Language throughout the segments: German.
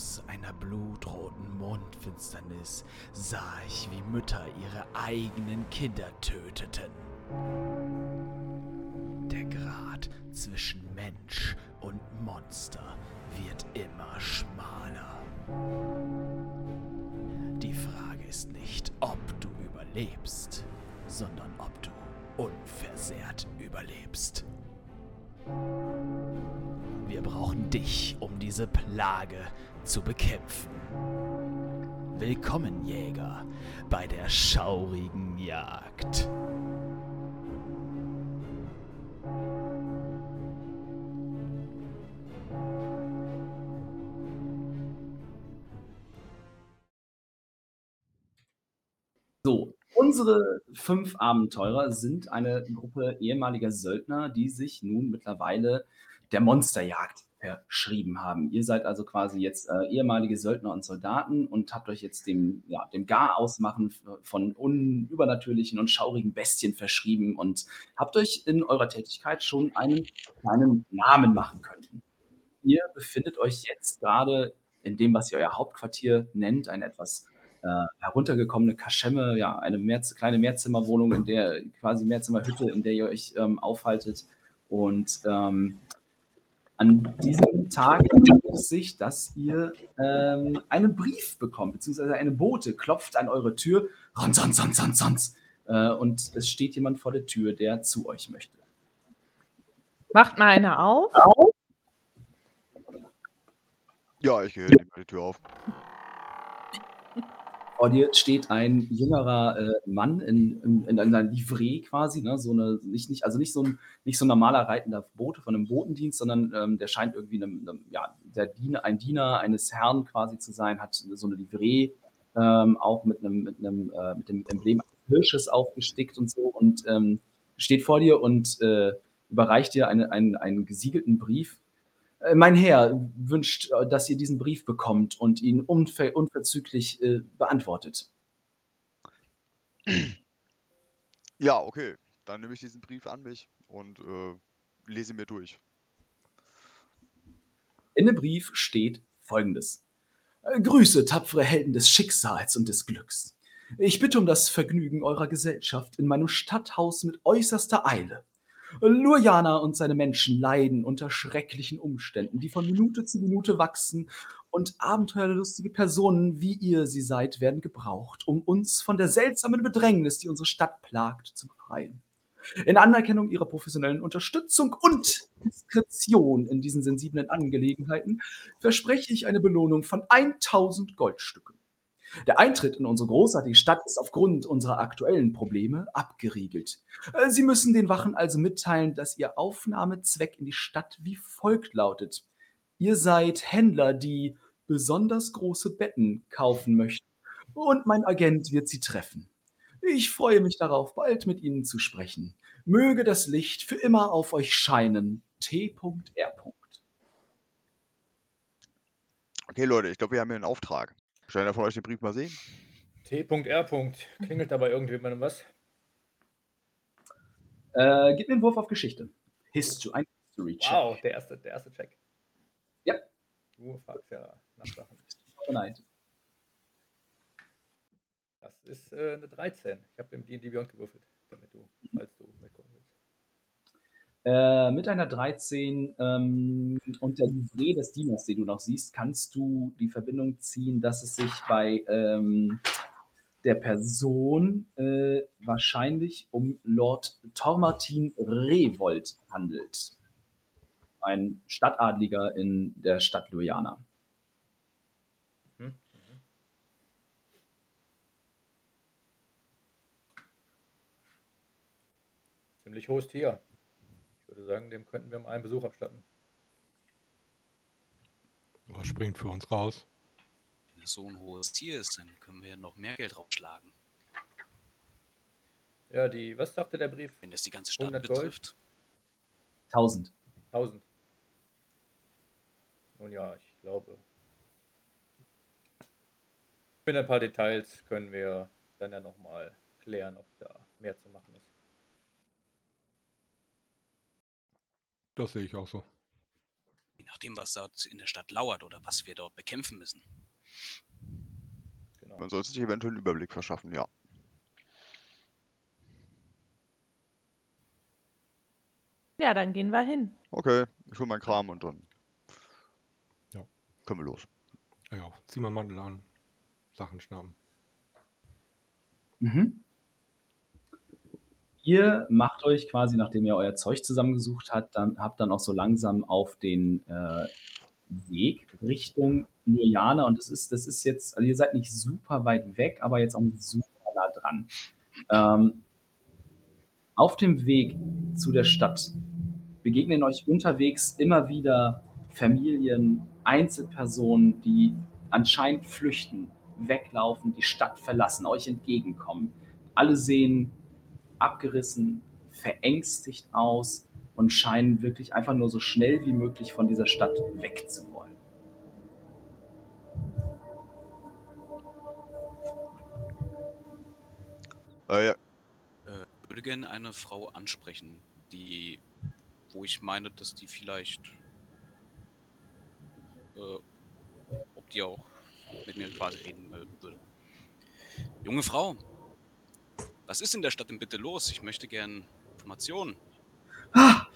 Aus einer blutroten Mondfinsternis sah ich, wie Mütter ihre eigenen Kinder töteten. Der Grat zwischen Mensch und Monster wird immer schmaler. Die Frage ist nicht, ob du überlebst, sondern ob du unversehrt überlebst. Wir brauchen dich, um diese Plage zu bekämpfen. Willkommen, Jäger, bei der schaurigen Jagd. So, unsere fünf Abenteurer sind eine Gruppe ehemaliger Söldner, die sich nun mittlerweile der Monsterjagd verschrieben haben. Ihr seid also quasi jetzt äh, ehemalige Söldner und Soldaten und habt euch jetzt dem, ja, dem Garausmachen von unübernatürlichen und schaurigen Bestien verschrieben und habt euch in eurer Tätigkeit schon einen kleinen Namen machen können. Ihr befindet euch jetzt gerade in dem, was ihr euer Hauptquartier nennt, ein etwas äh, heruntergekommene Kaschemme, ja, eine mehr, kleine Mehrzimmerwohnung, in der quasi Mehrzimmerhütte, in der ihr euch ähm, aufhaltet. Und ähm, an diesem Tag ergibt es sich, dass ihr ähm, einen Brief bekommt, beziehungsweise eine Bote klopft an eure Tür. Rons, rons, rons, rons, rons. Äh, und es steht jemand vor der Tür, der zu euch möchte. Macht mal einer auf. Ja, ich gehe die Tür auf. Vor dir steht ein jüngerer äh, Mann in, in, in einer Livree quasi, ne? so eine, nicht, nicht, also nicht so, ein, nicht so ein normaler reitender Bote von einem Botendienst, sondern ähm, der scheint irgendwie einem, einem, ja, der Diener, ein Diener eines Herrn quasi zu sein, hat so eine Livree, ähm, auch mit einem, mit einem, äh, mit dem Emblem eines Hirsches aufgestickt und so und ähm, steht vor dir und äh, überreicht dir eine, einen, einen gesiegelten Brief mein Herr wünscht, äh, dass ihr diesen Brief bekommt und ihn unver unverzüglich äh, beantwortet. Ja, okay. Dann nehme ich diesen Brief an mich und äh, lese ihn mir durch. In dem Brief steht folgendes. Äh, Grüße, tapfere Helden des Schicksals und des Glücks. Ich bitte um das Vergnügen eurer Gesellschaft in meinem Stadthaus mit äußerster Eile. Luriana und seine Menschen leiden unter schrecklichen Umständen, die von Minute zu Minute wachsen und abenteuerlustige Personen, wie ihr sie seid, werden gebraucht, um uns von der seltsamen Bedrängnis, die unsere Stadt plagt, zu befreien. In Anerkennung ihrer professionellen Unterstützung und Diskretion in diesen sensiblen Angelegenheiten verspreche ich eine Belohnung von 1000 Goldstücken. Der Eintritt in unsere großartige Stadt ist aufgrund unserer aktuellen Probleme abgeriegelt. Äh, Sie müssen den Wachen also mitteilen, dass Ihr Aufnahmezweck in die Stadt wie folgt lautet. Ihr seid Händler, die besonders große Betten kaufen möchten. Und mein Agent wird Sie treffen. Ich freue mich darauf, bald mit Ihnen zu sprechen. Möge das Licht für immer auf euch scheinen. T.R. Okay, Leute, ich glaube, wir haben hier einen Auftrag. Kann einer von euch den Brief mal sehen? T.R. Klingelt dabei irgendjemandem was? Äh, gib mir einen Wurf auf Geschichte. History, ein History Check. Wow, der erste, der erste Check. Ja. Du fragst ja nach Sachen. Nein. Das ist äh, eine 13. Ich habe im D&D Beyond gewürfelt, damit du, falls du mitkommen willst. Äh, mit einer 13 ähm, und der Livret des Dieners, den du noch siehst, kannst du die Verbindung ziehen, dass es sich bei ähm, der Person äh, wahrscheinlich um Lord Tormartin Revold handelt. Ein Stadtadliger in der Stadt Lujana. Hm? Mhm. Ziemlich hohes Tier. Sagen, dem könnten wir mal einen Besuch abstatten. Was springt für uns raus? Wenn es so ein hohes Tier ist, dann können wir noch mehr Geld draufschlagen. Ja, die, was sagte der Brief? Wenn das die ganze Stadt 100 Gold? betrifft. 1000. 1000. Nun ja, ich glaube. Mit ein paar Details können wir dann ja nochmal klären, ob da mehr zu machen ist. Das sehe ich auch so. Je nachdem, was dort in der Stadt lauert oder was wir dort bekämpfen müssen. Genau. Man sollte sich eventuell einen Überblick verschaffen, ja. Ja, dann gehen wir hin. Okay, ich hole meinen Kram und dann Ja. können wir los. Ja, zieh mal Mantel an. Sachen schnappen. Mhm. Ihr macht euch quasi, nachdem ihr euer Zeug zusammengesucht habt, dann habt dann auch so langsam auf den äh, Weg Richtung Nirjana und das ist, das ist jetzt, also ihr seid nicht super weit weg, aber jetzt auch super nah dran. Ähm, auf dem Weg zu der Stadt begegnen euch unterwegs immer wieder Familien, Einzelpersonen, die anscheinend flüchten, weglaufen, die Stadt verlassen, euch entgegenkommen. Alle sehen abgerissen, verängstigt aus und scheinen wirklich einfach nur so schnell wie möglich von dieser Stadt wegzuwollen. Äh, ja, Äh, würde gerne eine Frau ansprechen, die, wo ich meine, dass die vielleicht, äh, ob die auch mit mir quasi reden würde. Junge Frau, was ist in der Stadt denn bitte los? Ich möchte gern Informationen. Ah,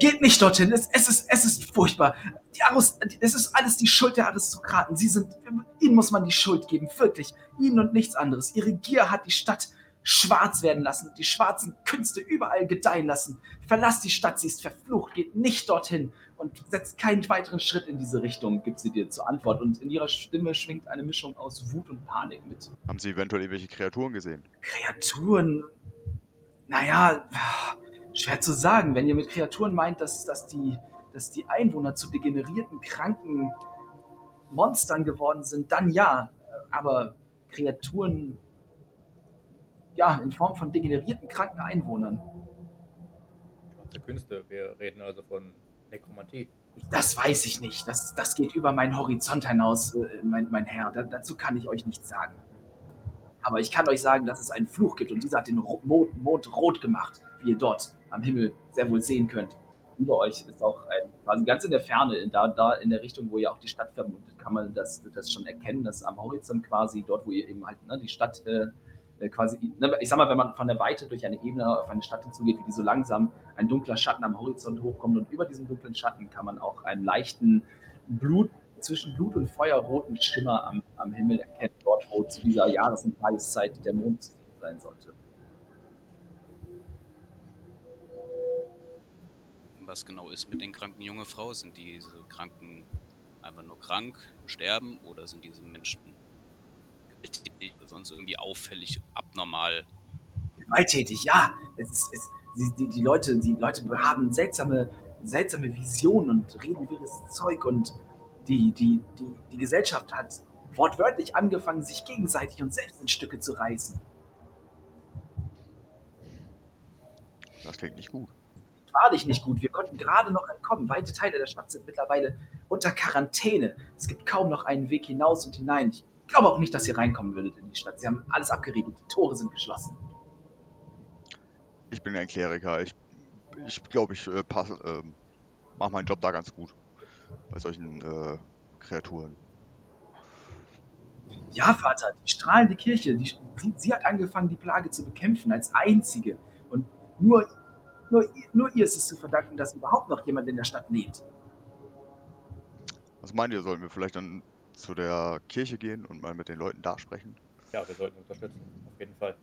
geht nicht dorthin. Es, es, ist, es ist furchtbar. Die Arist es ist alles die Schuld der Aristokraten. Sie sind, ihnen muss man die Schuld geben, wirklich. Ihnen und nichts anderes. Ihre Gier hat die Stadt schwarz werden lassen, die schwarzen Künste überall gedeihen lassen. Verlasst die Stadt, sie ist verflucht, geht nicht dorthin und setzt keinen weiteren Schritt in diese Richtung, gibt sie dir zur Antwort. Und in ihrer Stimme schwingt eine Mischung aus Wut und Panik mit. haben Sie eventuell irgendwelche Kreaturen gesehen? Kreaturen, naja, schwer zu sagen. Wenn ihr mit Kreaturen meint, dass, dass, die, dass die Einwohner zu degenerierten, kranken Monstern geworden sind, dann ja. Aber Kreaturen, ja, in Form von degenerierten, kranken Einwohnern, Der Künste, wir reden also von Nekromantie. das weiß ich nicht. Das, das geht über meinen Horizont hinaus, äh, mein, mein Herr. Da, dazu kann ich euch nichts sagen. Aber ich kann euch sagen, dass es einen Fluch gibt und dieser hat den Mond, Mond rot gemacht, wie ihr dort am Himmel sehr wohl sehen könnt. Über euch ist auch ein, quasi ganz in der Ferne, in, da, da in der Richtung, wo ihr auch die Stadt vermutet, kann man das, das schon erkennen, dass am Horizont quasi, dort, wo ihr eben halt ne, die Stadt äh, quasi, ne, ich sag mal, wenn man von der Weite durch eine Ebene auf eine Stadt hinzugeht, wie die so langsam ein dunkler Schatten am Horizont hochkommt und über diesem dunklen Schatten kann man auch einen leichten Blut, zwischen Blut und Feuer roten Schimmer am, am Himmel erkennen, dort, wo zu dieser Jahres- und Tageszeit der Mond sein sollte. Was genau ist mit den kranken jungen Frau? Sind diese Kranken einfach nur krank, sterben oder sind diese Menschen gewalttätig oder sonst irgendwie auffällig, abnormal? Gewalttätig, ja. Es, ist- es, die, die, die, Leute, die Leute haben seltsame, seltsame Visionen und reden wirres Zeug und die, die, die, die Gesellschaft hat wortwörtlich angefangen, sich gegenseitig und selbst in Stücke zu reißen. Das klingt nicht gut. Wahrlich nicht gut. Wir konnten gerade noch entkommen. Weite Teile der Stadt sind mittlerweile unter Quarantäne. Es gibt kaum noch einen Weg hinaus und hinein. Ich glaube auch nicht, dass ihr reinkommen würdet in die Stadt. Sie haben alles abgeriegelt. Die Tore sind geschlossen. Ich bin ein Kleriker. Ich ich, glaube, ich äh, ähm, mache meinen Job da ganz gut. Bei solchen äh, Kreaturen. Ja, Vater, die strahlende Kirche, die, sie, sie hat angefangen, die Plage zu bekämpfen als einzige. Und nur, nur, ihr- nur ihr ist es zu verdanken, dass überhaupt noch jemand in der Stadt lebt. Was meint ihr, sollen wir vielleicht dann zu der Kirche gehen und mal mit den Leuten da sprechen? Ja, wir sollten unterstützen, auf jeden Fall.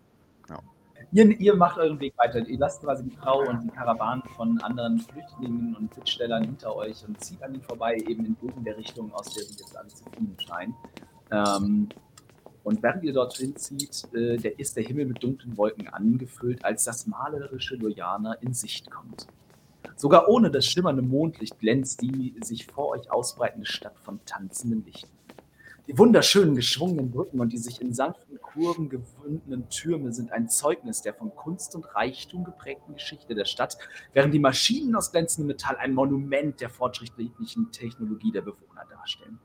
Ihr, ihr macht euren Weg weiter. Ihr lasst quasi die Frau und die Karawanen von anderen Flüchtlingen und Bittstellern hinter euch und zieht an ihnen vorbei, eben entgegen der Richtung, aus der sie jetzt alle zu fliehen scheinen. Ähm, und während ihr dorthin zieht, äh, der, ist der Himmel mit dunklen Wolken angefüllt, als das malerische Lojana in Sicht kommt. Sogar ohne das schimmernde Mondlicht glänzt die sich vor euch ausbreitende Stadt von tanzenden Lichten. Die wunderschönen geschwungenen Brücken und die sich in sanften Kurven gewundenen Türme sind ein Zeugnis der von Kunst und Reichtum geprägten Geschichte der Stadt, während die Maschinen aus glänzendem Metall ein Monument der fortschrittlichen Technologie der Bewohner darstellen.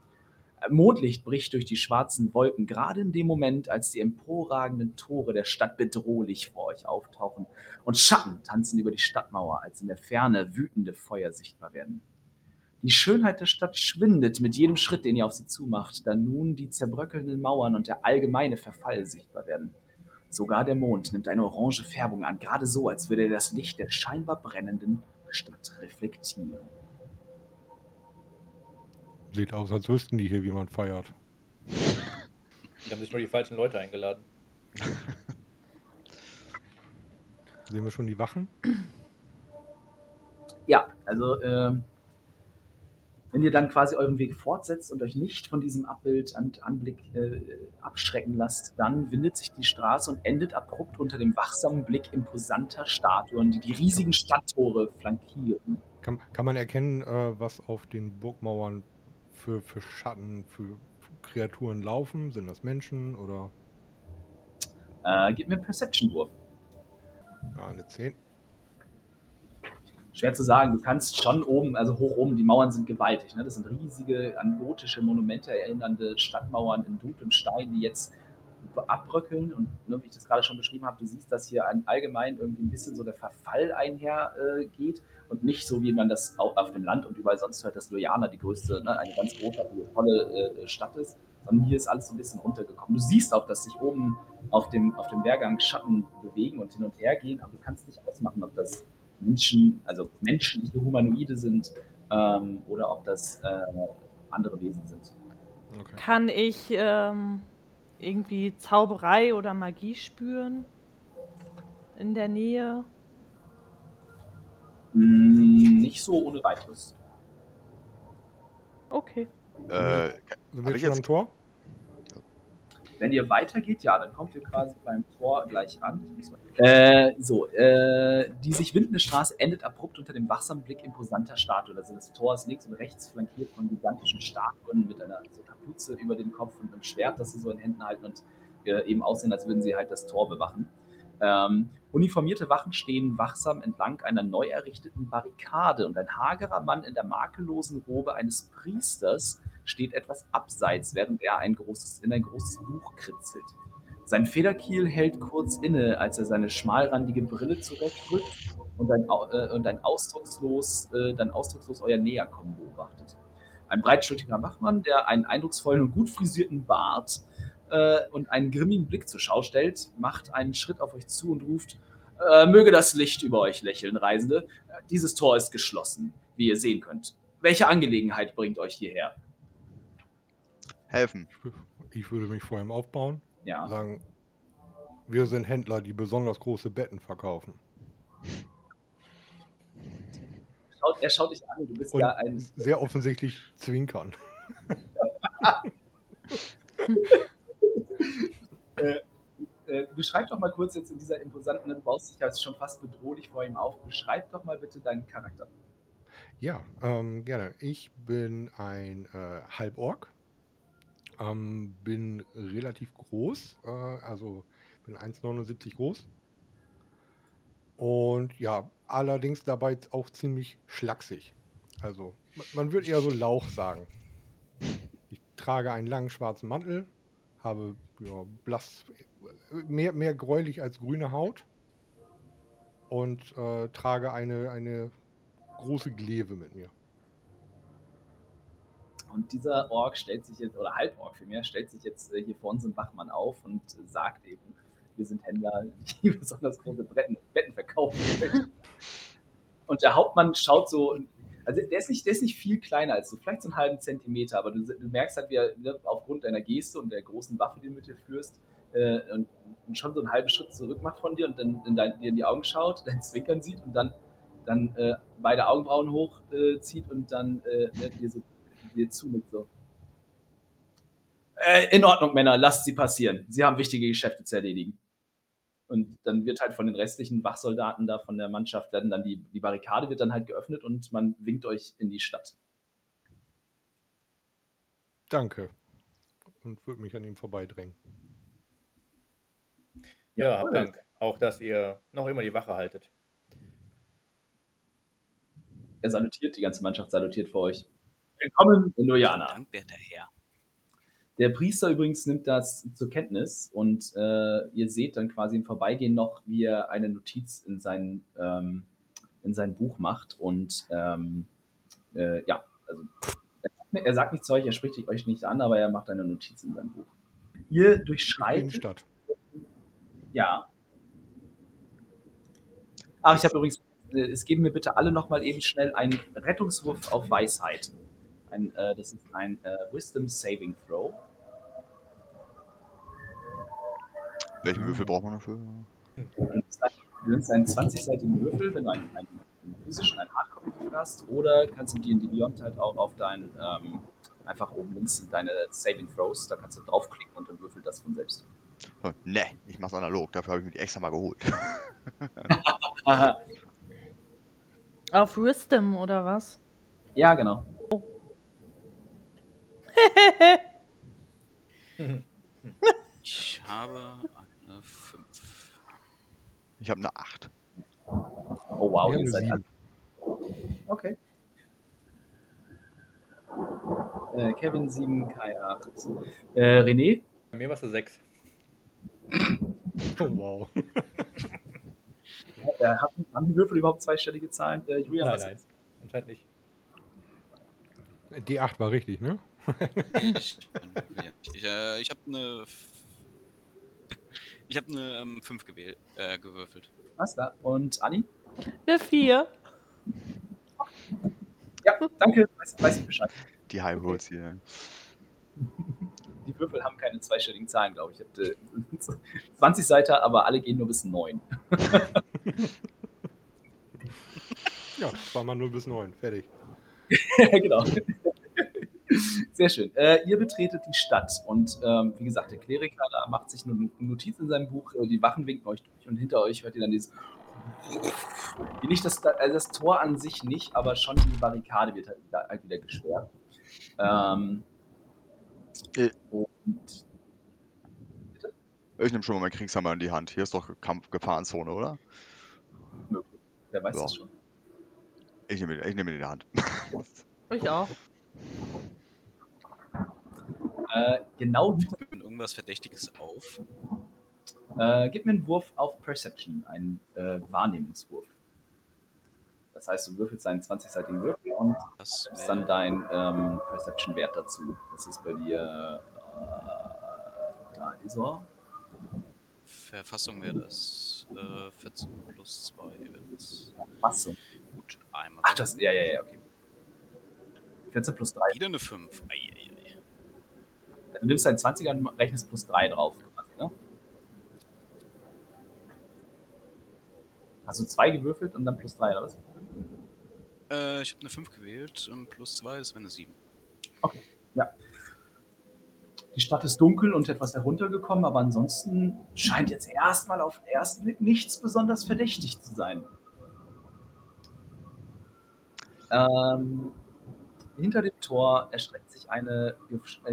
Mondlicht bricht durch die schwarzen Wolken, gerade in dem Moment, als die emporragenden Tore der Stadt bedrohlich vor euch auftauchen und Schatten tanzen über die Stadtmauer, als in der Ferne wütende Feuer sichtbar werden. Die Schönheit der Stadt schwindet mit jedem Schritt, den ihr auf sie zumacht, da nun die zerbröckelnden Mauern und der allgemeine Verfall sichtbar werden. Sogar der Mond nimmt eine orange Färbung an, gerade so, als würde er das Licht der scheinbar brennenden Stadt reflektieren. Sieht aus, als wüssten die hier, wie man feiert. Die haben sich nur die falschen Leute eingeladen. Sehen wir schon die Wachen? Ja, also ähm, wenn ihr dann quasi euren Weg fortsetzt und euch nicht von diesem Abbild und Anblick äh, abschrecken lasst, dann windet sich die Straße und endet abrupt unter dem wachsamen Blick imposanter Statuen, die die riesigen Stadttore flankieren. Kann, kann man erkennen, äh, was auf den Burgmauern für, für Schatten, für Kreaturen laufen? Sind das Menschen oder Äh, gib mir einen Perception-Wurf. ja, eine 10? Schwer zu sagen, du kannst schon oben, also hoch oben, die Mauern sind gewaltig. Ne? Das sind riesige, an gotische Monumente erinnernde Stadtmauern in dunklem Stein, die jetzt abbröckeln. Und ne, wie ich das gerade schon beschrieben habe, du siehst, dass hier ein, allgemein irgendwie ein bisschen so der Verfall einhergeht äh, und nicht so, wie man das auch auf dem Land und überall sonst hört, dass Lujana die größte, ne, eine ganz großartige, tolle äh, Stadt ist. Sondern hier ist alles so ein bisschen runtergekommen. Du siehst auch, dass sich oben auf dem, auf dem Bergang Schatten bewegen und hin und her gehen, aber du kannst nicht ausmachen, ob das Menschen, also menschliche Humanoide sind ähm, oder ob das äh, andere Wesen sind. Okay. Kann ich ähm, irgendwie Zauberei oder Magie spüren? In der Nähe? Mm, nicht so ohne weiteres. Okay. Äh, Sind wir jetzt- am Tor? Wenn ihr weitergeht, ja, dann kommt ihr quasi beim Tor gleich an. Äh, so, äh, die sich windende Straße endet abrupt unter dem wachsamen Blick imposanter Statuen. Also das Tor ist links und rechts flankiert von gigantischen Statuen mit einer so Kapuze über dem Kopf und einem Schwert, das sie so in Händen halten und äh, eben aussehen, als würden sie halt das Tor bewachen. Ähm, uniformierte Wachen stehen wachsam entlang einer neu errichteten Barrikade und ein hagerer Mann in der makellosen Robe eines Priesters steht etwas abseits, während er ein großes, in ein großes Buch kritzelt. Sein Federkiel hält kurz inne, als er seine schmalrandige Brille zurechtrückt und ein, äh, und ein ausdruckslos, äh, dann ausdruckslos euer Näherkommen beobachtet. Ein breitschultriger Wachmann, der einen eindrucksvollen und gut frisierten Bart äh, und einen grimmigen Blick zur Schau stellt, macht einen Schritt auf euch zu und ruft: äh, Möge das Licht über euch lächeln, Reisende. Dieses Tor ist geschlossen, wie ihr sehen könnt. Welche Angelegenheit bringt euch hierher? Helfen. Ich, wü- ich würde mich vor ihm aufbauen, Ja. sagen, wir sind Händler, die besonders große Betten verkaufen. Schaut, er schaut dich an, du bist Und ja ein. sehr offensichtlich zwinkern. Äh, beschreib doch mal kurz jetzt in dieser imposanten, du baust dich ja schon fast bedrohlich vor ihm auf. Beschreib doch mal bitte deinen Charakter. Ja, ähm, gerne. Ich bin ein äh, Halborg. Ähm, bin relativ groß, äh, also bin 1,79 groß. Und ja, allerdings dabei auch ziemlich schlaksig. Also, ma- man würde eher so Lauch sagen. Ich trage einen langen schwarzen Mantel, habe ja, blass, mehr, mehr gräulich als grüne Haut und äh, trage eine, eine große Gleve mit mir. Und dieser Ork stellt sich jetzt, oder Halborg vielmehr, stellt sich jetzt äh, hier vor unserem Wachmann auf und äh, sagt eben, wir sind Händler, die besonders große Betten, Betten verkaufen. Und der Hauptmann schaut so, also der ist, nicht, der ist nicht viel kleiner als du, vielleicht so einen halben Zentimeter, aber du, du merkst halt, wie er ne, aufgrund deiner Geste und der großen Waffe, die du mit dir führst, äh, und, und schon so einen halben Schritt zurück macht von dir und dann in dein, dir in die Augen schaut, dein Zwinkern sieht und dann, dann äh, beide Augenbrauen hochzieht äh, zieht und dann äh, ne, dir so dir zunickt so. Äh, in Ordnung, Männer, lasst sie passieren. Sie haben wichtige Geschäfte zu erledigen. Und dann wird halt von den restlichen Wachsoldaten da von der Mannschaft werden dann die, die Barrikade wird dann halt geöffnet und man winkt euch in die Stadt. Danke. Und würde mich an ihm vorbeidrängen. Ja, cool. Dank. Auch, dass ihr noch immer die Wache haltet. Er salutiert, die ganze Mannschaft salutiert vor euch. Willkommen in Lojana. Dankwerter Herr. Der Priester übrigens nimmt das zur Kenntnis und äh, ihr seht dann quasi im Vorbeigehen noch, wie er eine Notiz in sein, ähm, in sein Buch macht und ähm, äh, ja, Also, er sagt ni- er sagt nichts zu euch, er spricht euch nicht an, aber er macht eine Notiz in seinem Buch. Ihr durchschreitet. Innenstadt. Ja. Ach, ich habe übrigens, äh, es geben mir bitte alle nochmal eben schnell einen Rettungswurf auf Weisheit. Ein, äh, das ist ein äh, Wisdom Saving Throw. Welchen Würfel braucht man dafür? Heißt, Du nimmst einen 20-seitigen Würfel, wenn du einen, einen, einen physischen, einen Hardcopy hast, oder kannst du dir in die Beyond halt auch auf deinen, ähm, einfach oben links sind deine Saving Throws, da kannst du draufklicken und dann würfelt das von selbst. Oh, ne, ich mach's analog, dafür habe ich mir die extra mal geholt. Auf Wisdom oder was? Ja, genau. Ich habe eine 5. Ich habe eine 8. Oh wow, ihr seid sieben. Okay. Äh, Kevin 7, Kai 8. Äh, René? Bei mir warst du 6. Oh, wow. Äh, haben, haben die Würfel überhaupt zweistellige Zahlen? Äh, Julian, Nein, nein. Anscheinend nicht. Die 8 war richtig, ne? Ich, ich, äh, ich habe eine. Ich habe eine 5 gewählt, äh, gewürfelt. Was da? Und Anni? Eine 4. Ja, danke, weiß, weiß ich Bescheid. Die High Rolls hier. Die Würfel haben keine zweistelligen Zahlen, glaube ich. Ich hatte 20 Seiten, aber alle gehen nur bis 9. Ja, war mal 0 bis 9. Fertig. genau. Sehr schön. Äh, ihr betretet die Stadt und ähm, wie gesagt, der Kleriker da macht sich eine Notiz in seinem Buch, äh, die Wachen winken euch durch und hinter euch hört ihr dann dieses. Nicht das, also das Tor an sich nicht, aber schon die Barrikade wird halt wieder, halt wieder gesperrt. Ähm, Äh. und Ich nehme schon mal meinen Kriegshammer in die Hand. Hier ist doch Kampf Gefahrenzone, oder? wer weiß Ja. das schon. Ich nehme ich nehme ihn in die Hand. Ich auch. Äh, genau, Wenn irgendwas Verdächtiges auf. äh, gib mir einen Wurf auf Perception, einen äh, Wahrnehmungswurf. Das heißt, du würfelst einen 20-seitigen Würfel und Das ist dann dein ähm, Perception-Wert dazu. Das ist bei dir. Äh, da ist er. Verfassung wäre das äh, 14 plus 2. Was so? Gut, einmal. Ach, das. Ja, ja, ja, okay. 14 plus 3. Wieder eine 5. Ei, ei, ei. Du nimmst deinen 20er und rechnest plus 3 drauf. Ne? Hast du 2 gewürfelt und dann plus 3 oder was? Äh, ich habe eine 5 gewählt und plus 2 ist eine 7. Die Stadt ist dunkel und etwas heruntergekommen, aber ansonsten scheint jetzt erstmal auf den ersten Blick nichts besonders verdächtig zu sein. Ähm, hinter dem Tor erstreckt sich eine,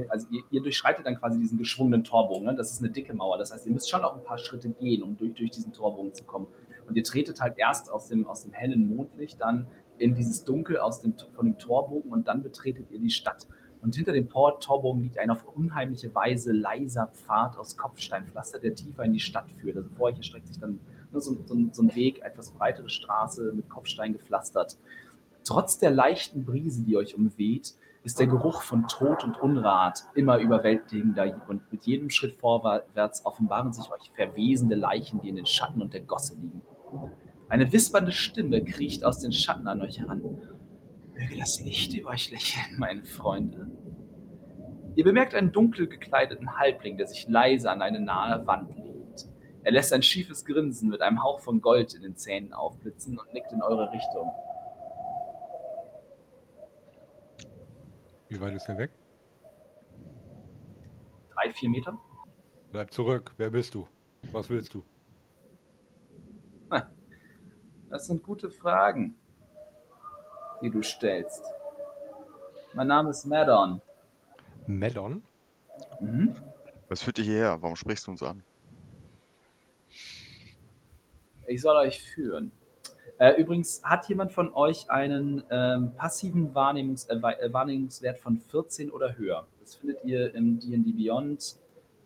also ihr, ihr durchschreitet dann quasi diesen geschwungenen Torbogen. Ne? Das ist eine dicke Mauer. Das heißt, ihr müsst schon auch ein paar Schritte gehen, um durch, durch diesen Torbogen zu kommen. Und ihr tretet halt erst aus dem, aus dem hellen Mondlicht dann in dieses Dunkel aus dem, von dem Torbogen und dann betretet ihr die Stadt. Und hinter dem Tor Torbogen liegt ein auf unheimliche Weise leiser Pfad aus Kopfsteinpflaster, der tiefer in die Stadt führt. Also vor euch erstreckt sich dann so, so, so ein Weg, etwas breitere Straße mit Kopfstein gepflastert. Trotz der leichten Brise, die euch umweht, ist der Geruch von Tod und Unrat immer überwältigender und mit jedem Schritt vorwärts offenbaren sich euch verwesende Leichen, die in den Schatten und der Gosse liegen. Eine wispernde Stimme kriecht aus den Schatten an euch heran. Möge das Licht über euch lächeln, meine Freunde. Ihr bemerkt einen dunkel gekleideten Halbling, der sich leise an eine nahe Wand lehnt. Er lässt ein schiefes Grinsen mit einem Hauch von Gold in den Zähnen aufblitzen und nickt in eure Richtung. Wie weit ist er weg? Drei, vier Meter? Bleib zurück. Wer bist du? Was willst du? Das sind gute Fragen, die du stellst. Mein Name ist Madon. Melon? Mhm. Was führt dich hierher? Warum sprichst du uns an? Ich soll euch führen. Äh, übrigens, hat jemand von euch einen ähm, passiven Wahrnehmungs äh, äh, Wahrnehmungswert von 14 oder höher? Das findet ihr im D&D Beyond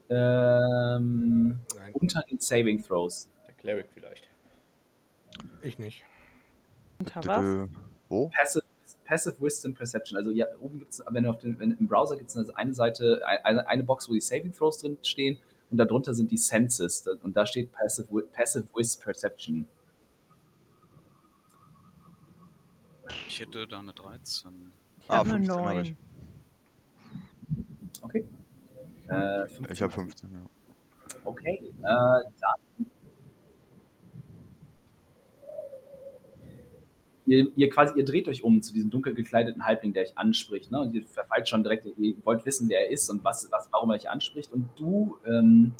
ähm, unter den Saving Throws. Der Cleric vielleicht. ich nicht. Unter was? Wo? Passive, Passive Wisdom Perception. Also ja, oben gibt es, wenn du auf den, wenn, im Browser gibt es eine Seite, eine, eine Box, wo die Saving Throws drin stehen und darunter sind die Senses und da steht Passive, Passive Wisdom Perception. Ich hätte da eine 13. Ich Ah, habe eine 15 hab 9. ich. Okay. Äh, Ich habe 15, ja. Okay, äh, dann. Ihr, ihr quasi, ihr dreht euch um zu diesem dunkel gekleideten Halbling, der euch anspricht, ne? Und ihr verfallt schon direkt, ihr wollt wissen, wer er ist und was, was, warum er euch anspricht. Und du, ähm,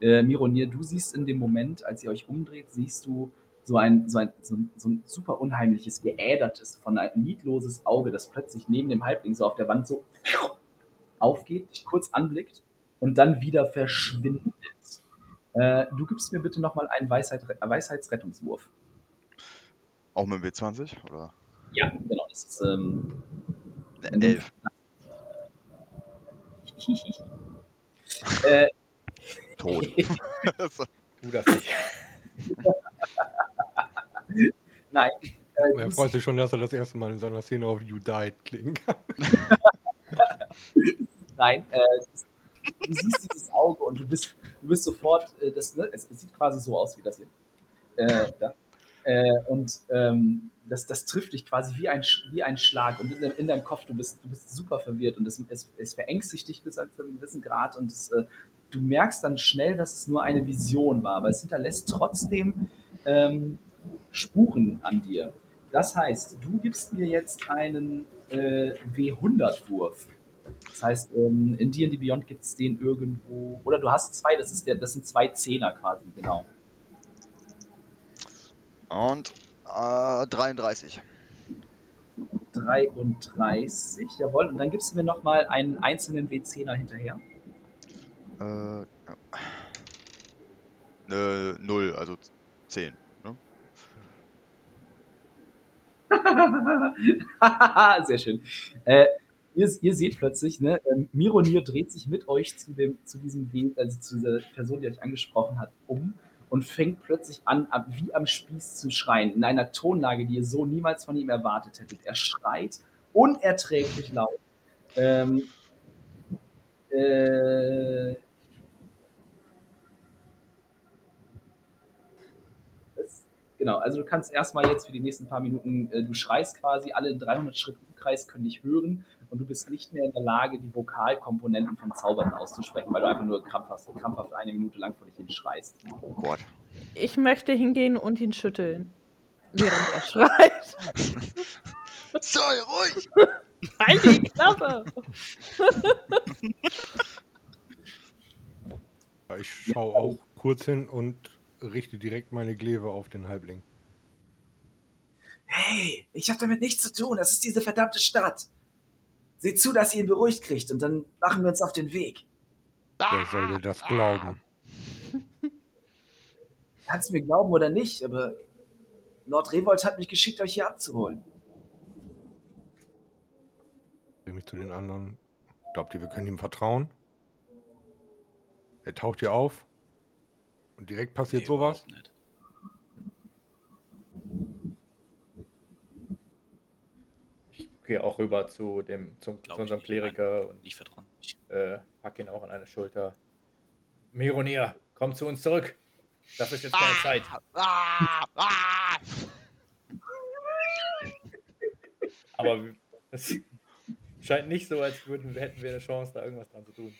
äh, Mironir, du siehst in dem Moment, als ihr euch umdreht, siehst du so ein, so ein, so ein, so ein super unheimliches, geädertes, von ein lidloses Auge, das plötzlich neben dem Halbling so auf der Wand so aufgeht, dich kurz anblickt und dann wieder verschwindet. Äh, du gibst mir bitte nochmal einen Weisheit, Weisheitsrettungswurf. Auch mit dem W20? Oder? Ja, genau. Das ist, ähm, Ne, Elf. äh, Tot. So. Du das nicht. Nein. Äh, Er freut sich schon, dass er das erste Mal in seiner Szene auf You Died klicken kann. nein, äh, du siehst dieses Auge und du bist, du bist sofort, äh, das, ne, es, es sieht quasi so aus wie das hier. Äh, da. Äh, und ähm, das, das trifft dich quasi wie ein, wie ein Schlag und in, de- in deinem Kopf, du bist, du bist super verwirrt und es, es, es verängstigt dich bis zu einem gewissen Grad und es, äh, du merkst dann schnell, dass es nur eine Vision war, aber es hinterlässt trotzdem ähm, Spuren an dir. Das heißt, du gibst mir jetzt einen äh, W100-Wurf. Das heißt, ähm, in D&D Beyond gibt es den irgendwo, oder du hast zwei, das, ist der, das sind zwei Zehner quasi, genau. Und äh, 33. 33, jawohl. Und dann gibst du mir nochmal einen einzelnen W10er hinterher. Äh, ja. äh, 0, also 10. Ne? Sehr schön. Äh, ihr, ihr seht plötzlich, ne, ähm, Mironir dreht sich mit euch zu, dem, zu diesem also zu dieser Person, die euch angesprochen hat, um und fängt plötzlich an, wie am Spieß zu schreien, in einer Tonlage, die ihr so niemals von ihm erwartet hättet. Er schreit unerträglich laut. Ähm, äh, es- Genau, also du kannst erstmal jetzt für die nächsten paar Minuten, äh, du schreist quasi, alle 300 Schritt Umkreis können dich hören und du bist nicht mehr in der Lage, die Vokalkomponenten von Zaubern auszusprechen, weil du einfach nur krampfhaft, krampfhaft eine Minute lang vor dich hin schreist. Oh Gott. Ich möchte hingehen und ihn schütteln. Während er schreit. Sei ruhig! Halt die Klappe! Ich schaue auch kurz hin und richte direkt meine Glaive auf den Halbling. Hey, ich habe damit nichts zu tun, das ist diese verdammte Stadt. Seht zu, dass ihr ihn beruhigt kriegt und dann machen wir uns auf den Weg. Wer soll dir das glauben? Kannst du mir glauben oder nicht, aber Lord Revolt hat mich geschickt, euch hier abzuholen. Drehe mich zu den anderen. Glaubt ihr, wir können ihm vertrauen? Er taucht hier auf und direkt passiert Nee, sowas. nicht. Gehe auch rüber zu dem zum, zu unserem ich. Kleriker und Nicht vertrauen. Ich, äh, pack ihn auch an eine Schulter. Mironir, komm zu uns zurück. Das ist jetzt keine Zeit. Ah, ah. Aber es scheint nicht so, als würden, hätten wir eine Chance, da irgendwas dran zu tun.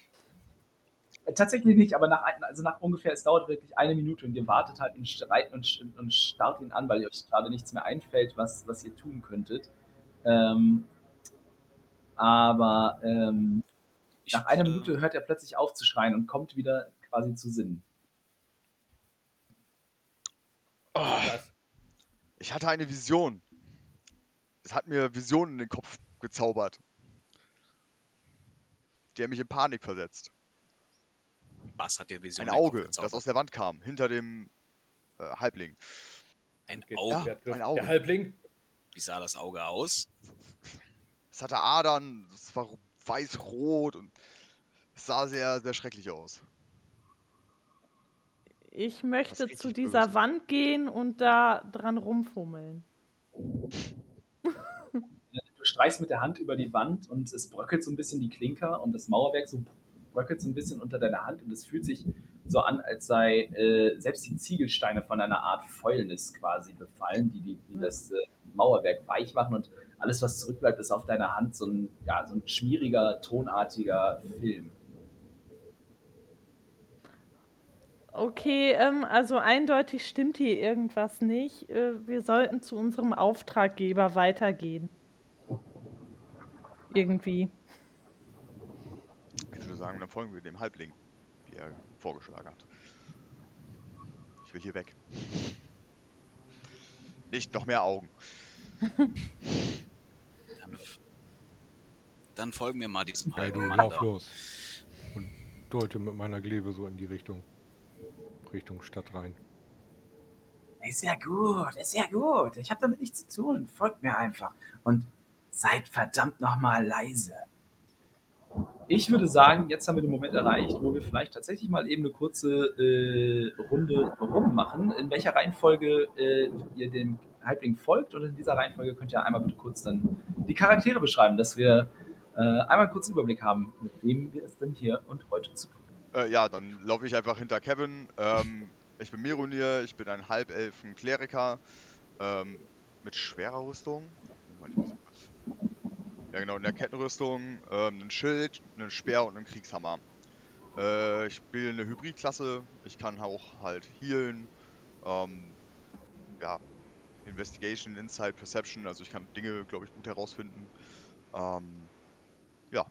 Äh, Tatsächlich nicht, aber nach, also nach ungefähr, es dauert wirklich eine Minute und ihr wartet halt und streit und, und starrt ihn an, weil euch gerade nichts mehr einfällt, was, was ihr tun könntet. Ähm, aber ähm, nach einer Minute hört er plötzlich auf zu schreien und kommt wieder quasi zu Sinnen. Oh, ich hatte eine Vision. Es hat mir Visionen in den Kopf gezaubert. Die haben mich in Panik versetzt. Was hat dir Vision Ein Auge, das aus der Wand kam, hinter dem äh, Halbling. Ein Auge? der, trifft- ein Auge. der Halbling? Wie sah das Auge aus? Es hatte Adern, es war weiß-rot und es sah sehr, sehr schrecklich aus. Ich möchte zu böse. dieser Wand gehen und da dran rumfummeln. Du streichst mit der Hand über die Wand und es bröckelt so ein bisschen die Klinker und das Mauerwerk so bröckelt so ein bisschen unter deiner Hand und es fühlt sich so an, als sei äh, selbst die Ziegelsteine von einer Art Fäulnis quasi befallen, die, die, die das äh, Mauerwerk weich machen und alles, was zurückbleibt, ist auf deiner Hand so ein, ja, so ein schmieriger, tonartiger Film. Okay, ähm, also eindeutig stimmt hier irgendwas nicht. Äh, wir sollten zu unserem Auftraggeber weitergehen. Irgendwie. Sagen, dann folgen wir dem Halbling, wie er vorgeschlagen hat. Ich will hier weg. Nicht noch mehr Augen. Dann, dann folgen wir mal diesem Ja, halben Mann lauf da. los. Und deute mit meiner Glebe so in die Richtung. Richtung Stadt rein. Ist ja gut, ist ja gut. Ich habe damit nichts zu tun. Folgt mir einfach. Und seid verdammt nochmal leise. Ich würde sagen, jetzt haben wir den Moment erreicht, wo wir vielleicht tatsächlich mal eben eine kurze äh, Runde rummachen. In welcher Reihenfolge äh, ihr dem Halbling folgt und in dieser Reihenfolge könnt ihr einmal bitte kurz dann die Charaktere beschreiben, dass wir äh, einmal kurz einen Überblick haben, mit wem wir es denn hier und heute zu tun haben. Äh, ja, dann laufe ich einfach hinter Kevin. Ähm, ich bin Mirunir, ich bin ein Halbelfen-Kleriker ähm, mit schwerer Rüstung. Moment, ich muss kurz- Ja, genau, in der Kettenrüstung, ähm, ein Schild, einen Speer und einen Kriegshammer. Äh, ich spiele eine Hybridklasse, ich kann auch halt healen. Ähm, ja, Investigation, Insight, Perception, also ich kann Dinge, glaube ich, gut herausfinden. Ähm, ja,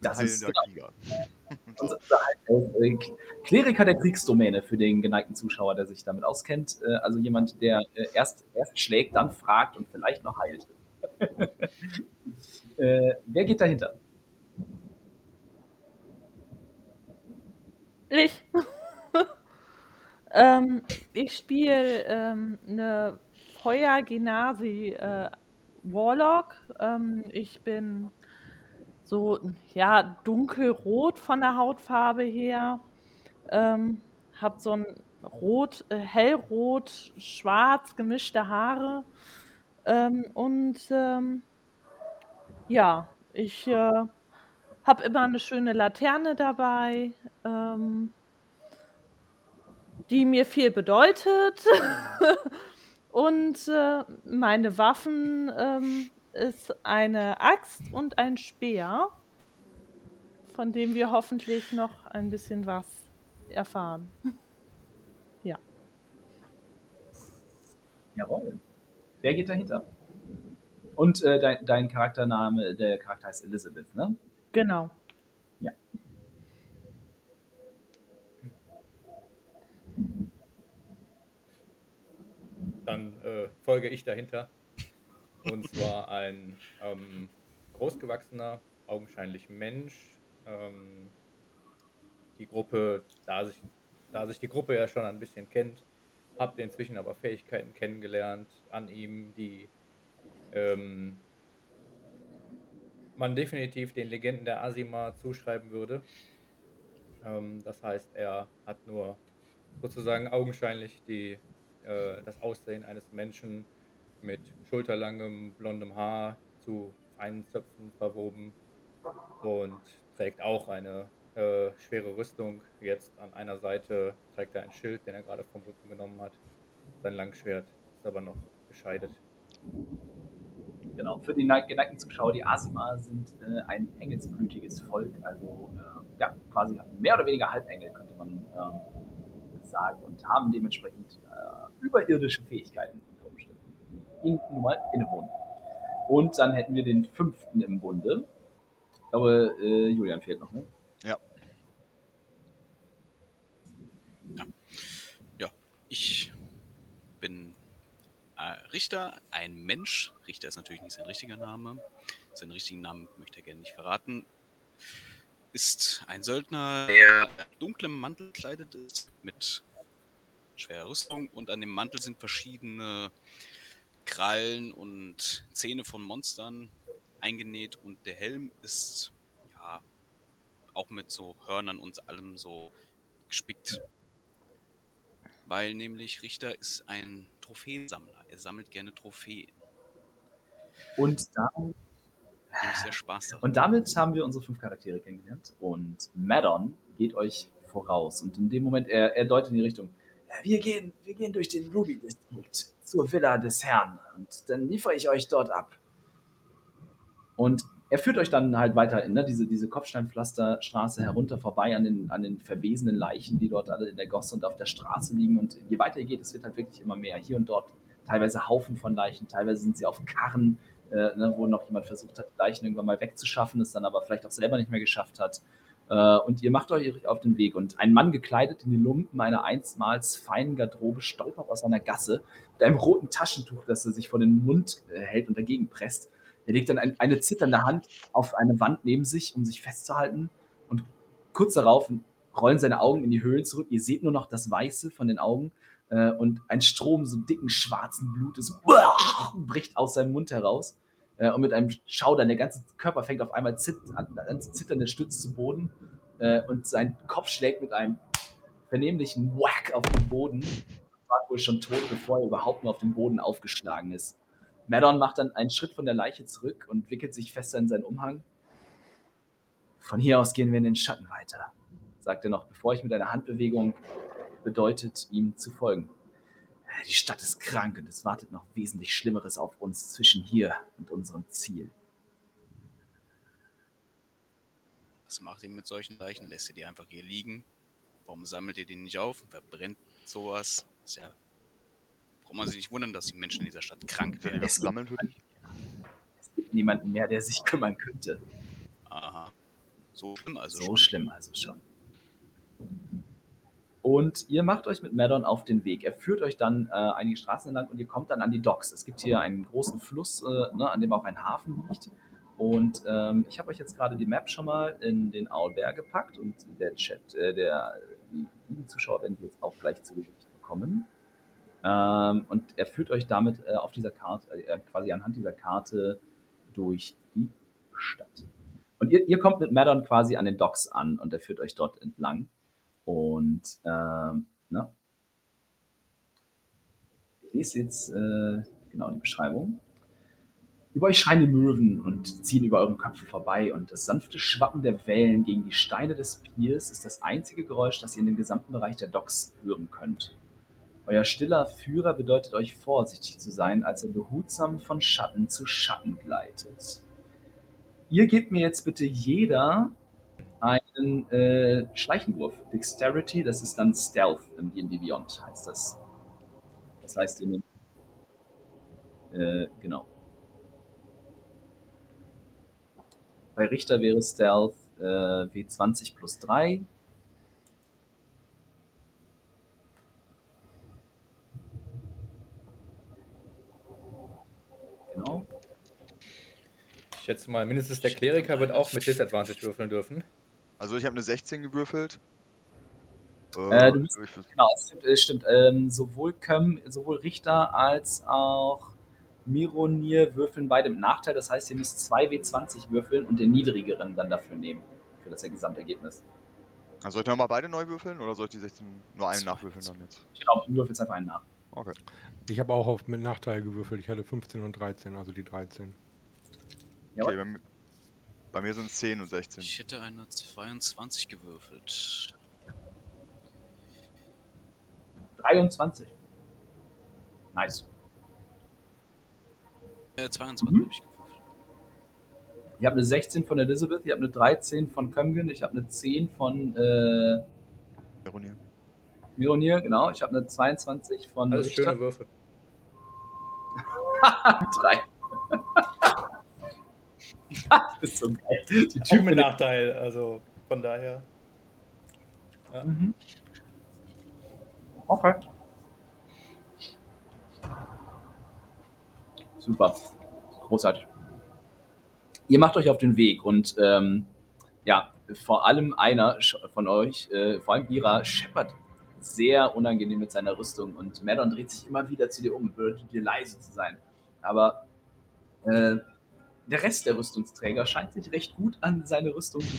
Das ist heilender genau, Krieger. unser unser äh, Kleriker der Kriegsdomäne für den geneigten Zuschauer, der sich damit auskennt. Äh, also jemand, der äh, erst, erst schlägt, dann fragt und vielleicht noch heilt. Äh, wer geht dahinter? Ich. ähm, ich spiele ähm, eine Feuer-Genasi äh, Warlock. Ähm, ich bin so, ja, dunkelrot von der Hautfarbe her. Ähm, hab so ein rot, äh, hellrot, schwarz gemischte Haare. Ähm, und ähm, ja, ich äh, habe immer eine schöne Laterne dabei, ähm, die mir viel bedeutet. und äh, meine Waffen ähm, ist eine Axt und ein Speer, von dem wir hoffentlich noch ein bisschen was erfahren. Jawohl. Wer geht dahinter? Und äh, dein, dein Charaktername, der Charakter heißt Elizabeth, ne? Genau. Dann äh, folge ich dahinter. Und zwar ein ähm, großgewachsener, augenscheinlich Mensch. Ähm, die Gruppe, da sich, da sich die Gruppe ja schon ein bisschen kennt, ihr inzwischen aber Fähigkeiten kennengelernt an ihm, die ähm, man definitiv den Legenden der Asima zuschreiben würde. Ähm, das heißt, er hat nur sozusagen augenscheinlich die, äh, das Aussehen eines Menschen mit schulterlangem blondem Haar zu feinen Zöpfen verwoben und trägt auch eine äh, schwere Rüstung. Jetzt an einer Seite trägt er ein Schild, den er gerade vom Rücken genommen hat. Sein Langschwert ist aber noch gescheidet. Genau. Für die neig- geneigten Zuschauer, die Asima sind äh, ein engelsblütiges Volk, also äh, ja, quasi mehr oder weniger Halbengel, könnte man ähm, sagen, und haben dementsprechend äh, überirdische Fähigkeiten unter Umständen. Nun mal innewohnen. Und dann hätten wir den fünften im Bunde. Ich glaube, äh, Julian fehlt noch, ne? Ich bin äh, Richter, ein Mensch. Richter ist natürlich nicht sein richtiger Name. Seinen richtigen Namen möchte er gerne nicht verraten. Ist ein Söldner, der dunklem Mantel gekleidet ist, mit schwerer Rüstung. Und an dem Mantel sind verschiedene Krallen und Zähne von Monstern eingenäht. Und der Helm ist ja auch mit so Hörnern und allem so gespickt weil nämlich Richter ist ein Trophäensammler. Er sammelt gerne Trophäen. Und dann. Und damit haben wir unsere fünf Charaktere kennengelernt. Und Maddon geht euch voraus. Und in dem Moment, er, er deutet in die Richtung. "Ja, Wir gehen, wir gehen durch den Ruby-Distrikt zur Villa des Herrn. Und dann liefere ich euch dort ab. Und er führt euch dann halt weiter in ne, diese, diese Kopfsteinpflasterstraße herunter vorbei an den, an den verwesenen Leichen, die dort alle in der Gosse und auf der Straße liegen. Und je weiter ihr geht, es wird halt wirklich immer mehr. Hier und dort teilweise Haufen von Leichen, teilweise sind sie auf Karren, äh, ne, wo noch jemand versucht hat, Leichen irgendwann mal wegzuschaffen, es dann aber vielleicht auch selber nicht mehr geschafft hat. Äh, und ihr macht euch auf den Weg. Und ein Mann gekleidet in die Lumpen einer einstmals feinen Garderobe stolpert aus einer Gasse mit einem roten Taschentuch, das er sich vor den Mund äh, hält und dagegen presst. Er legt dann ein, eine zitternde Hand auf eine Wand neben sich, um sich festzuhalten. Und kurz darauf rollen seine Augen in die Höhlen zurück. Ihr seht nur noch das Weiße von den Augen. Äh, und ein Strom so dicken schwarzen Blutes bricht aus seinem Mund heraus. Äh, und mit einem Schaudern, der ganze Körper fängt auf einmal zit an, an zu zittern, der stützt zu Boden. Äh, und sein Kopf schlägt mit einem vernehmlichen Whack auf den Boden. War wohl schon tot, bevor er überhaupt nur auf den Boden aufgeschlagen ist. Maddon macht dann einen Schritt von der Leiche zurück und wickelt sich fester in seinen Umhang. Von hier aus gehen wir in den Schatten weiter, sagt er noch, bevor ich mit einer Handbewegung bedeutet, ihm zu folgen. Die Stadt ist krank und es wartet noch wesentlich Schlimmeres auf uns zwischen hier und unserem Ziel. Was macht ihr mit solchen Leichen? Lässt ihr die einfach hier liegen? Warum sammelt ihr die nicht auf? Verbrennt sowas? Ist ja. Braucht man sich nicht wundern, dass die Menschen in dieser Stadt krank werden. das sammeln würdet. Es gibt niemanden mehr, der sich kümmern könnte. Aha. So schlimm also So schon. schlimm also schon. Und ihr macht euch mit Maddon auf den Weg. Er führt euch dann äh, einige Straßen entlang und ihr kommt dann an die Docks. Es gibt hier einen großen Fluss, äh, ne, an dem auch ein Hafen liegt. Und ähm, ich habe euch jetzt gerade die Map schon mal in den Owlbear gepackt und der Chat, äh, der, die lieben Zuschauer werden die jetzt auch gleich zu Gesicht bekommen. Ähm, und er führt euch damit äh, auf dieser Karte, äh, quasi anhand dieser Karte durch die Stadt. Und ihr, ihr kommt mit Maddon quasi an den Docks an und er führt euch dort entlang. Und ähm, ne? Ich lese jetzt äh, genau die Beschreibung. Über euch schreien die Möwen und ziehen über euren Köpfen vorbei und das sanfte Schwappen der Wellen gegen die Steine des Piers ist das einzige Geräusch, das ihr in dem gesamten Bereich der Docks hören könnt. Euer stiller Führer bedeutet euch vorsichtig zu sein, als er behutsam von Schatten zu Schatten gleitet. Ihr gebt mir jetzt bitte jeder einen äh, Schleichenwurf. Dexterity, das ist dann Stealth im D&D Beyond, heißt das. Das heißt, ihr nehmt... Äh, genau. Bei Richter wäre Stealth äh, W20 plus 3. Genau. Ich schätze mal, mindestens der Kleriker wird auch mit Disadvantage würfeln dürfen. Also ich habe eine 16 gewürfelt. Äh, du bist- ich würfel- Genau, es stimmt. Es stimmt. Ähm, sowohl, Köm, sowohl Richter als auch Mironir würfeln beide mit Nachteil. Das heißt, ihr müsst 2 W20 würfeln und den niedrigeren dann dafür nehmen. Für das Gesamtergebnis. also soll ich nochmal beide neu würfeln oder soll ich die 16 nur einen nachwürfeln dann jetzt? Genau, du würfelst einfach einen nach. Okay. Ich habe auch auf, mit Nachteil gewürfelt. Ich hatte 15 und 13, also die 13. Jawohl. okay bei, mi- bei mir sind es 10 und 16. Ich hätte eine 22 gewürfelt. 23. Nice. Äh, 22 Mhm. habe ich gewürfelt. Ich habe eine 16 von Elizabeth, ich habe eine 13 von Kömgen, ich habe eine 10 von äh, Ironie. Mironir, genau. Ich habe eine 22 von Alles Richter. schöne Würfel. Drei. das ist so geil. Die Typ Typen mit Nachteil, also von daher. Mhm. Okay. Super. Großartig. Ihr macht euch auf den Weg und ähm, ja, vor allem einer von euch, äh, vor allem Ira, scheppert sehr unangenehm mit seiner Rüstung und Maddon dreht sich immer wieder zu dir um, würde dir leise zu sein. Aber äh, der Rest der Rüstungsträger scheint sich recht gut an seine Rüstung zu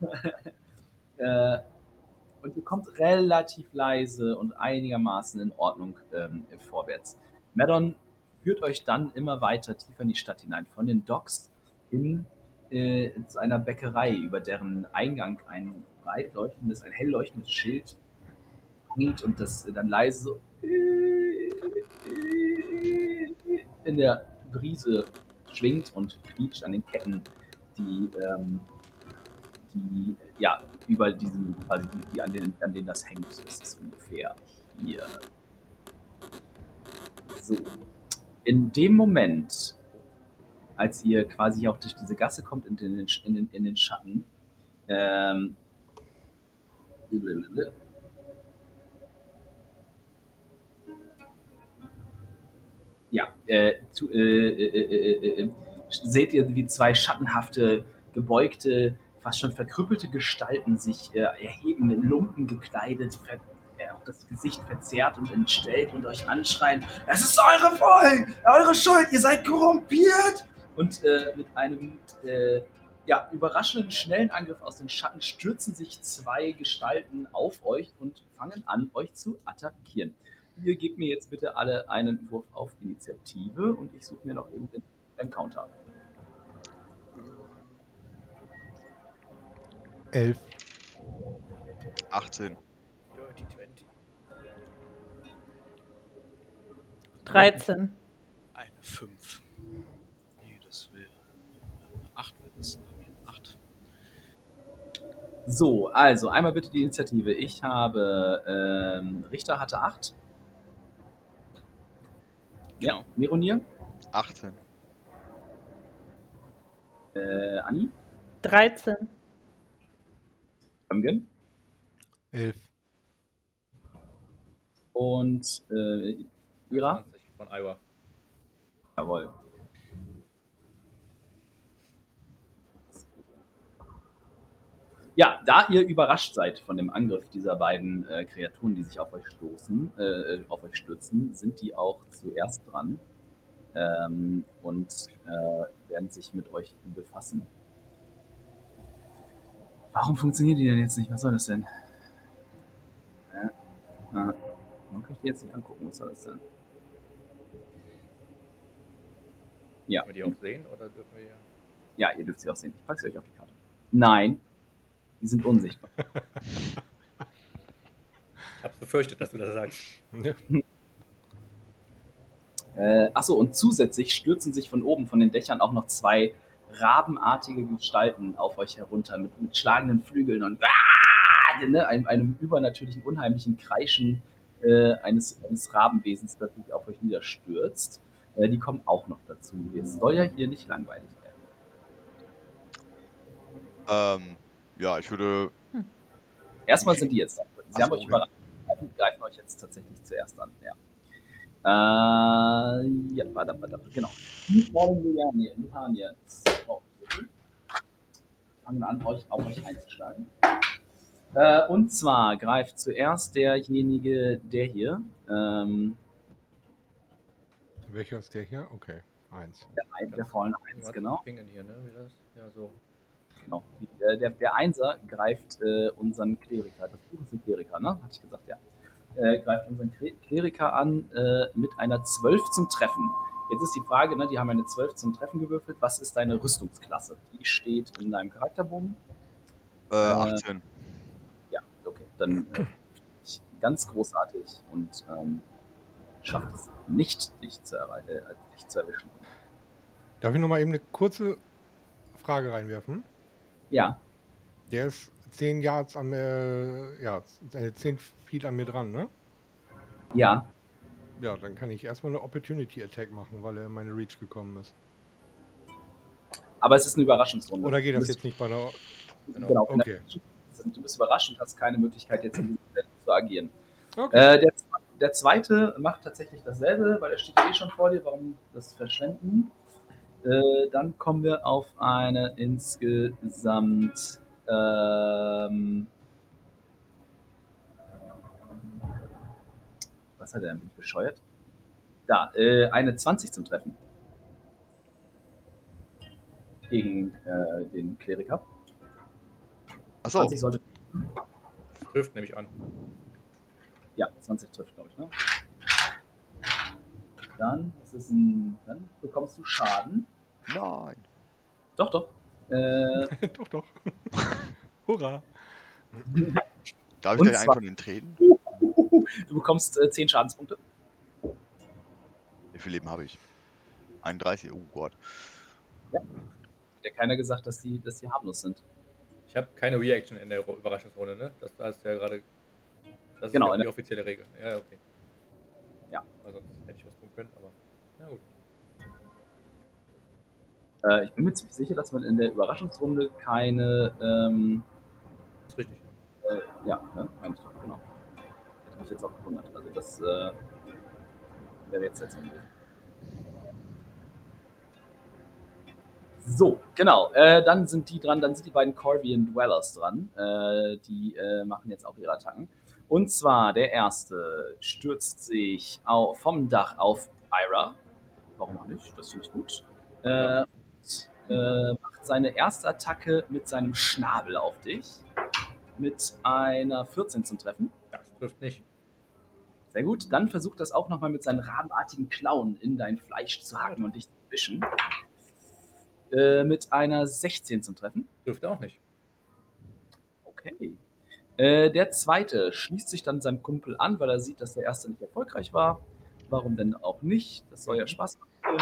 haben. äh, und ihr kommt relativ leise und einigermaßen in Ordnung ähm, vorwärts. Maddon führt euch dann immer weiter tiefer in die Stadt hinein, von den Docks hin äh, zu einer Bäckerei, über deren Eingang ein breit leuchtendes, ein hell leuchtendes Schild hängt und das dann leise so in der Brise schwingt und quietscht an den Ketten, die, ähm, die ja über diesen, quasi die, an, denen, an denen das hängt, ist es ungefähr hier. So. In dem Moment, als ihr quasi auch durch diese Gasse kommt in den, in den, in den Schatten, ähm, ja, äh, zu, äh, äh, äh, äh, seht ihr, wie zwei schattenhafte, gebeugte, fast schon verkrüppelte Gestalten sich äh, erheben, in Lumpen gekleidet, äh, das Gesicht verzerrt und entstellt und euch anschreien, es ist eure Schuld, eure Schuld, ihr seid korrumpiert! Und äh, mit einem äh, ja, überraschenden, schnellen Angriff aus den Schatten stürzen sich zwei Gestalten auf euch und fangen an, euch zu attackieren. Ihr gebt mir jetzt bitte alle einen Wurf auf Initiative und ich suche mir noch eben den Encounter. Elf. 18. Dirty 20. 13. Eine 5. Nee, das wäre eine 8. Wäre das eine 8. So, also einmal bitte die Initiative. Ich habe, ähm, Richter hatte 8. Ja, Genau. Mironir, 18. äh, Anni, 13. Amgen Elf. und äh, Ira. 20 von Iowa. Jawohl. Ja, da ihr überrascht seid von dem Angriff dieser beiden äh, Kreaturen, die sich auf euch stoßen, äh, auf euch stürzen, sind die auch zuerst dran ähm, und äh, werden sich mit euch befassen. Warum funktionieren die denn jetzt nicht? Was soll das denn? Äh, ah, warum kann ich die jetzt nicht angucken? Was soll das denn? Ja. Können wir die auch sehen oder dürfen wir hier? Ja, ihr dürft sie auch sehen. Ich packe sie euch auf die Karte. Nein, die sind unsichtbar. Ich hab's befürchtet, dass du das sagst. Ja. Äh, achso, und zusätzlich stürzen sich von oben, von den Dächern, auch noch zwei rabenartige Gestalten auf euch herunter mit, mit schlagenden Flügeln und ah, ne, einem, einem übernatürlichen, unheimlichen Kreischen äh, eines, eines Rabenwesens, das sich auf euch niederstürzt. Äh, die kommen auch noch dazu. Es soll ja hier nicht langweilig werden. Ähm, ja, ich würde. Erstmal sind die jetzt da. Sie Ach haben euch okay. überrascht. Die greifen euch jetzt tatsächlich zuerst an. Ja. Äh, ja, warte, warte, genau. Jetzt. Oh, fangen an, euch auf euch einzuschlagen. Äh, und zwar greift zuerst derjenige, der hier, ähm, Welcher ist der hier? Okay, eins. der, der vollen Eins, genau. Fingern hier, ne? Wie das? Ja, so. Genau. Die, äh, der, der Einser greift äh, unseren Kleriker. Das Buch ist ein Kleriker, ne? Hatte ich gesagt, ja. Äh, greift unseren Kle- Kleriker an äh, mit einer 12 zum Treffen. Jetzt ist die Frage, ne, die haben eine 12 zum Treffen gewürfelt. Was ist deine Rüstungsklasse? Die steht in deinem Charakterbogen. Äh, 18. Ja, okay. Dann äh, ganz großartig und ähm, schafft es nicht, dich zu, äh, dich zu erwischen. Darf ich noch mal eben eine kurze Frage reinwerfen? Ja, Der ist zehn Yards an mir, ja, äh, zehn Feet an mir dran, ne? ja, Ja, dann kann ich erstmal eine Opportunity Attack machen, weil er in meine Reach gekommen ist. aber es ist eine Überraschungsrunde. Oder geht das jetzt nicht bei der. bist- Genau, der- Okay. du bist überrascht und hast keine Möglichkeit, jetzt in diesem Feld zu agieren. Okay. Äh, der, der zweite macht tatsächlich dasselbe, weil er steht eh schon vor dir. Warum das verschwenden? Äh, dann kommen wir auf eine insgesamt. Ähm, was hat er denn Bin ich bescheuert? Da, äh, eine 20 zum Treffen. Gegen äh, den Kleriker. Achso, 20 sollte. Trifft nämlich an. Ja, 20 trifft, glaube ich. Ne? Dann, das ist ein, dann bekommst du Schaden. Nein. Doch, doch. Äh, doch, doch. Hurra. Darf ich gleich einen von den treten? du bekommst äh, 10 Schadenspunkte. Wie viel Leben habe ich? 31, oh Gott. Hat ja keiner gesagt, dass die, dass die harmlos sind. Ich habe keine Reaction in der Überraschungsrunde, ne? Das heißt ja gerade. Das Genau, ist ja die offizielle Regel. Ja, okay. Ja. Also hätte ich was können, aber. Na gut. Äh, ich bin mir ziemlich sicher, dass man in der Überraschungsrunde keine, ähm, Ist richtig. äh, ja, ne, ich doch, genau. Hätte mich jetzt auch gewundert. Also das äh, wäre jetzt jetzt So, genau. Äh, dann sind die dran, dann sind die beiden Corvian Dwellers dran. Äh, die äh, machen jetzt auch ihre Attacken. Und zwar der erste stürzt sich au- vom Dach auf Ira. Warum auch nicht? Das finde ich gut. Äh, und, äh, macht seine erste Attacke mit seinem Schnabel auf dich. Mit einer 14 zum Treffen. Das trifft nicht. Sehr gut. Dann versucht das auch nochmal mit seinen rabenartigen Klauen in dein Fleisch zu hacken und dich zu wischen. Äh, mit einer 16 zum Treffen. Trifft auch nicht. Okay. Äh, der zweite schließt sich dann seinem Kumpel an, weil er sieht, dass der erste nicht erfolgreich war. Warum denn auch nicht? Das soll ja Spaß machen.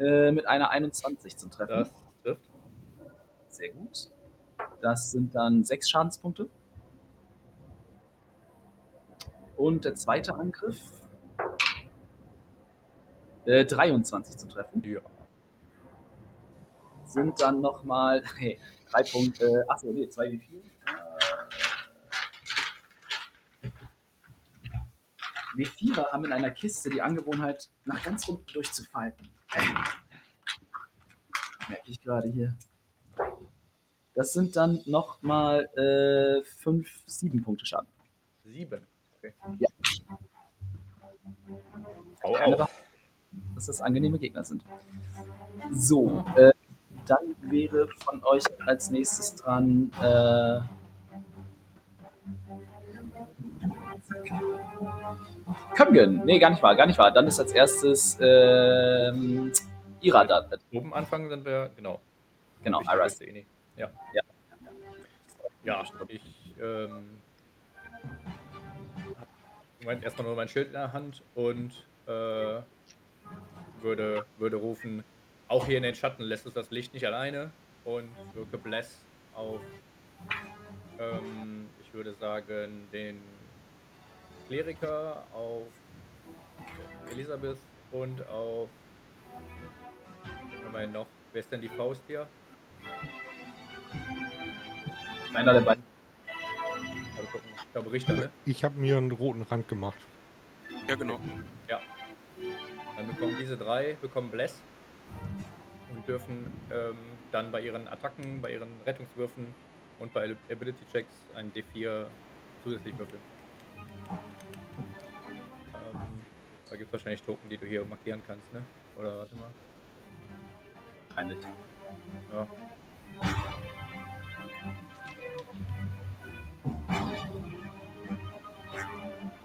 Äh, mit einer 21 zum Treffen. Das trifft. Sehr gut. Das sind dann sechs Schadenspunkte. Und der zweite Angriff. Äh, 23 zu treffen. Ja. Sind dann nochmal. Hey, drei Punkte. Achso, nee, zwei wie viel? Mephira haben in einer Kiste die Angewohnheit, nach ganz unten durchzufalten. Merke ich gerade hier. Das sind dann nochmal äh, fünf, sieben Punkte Schaden. Sieben. Okay. Ja. Au, Keine dass das angenehme Gegner sind. So, äh, dann wäre von euch als nächstes dran. Äh, Kömgen. Nee, gar nicht wahr, gar nicht wahr. Dann ist als erstes ähm, Ira da. Oben anfangen sind wir, genau. Genau, Ira. eh. Ja. Ja. Ja, ich ähm, Moment erstmal nur mein Schild in der Hand und äh, würde, würde rufen, auch hier in den Schatten lässt uns das Licht nicht alleine und wirke Bless auf, ähm, ich würde sagen, den Kleriker, auf Elisabeth und auf, haben wir noch, wer ist denn die Faust hier? Einer der beiden. Also gucken, ich glaube Richter, ne? Ich habe mir einen roten Rand gemacht. Ja, genau. Dann bekommen diese drei, bekommen Bless und dürfen ähm, dann bei ihren Attacken, bei ihren Rettungswürfen und bei Ability Checks einen D4 zusätzlich würfeln. Ähm, da gibt es wahrscheinlich Token, die du hier markieren kannst, ne? Oder warte mal. Eine. Ja.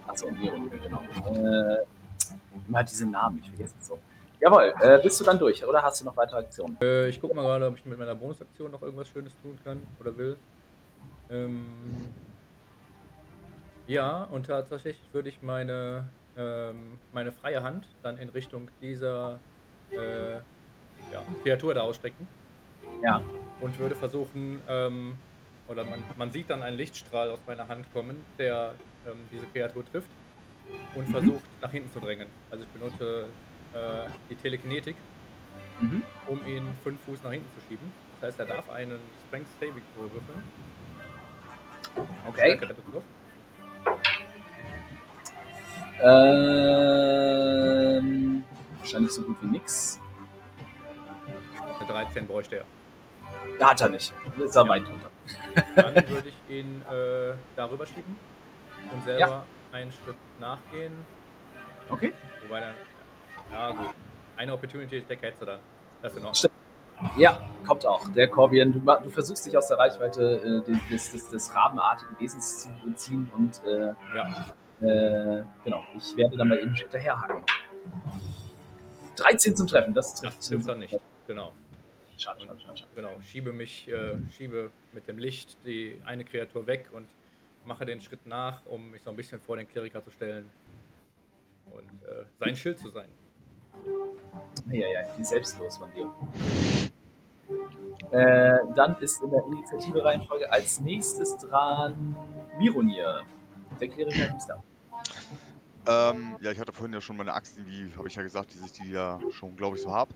Achso, Nero, genau. Äh, immer diese Namen, ich vergesse es so. Jawohl, äh, bist du dann durch oder hast du noch weitere Aktionen? Äh, ich gucke mal gerade, ob ich mit meiner Bonusaktion noch irgendwas Schönes tun kann oder will. Ähm, ja, und tatsächlich würde ich meine, ähm, meine freie Hand dann in Richtung dieser äh, ja, Kreatur da ausstrecken. Ja. Und würde versuchen, ähm, oder man, man sieht dann einen Lichtstrahl aus meiner Hand kommen, der ähm, diese Kreatur trifft und Mhm. versucht nach hinten zu drängen. Also ich benutze äh, die Telekinetik Mhm. um ihn fünf Fuß nach hinten zu schieben. Das heißt, er darf einen Strength Saving Throw würfeln. Okay. Stärke. Ähm, wahrscheinlich so gut wie nix. Eine 13 bräuchte er. Da hat er nicht. Ist er weit drunter. Dann würde ich ihn äh, darüber schieben und selber einen Schritt nachgehen. Okay. Wobei dann. Ja, gut. Eine Opportunity Attack hättest du dann. Das ist in Ordnung. Stimmt. Ja, kommt auch. Der Corbian, du, du versuchst dich aus der Reichweite äh, des, des, des rabenartigen Wesens zu ziehen und äh, Ja. äh, genau, ich werde dann bei ihm hinterherhaken. 13 zum Treffen, das Das trifft. trifft er nicht. Genau. Schade, schade, schade, schade. Genau. Schiebe mich, äh, schiebe mit dem Licht die eine Kreatur weg und mache den Schritt nach, um mich so ein bisschen vor den Kleriker zu stellen und äh, sein Schild zu sein. Ja, ja, wie selbstlos von dir. Äh, dann ist in der Initiative-Reihenfolge als nächstes dran Mironir. Der Kleriker da. Ähm, ja, ich hatte vorhin ja schon meine Axt, die habe ich ja gesagt, dass ich die ja schon, glaube ich, so habe.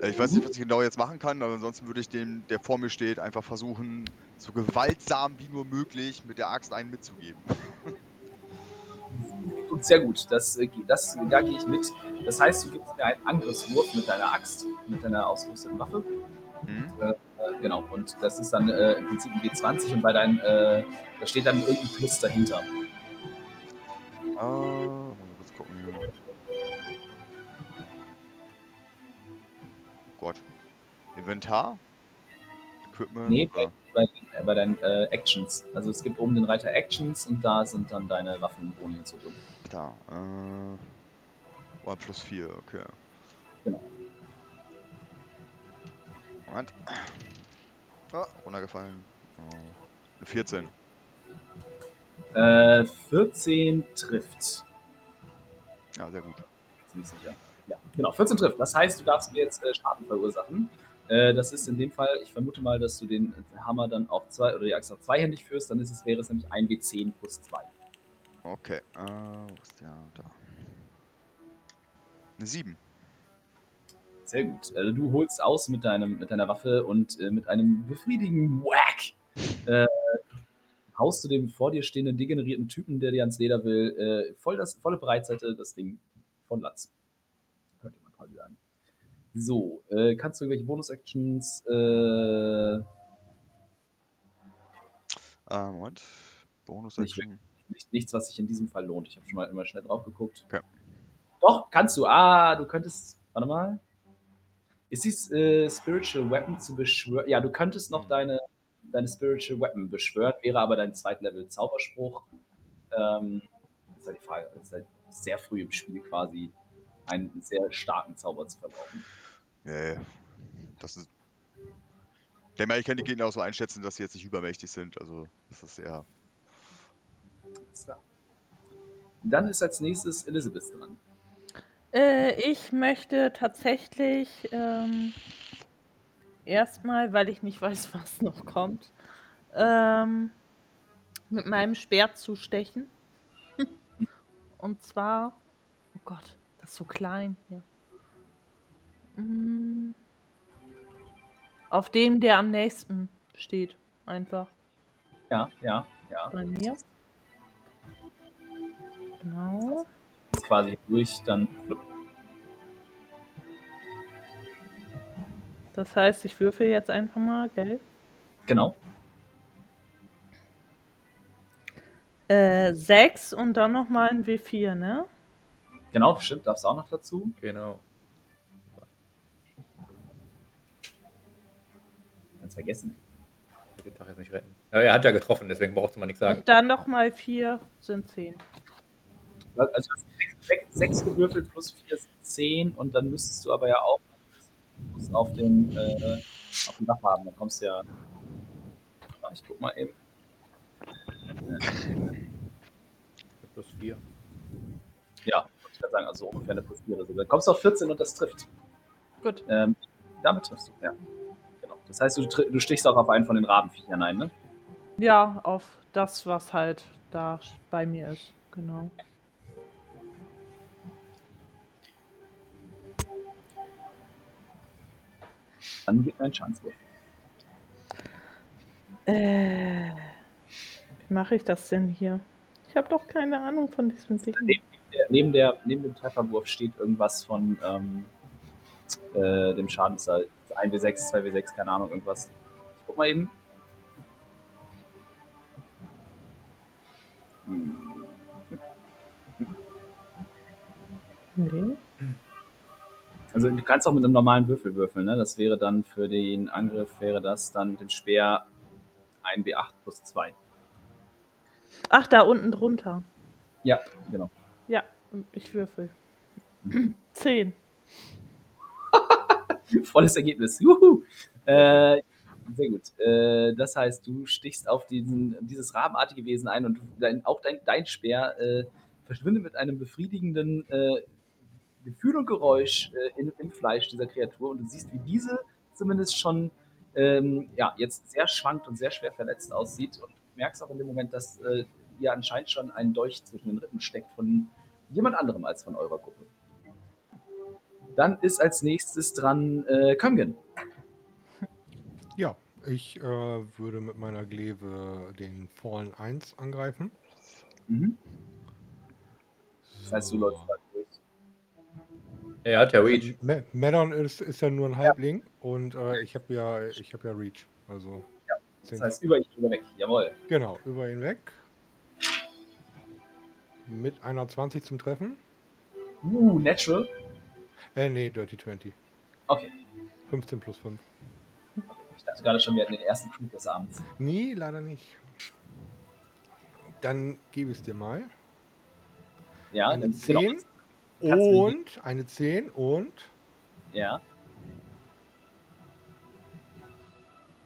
Äh, ich weiß nicht, was ich genau jetzt machen kann, aber ansonsten würde ich dem, der vor mir steht, einfach versuchen, so gewaltsam wie nur möglich mit der Axt einen mitzugeben. Und sehr gut, das, äh, das, da gehe ich mit. Das heißt, du gibst mir einen Angriffswurf mit deiner Axt, mit deiner ausgerüsteten Waffe. Hm? Äh, genau, und das ist dann äh, im Prinzip ein W20 und bei deinem, äh, da steht dann irgendein Plus dahinter. Ah, kurz gucken hier. Gott. Inventar? Equipment? Nee, bei, bei, bei deinen äh, Actions. Also es gibt oben den Reiter Actions und da sind dann deine Waffenboni hinzugefügt. Da. Äh, oh, plus 4, okay. Genau. Moment. Ah, runtergefallen. Oh. Eine 14. Äh, 14 trifft. Ja, sehr gut. Ziemlich sicher. Ja, genau, 14 trifft. Das heißt, du darfst mir jetzt äh, Schaden verursachen. Äh, das ist in dem Fall, ich vermute mal, dass du den Hammer dann auch zwei oder die Axt auch zweihändig führst, dann ist es, wäre es nämlich 1W10 plus 2. Okay. Äh, wo ist der? Da. Eine 7. Sehr gut. Also du holst aus mit, deinem, mit deiner Waffe und äh, mit einem befriedigenden Whack äh, haust du dem vor dir stehenden degenerierten Typen, der dir ans Leder will, äh, voll das, volle Breitseite das Ding von Latz. Ihr mal quasi an. So, äh, kannst du irgendwelche Bonus-Actions äh, Äh, Moment. Bonus Nicht nichts, was sich in diesem Fall lohnt. Ich habe schon mal immer schnell drauf geguckt. Okay. Doch, kannst du. Ah, du könntest. Warte mal. Ist dies äh, Spiritual Weapon zu beschwören? Ja, du könntest noch deine, deine Spiritual Weapon beschwören, wäre aber dein Zweitlevel Zauberspruch. Ähm, ist halt die Frage. Ist halt sehr früh im Spiel quasi einen sehr starken Zauber zu verbrauchen. Ja, ja. Das ist. Ich denke mal, ich kann die Gegner auch so einschätzen, dass sie jetzt nicht übermächtig sind. Also, das ist eher. So. Dann ist als nächstes Elizabeth dran. Äh, ich möchte tatsächlich ähm, erstmal, weil ich nicht weiß, was noch kommt, ähm, mit meinem Speer zustechen. Und zwar, oh Gott, das ist so klein hier. Mm, Auf dem, der am nächsten steht, einfach Ja, ja, ja. bei mir. Genau. Ist quasi durch, dann. Das heißt, ich würfel jetzt einfach mal, gell? Genau. Äh, 6 und dann nochmal ein W4, ne? Genau, stimmt, darfst du auch noch dazu. Genau. Ganz vergessen. Den Tag jetzt nicht retten. Ja, er hat ja getroffen, deswegen braucht man nichts sagen. Und dann nochmal 4 sind 10. Also du hast sechs, sechs gewürfelt plus vier sind zehn und dann müsstest du aber ja auch auf den äh, auf den Dach haben. Dann kommst du ja. Ah, Ich guck mal eben. Plus 4. Ja, ich kann sagen, also ungefähr eine plus vier oder so. Dann kommst du auf 14 und das trifft. Gut. Ähm, damit triffst du, ja. Genau. Das heißt, du, du stichst auch auf einen von den Rabenviechern ein, ne? Ja, auf das, was halt da bei mir ist. Genau. Dann gibt ein Schadenswurf. Äh, wie mache ich das denn hier? Ich habe doch keine Ahnung von diesem Ding. Der, neben, der, neben dem Trefferwurf steht irgendwas von ähm, äh, dem Schadenzahl. 1W6, 2W6, keine Ahnung, irgendwas. Ich guck mal eben. Hm. Nee. Also du kannst auch mit einem normalen Würfel würfeln, ne? Das wäre dann für den Angriff, wäre das dann mit dem Speer 1W8 plus 2. Ach, da unten drunter. Ja, genau. Ja, ich würfel. Zehn. Volles Ergebnis. Juhu. Äh, sehr gut. Äh, das heißt, du stichst auf diesen, dieses rabenartige Wesen ein und dein, auch dein, dein Speer äh, verschwindet mit einem befriedigenden äh, Gefühl und Geräusch äh, in, im Fleisch dieser Kreatur und du siehst, wie diese zumindest schon ähm, ja, jetzt sehr schwankt und sehr schwer verletzt aussieht und merkst auch in dem Moment, dass äh, ihr anscheinend schon ein Dolch zwischen den Rippen steckt von jemand anderem als von eurer Gruppe. Dann ist als nächstes dran äh, Köngen. Ja, ich äh, würde mit meiner Glaive den Fallen 1 angreifen. Mhm. Das heißt, du So. läufst. Er hat ja Reach. Ma- Maddon ist, ist ja nur ein Halbling und äh, ich habe ja, ich habe ja Reach. Also Das zehn- heißt, über ihn weg. Jawohl. genau, über ihn weg. Mit einer 20 zum Treffen. Uh, natural. Äh, nee, Dirty 20. Okay. 15 plus 5. Ich dachte gerade schon, wir hatten den ersten Flug des Abends. Nee, leider nicht. Dann gebe ich es dir mal. Ja, Eine dann genau. Und eine 10 und Ja.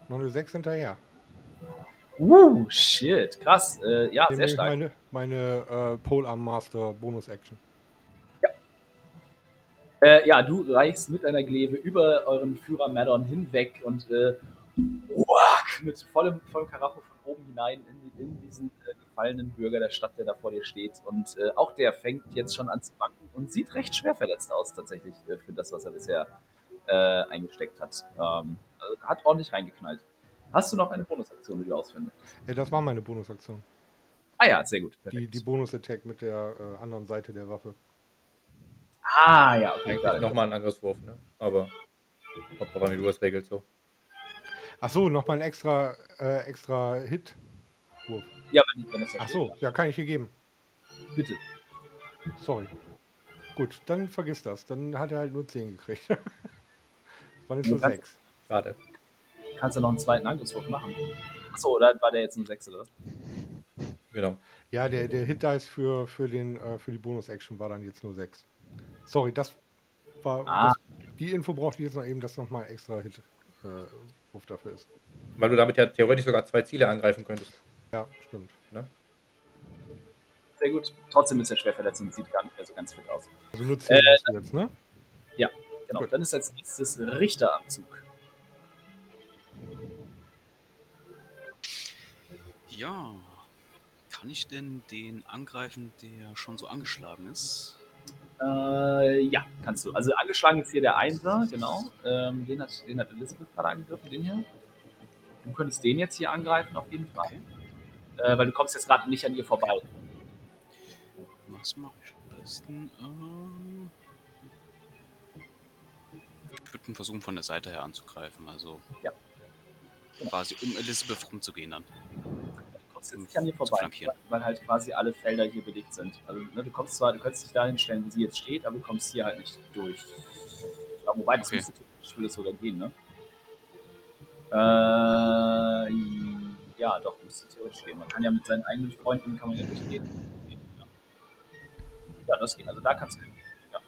noch eine 6 hinterher. Uh, shit. Krass. Äh, ja, sehr Nämlich stark. meine, meine äh, Polearm Master Bonus Action. Äh, ja, du reichst mit deiner Glaive über euren Führer Maddon hinweg und äh, mit vollem, vollem Karacho von oben hinein in, in diesen äh, gefallenen Bürger der Stadt, der da vor dir steht. Und äh, auch der fängt jetzt schon an zu wanken und sieht recht schwer verletzt aus, tatsächlich, äh, für das, was er bisher äh, eingesteckt hat. Ähm, also hat ordentlich reingeknallt. Hast du noch eine Bonusaktion, die du ausfindest? Äh, das war meine Bonusaktion. Ah ja, sehr gut. Die, Perfekt. die Bonus-Attack mit der äh, anderen Seite der Waffe. ah, ja, okay. Eigentlich Klar. nochmal ein Angriffswurf, ne? Aber kommt drauf an, wie du das regelst so. Ach so, nochmal ein extra, äh, extra Hit. Wurf. Ja, wenn, wenn es Ach so, ja, kann ich hier geben. Bitte. Sorry. Gut, dann vergiss das. Dann hat er halt nur 10 gekriegt. War nicht Du nur kannst- 6. Schade. Kannst du noch einen zweiten Angriffswurf machen? Achso, oder war der jetzt ein Sechs oder was? Genau. Ja, der, der Hit Dice für, für, den, äh, für die Bonus-Action war dann jetzt nur 6. Sorry, das war. Ah. Das, die Info brauchte ich jetzt noch eben, dass nochmal extra Hit äh, dafür ist. Weil du damit ja theoretisch sogar zwei Ziele angreifen könntest. Ja, stimmt. Sehr gut. Trotzdem ist er schwer verletzt und sieht gar nicht mehr so ganz fit aus. Also nur 10 Äh, jetzt, ne? Genau, Gut. dann ist als nächstes Richteranzug. Ja. Kann ich denn den angreifen, der schon so angeschlagen ist? Äh, ja, kannst du. Also angeschlagen ist hier der Einser, genau. Ähm, den, hat, den hat Elizabeth gerade angegriffen, den hier. Du könntest den jetzt hier angreifen, auf jeden Fall. Okay. Äh, weil du kommst jetzt gerade nicht an ihr vorbei. Was mache ich am besten? Ähm, ich würde versuchen, von der Seite her anzugreifen. Also Ja. Genau. quasi um Elizabeth rumzugehen dann. An ihr Zu vorbei, weil, weil halt quasi alle Felder hier belegt sind. Also ne, du kommst zwar, du könntest dich dahin stellen, wo sie jetzt steht, aber du kommst hier halt nicht durch. Ja, wobei, das Okay. müsste würde es sogar gehen, ne? Äh, ja, doch, müsste theoretisch gehen. Man kann ja mit seinen eigenen Freunden kann man ja durchgehen. Ja. das geht. Also da kannst du. Ja.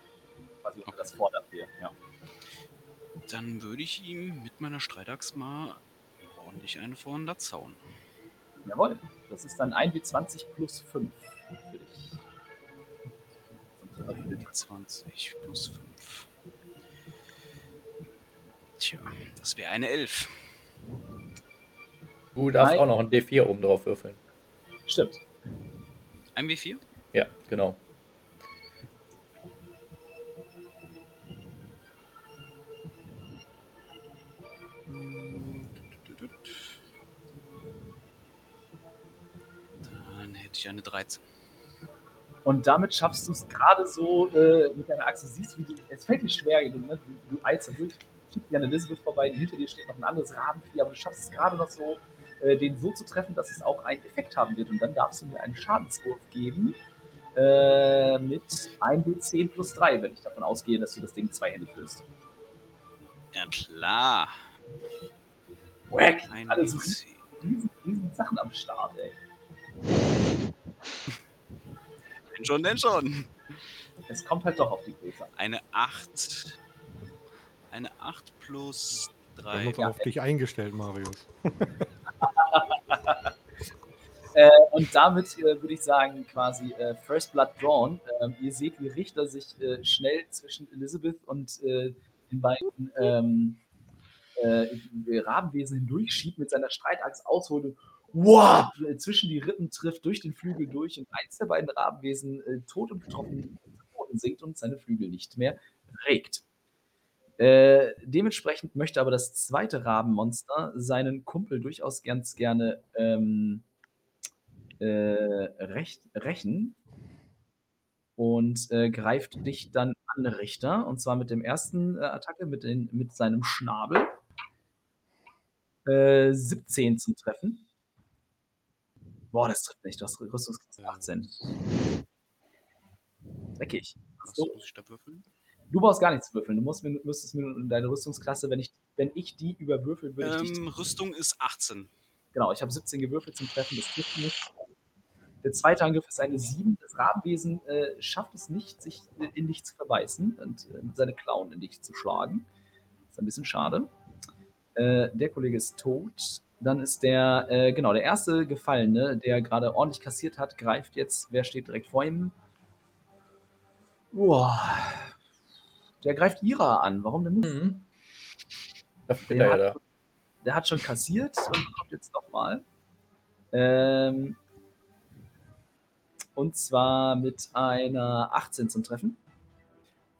Quasi unter das Vordach-Hier, ja. Dann würde ich ihm mit meiner Streitaxt mal ordentlich eine vor den Latz hauen. Jawohl. Das ist dann 1W20 plus 5 für dich. Und, äh, für dich. 20 plus 5. Tja, das wäre eine 11. Du darfst Nein. auch noch ein D4 oben drauf würfeln. Stimmt. Ein W4? Ja, genau. Ich eine 13. Und damit schaffst du es gerade so äh, mit deiner Achse. Siehst, wie du, es fällt dir schwer, ne? du, du eilst da durch, schiebt dir an Elizabeth vorbei, hinter dir steht noch ein anderes Rabenvieh, aber du schaffst es gerade noch so, äh, den so zu treffen, dass es auch einen Effekt haben wird. Und dann darfst du mir einen Schadenswurf geben äh, mit 1d10 plus 3, wenn ich davon ausgehe, dass du das Ding zweihändig führst. Ja klar. Wack! Alle so W10. riesen, riesen Sachen am Start, ey. Denn schon, denn schon. Es kommt halt doch auf die Größe. Eine 8. Eine 8 plus Wir haben 3. auf dich eingestellt, Marius. Äh, und damit äh, würde ich sagen, quasi äh, First Blood Drawn. Ähm, ihr seht, wie Richter sich äh, schnell zwischen Elizabeth und äh, den beiden ähm, äh, Rabenwesen hindurchschiebt, mit seiner Streitaxt ausholt und wow, äh, zwischen die Rippen trifft, durch den Flügel durch und eins der beiden Rabenwesen äh, tot und Boden sinkt und seine Flügel nicht mehr regt. Äh, dementsprechend möchte aber das zweite Rabenmonster seinen Kumpel durchaus ganz gerne ähm, äh, recht, rächen und äh, greift dich dann an, Richter. Und zwar mit dem ersten äh, Attacke, mit, den, mit seinem Schnabel. Äh, 17 zum Treffen. Boah, das trifft nicht. Du hast Rüstungsklasse 18. Dreckig. So, muss ich da würfeln? du brauchst gar nichts würfeln. Du musst müsstest mir deine Rüstungsklasse, wenn ich, wenn ich die überwürfel, würde Ähm, Rüstung ist 18. Genau, ich habe 17 gewürfelt zum Treffen, das trifft nicht. Der zweite Angriff ist eine 7. Das Rabenwesen äh, schafft es nicht, sich in dich zu verbeißen und äh, seine Klauen in dich zu schlagen. Ist ein bisschen schade. Äh, der Kollege ist tot. Dann ist der, äh, genau, der erste Gefallene, der gerade ordentlich kassiert hat, greift jetzt. Wer steht direkt vor ihm? Uah. Der greift Ira an. Warum denn nicht? Mhm. Der er ja hat, da. der hat schon kassiert und kommt jetzt nochmal. Ähm, und zwar mit einer 18 zum Treffen.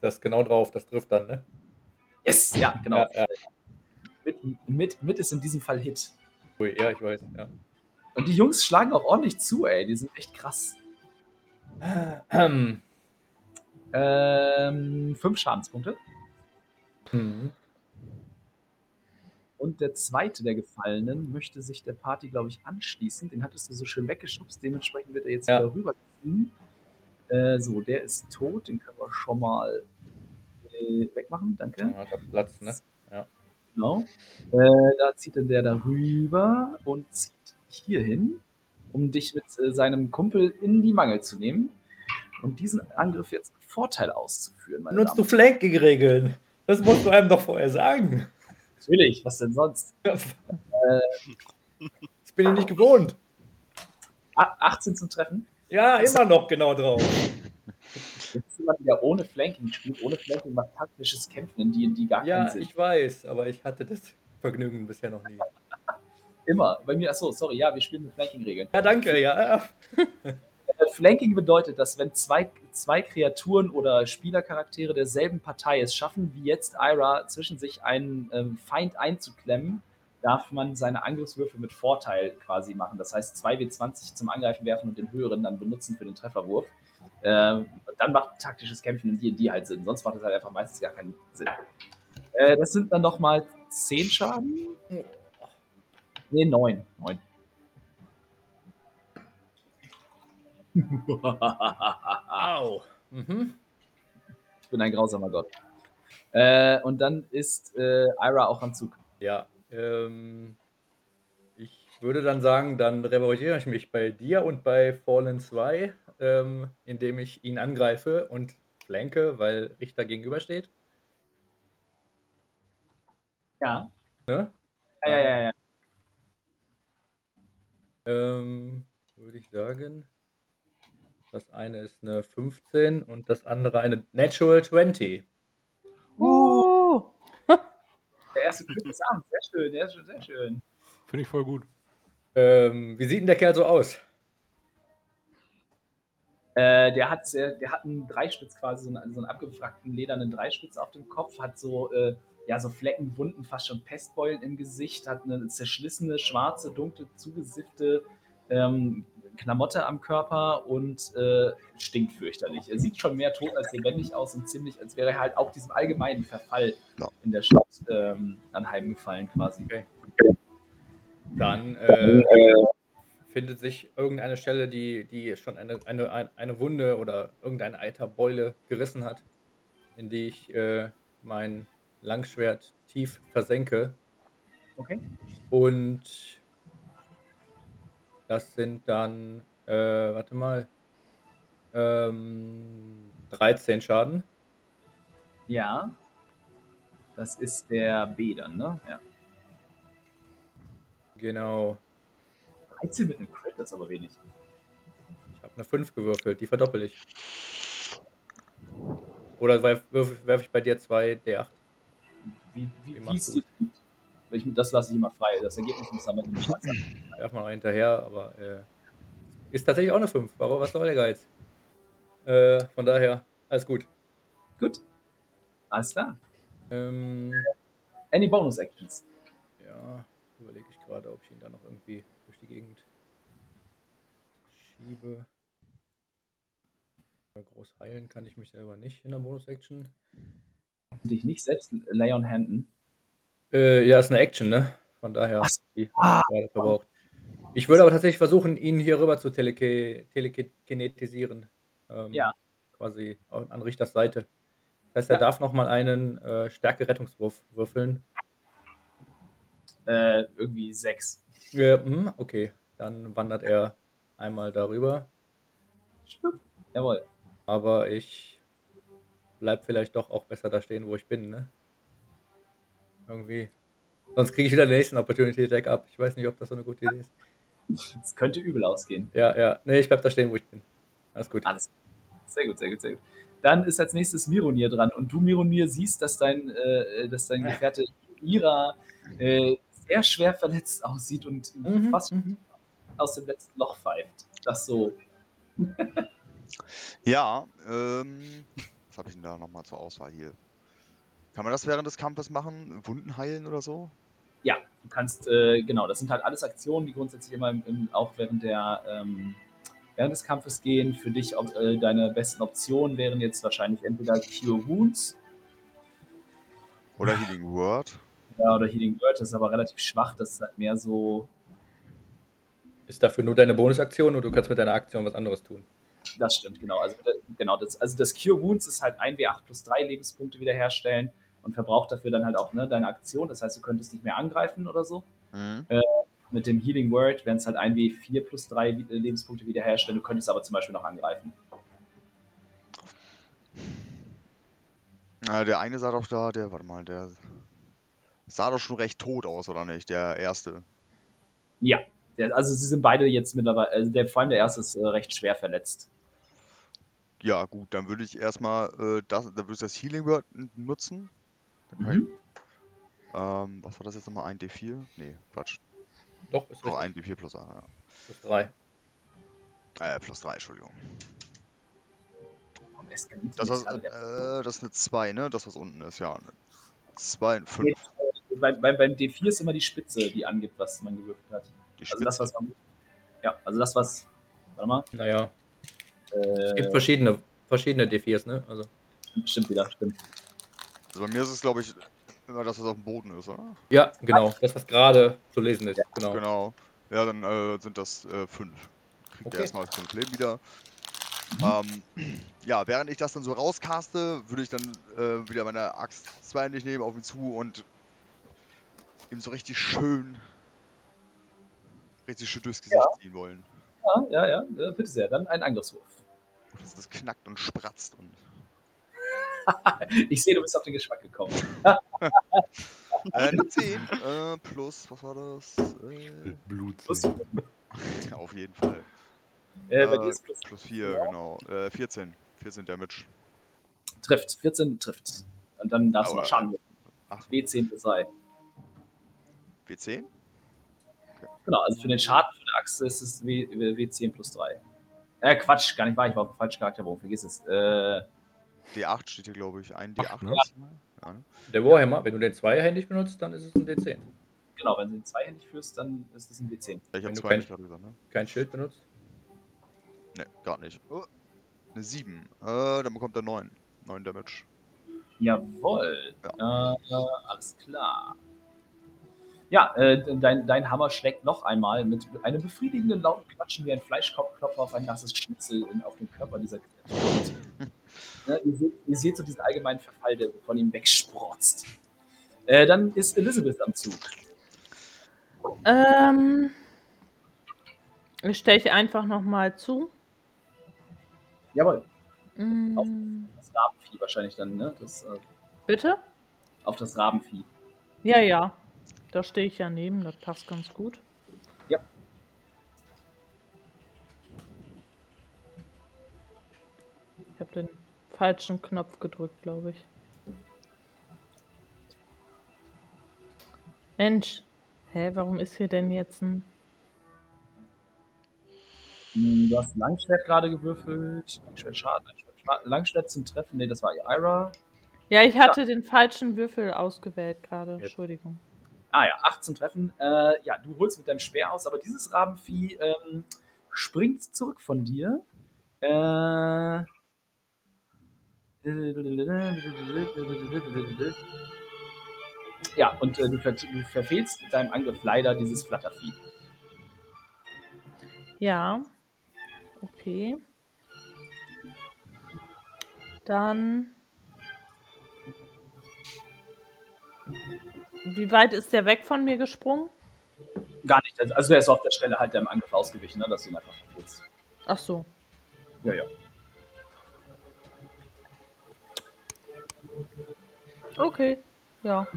Das ist genau drauf, das trifft dann, ne? Yes, ja, genau. Ja, ja. Mit, mit, mit ist in diesem Fall Hit. Ui, ja, ich weiß. Ja. Und die Jungs schlagen auch ordentlich zu, ey. Die sind echt krass. Ähm, Ähm, fünf Schadenspunkte. mhm. Und der zweite der Gefallenen möchte sich der Party, glaube ich, anschließen. Den hattest du so schön weggeschubst. Dementsprechend wird er jetzt Ja. wieder rüberziehen. Äh, so, der ist tot. Den können wir schon mal äh, wegmachen. Danke. Ja, Platz, ne? Genau. Äh, da zieht dann der darüber und zieht hier hin, um dich mit äh, seinem Kumpel in die Mangel zu nehmen und diesen Angriff jetzt Vorteil auszuführen. Nutzt du Damen. Flanking-Regeln? Das musst du einem doch vorher sagen. Natürlich, was denn sonst? Das bin ich nicht gewohnt. A 18 zum Treffen. Ja, immer noch genau drauf. Jetzt jemand, der ohne Flanking spielt. Ohne Flanking macht taktisches Kämpfen in D&D gar keinen Ja, Sinn. ich weiß, aber ich hatte das Vergnügen bisher noch nie. Immer. Bei mir, achso, sorry, ja, wir spielen mit Flanking-Regeln. Ja, danke, ja. Äh, Flanking bedeutet, dass wenn zwei, zwei Kreaturen oder Spielercharaktere derselben Partei es schaffen, wie jetzt Ira, zwischen sich einen ähm, Feind einzuklemmen, darf man seine Angriffswürfe mit Vorteil quasi machen. Das heißt, 2W20 zum Angreifen werfen und den höheren dann benutzen für den Trefferwurf. Ähm, dann macht taktisches Kämpfen in D&D halt Sinn. Sonst macht es halt einfach meistens gar keinen Sinn. Äh, das sind dann nochmal 10 Schaden. Ne, 9. 9. Au. Mhm. Ich bin ein grausamer Gott. Äh, und dann ist äh, Ira auch am Zug. Ja, ähm, ich würde dann sagen, dann revanchiere ich mich bei dir und bei Fallen 2, ähm, indem ich ihn angreife und flanke, weil Richter gegenübersteht. Ja. Ne? Ja, ja, ja, ja. Ähm, würde ich sagen, das eine ist eine 15 und das andere eine Natural 20. Uh, Der erste Glück des Abends. Sehr schön, sehr schön, sehr schön. Finde ich voll gut. Ähm, wie sieht denn der Kerl so aus? Äh, der, hat, sehr- der hat einen Dreispitz quasi, so einen, so einen abgefragten ledernen Dreispitz auf dem Kopf, hat so, äh, ja, so Flecken, Wunden, fast schon Pestbeulen im Gesicht, hat eine zerschlissene, schwarze, dunkle, zugesiffte ähm, Klamotte am Körper und äh, stinkt fürchterlich. Er sieht schon mehr tot als lebendig aus und ziemlich, als wäre er halt auch diesem allgemeinen Verfall Ja. in der Stadt ähm, anheimgefallen quasi. Okay. Dann äh, findet sich irgendeine Stelle, die, die schon eine, eine, ein- eine Wunde oder irgendeine Eiterbeule gerissen hat, in die ich äh, mein Langschwert tief versenke. Okay. Und das sind dann, äh, warte mal, ähm, 13 Schaden. Ja. Das ist der B dann, ne? Ja. Genau. 13 mit einem Crit, das ist aber wenig. Ich habe eine 5 gewürfelt, die verdoppel ich. Oder werfe werf ich bei dir zwei D8? Wie, Wie wie, wie ist die, ich, das lasse ich immer frei. Das Ergebnis muss dann mit dem Schatz Werf mal hinterher, aber äh, ist tatsächlich auch eine 5. Warum, was soll der Geiz? Äh, von daher, alles gut. Gut. Alles klar. Ähm, Any Bonus Actions? ja, überlege ich gerade, ob ich ihn da noch irgendwie durch die Gegend schiebe. Groß heilen kann ich mich selber nicht in der Bonus-Action. Dich nicht selbst lay on handen. Äh, ja, ist eine Action, ne? Von daher, Ach die Ah. gerade verbraucht. Ich würde aber tatsächlich versuchen, ihn hier rüber zu teleke telekinetisieren. Ähm, Ja. Quasi an an Richters Seite. Das heißt, er Ja. darf nochmal einen äh, Stärke-Rettungswurf würfeln. Äh, irgendwie sechs. Ja, hm, okay, dann wandert er einmal darüber. Schwupp. Jawohl. Aber ich bleib vielleicht doch auch besser da stehen, wo ich bin, ne? Irgendwie. Sonst kriege ich wieder den nächsten Opportunity Attack ab. Ich weiß nicht, ob das so eine gute Idee ist. Das könnte übel ausgehen. Ja, ja. Nee, ich bleib da stehen, wo ich bin. Alles gut. Alles. Sehr gut, sehr gut, sehr gut. Dann ist als nächstes Mironir dran. Und du, Mironir, siehst, dass dein, äh, dass dein Gefährte Ira äh, sehr schwer verletzt aussieht und Mhm, fast mhm. aus dem letzten Loch pfeift. Das so. Ja, ähm, was habe ich denn da nochmal zur Auswahl hier? Kann man das während des Kampfes machen? Wunden heilen oder so? Ja, du kannst, äh, genau, das sind halt alles Aktionen, die grundsätzlich immer im, im, auch während der ähm, während des Kampfes gehen. Für dich ob, äh, deine besten Optionen wären jetzt wahrscheinlich entweder Cure Wounds Oder Healing Word? Ja, oder Healing Word, das ist aber relativ schwach, das ist halt mehr so, Ist dafür nur deine Bonusaktion oder du kannst mit deiner Aktion was anderes tun? das stimmt, genau. Also, äh, genau das, also das Cure Wounds ist halt 1w8 plus 3 Lebenspunkte wiederherstellen und verbraucht dafür dann halt auch ne, deine Aktion. Das heißt, du könntest nicht mehr angreifen oder so. Mhm. Mit dem Healing Word wären es halt 1w4 plus 3 Lebenspunkte wiederherstellen. Du könntest aber zum Beispiel noch angreifen. Ja, der eine sah doch da, der, warte mal, der sah doch schon recht tot aus, oder nicht? Der erste. Ja, der, also sie sind beide jetzt mittlerweile, also der, vor allem der erste ist äh, recht schwer verletzt. Ja, gut, dann würde ich erstmal äh, das, dann würde ich das Healing Word nutzen. Mhm. Ähm, was war das jetzt nochmal? 1D4? Nee, Quatsch. Doch, ist richtig. 1D4 plus A, ja. Plus drei. Äh, plus 3, Entschuldigung. Das, was, äh, das ist eine 2, ne? Das, was unten ist, ja. 2 und 5. Nee, äh, bei, bei, beim D4 ist immer die Spitze, die angibt, was man gewürfelt hat. Die Also das, Spitze. was man. Ja, also das, was. Warte mal. Naja, es gibt Äh, verschiedene, verschiedene D4s, ne? Also, stimmt wieder, stimmt. Also bei mir ist es, glaube ich, immer das, was auf dem Boden ist, oder? ja, genau. Das, was gerade zu lesen ist. Genau. Genau. Ja, dann äh, sind das 5. Kriegt Okay. er erstmal 5 Leben wieder. Ähm, ja, während ich das dann so rauscaste, würde ich dann äh, wieder meine Axt zweihändig nehmen, auf ihn zu und ihm so richtig schön, richtig schön durchs Gesicht ziehen wollen. Ja, ja, ja, bitte sehr. Dann ein Angriffswurf. Dass das knackt und spratzt und. Ich sehe, du bist auf den Geschmack gekommen. Äh, eine 10 äh, plus, was war das? Äh, Blut. Plus, ja, auf jeden Fall. äh, bei Äh, dir ist plus, plus 4, genau. Äh, 14. 14 Damage. trifft. 14 trifft. Und dann darfst du Aber- noch Schaden. Ach, W10 plus 3. W10? Genau, also für den Schaden für die Axt ist es W, W10 plus 3. Äh, Quatsch, gar nicht wahr, ich war auf dem falschen Charakterbogen, vergiss es. Äh, D8 steht hier, glaube ich. Ein D8. Acht, ne? maximal. Ja, ne? Der Warhammer, wenn du den zweihändig benutzt, dann ist es ein D10. genau, wenn du den zweihändig führst, dann ist es ein W10. Ich Wenn habe du zwei kein- gesagt, ne? Kein Schild benutzt. Ne, gar nicht. Oh, eine 7. Äh, dann bekommt er 9. 9 Damage. Jawohl. Äh, alles klar. Ja, äh, dein, dein Hammer schlägt noch einmal mit einem befriedigenden lauten Klatschen wie ein Fleischklopfer auf ein nasses Schnitzel in, auf den Körper dieser Kreatur. ja, ihr, seht, ihr seht so diesen allgemeinen Verfall, der von ihm wegsprotzt. Äh, dann ist Elizabeth am Zug. Ähm, ich steche einfach nochmal zu. Jawohl. Mm, Das Rabenvieh wahrscheinlich dann, ne? Das, äh, bitte? auf das Rabenvieh. Ja, ja. Da stehe ich ja neben, das passt ganz gut. Ja. Ich habe den falschen Knopf gedrückt, glaube ich. Mensch, hä, warum ist hier denn jetzt ein... Hm, Du hast Langschwert gerade gewürfelt. Langschwert Schaden. Langschwert, zum Treffen. Nee, das war Ira. Ja, ich hatte den falschen Würfel ausgewählt gerade, Entschuldigung. Ah ja, 18 Treffen. Äh, ja, du holst mit deinem Speer aus, aber dieses Rabenvieh ähm, springt zurück von dir. Äh, ja, und äh, du, ver du verfehlst mit deinem Angriff leider dieses Flattervieh. Ja, okay. Dann... Wie weit ist der weg von mir gesprungen? Gar nicht. Also der ist auf der Stelle halt deinem Angriff ausgewichen, ne, dass du ihn einfach verfehlst. Ach so. Ja, ja. Okay, ja.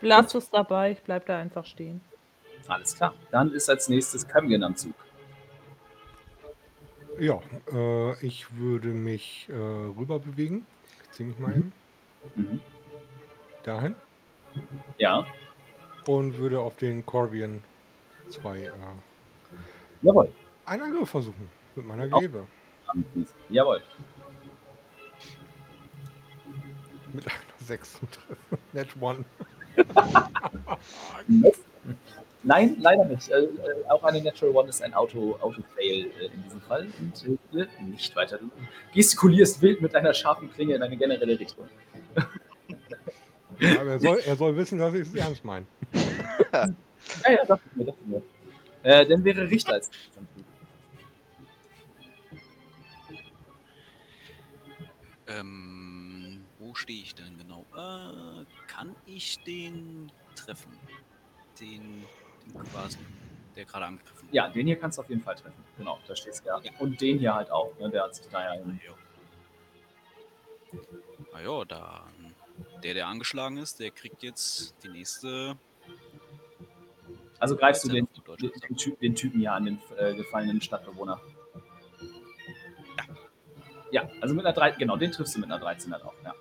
Lass es dabei, ich bleib da einfach stehen. Alles klar. Dann ist als nächstes Kamgen am Zug. Ja, äh, ich würde mich äh, rüber bewegen. Ich ziehe mich mal hin. Mhm. Dahin. Ja, Und würde auf den Corbian 2 äh, jawohl. einen Angriff versuchen. Mit meiner. Gebe. Jawohl. Mit einer 6 zu treffen. Net one. Nein, leider nicht. Äh, äh, auch eine Natural One ist ein Auto, Auto-Fail äh, in diesem Fall. Und äh, nicht weiter. Du gestikulierst wild mit deiner scharfen Klinge in eine generelle Richtung. Ja, aber er soll, er soll wissen, dass ich es ernst meine. Ja, ja, ich mir, ich mir. Äh, dann wäre Richter als. Ähm, wo stehe ich denn genau? Äh, kann ich den treffen? Den, den quasi, der gerade angegriffen Ja, den hier kannst du auf jeden Fall treffen. Genau, da steht's ja. Und den hier halt auch. Ne? Der hat sich da ja. Na ja, dann. Der, der angeschlagen ist, der kriegt jetzt die nächste. Also greifst du den, den, den, Typ, den Typen hier an, den äh, gefallenen Stadtbewohner. Ja, also mit einer 13, genau, den triffst du mit einer 13 halt auch, ja.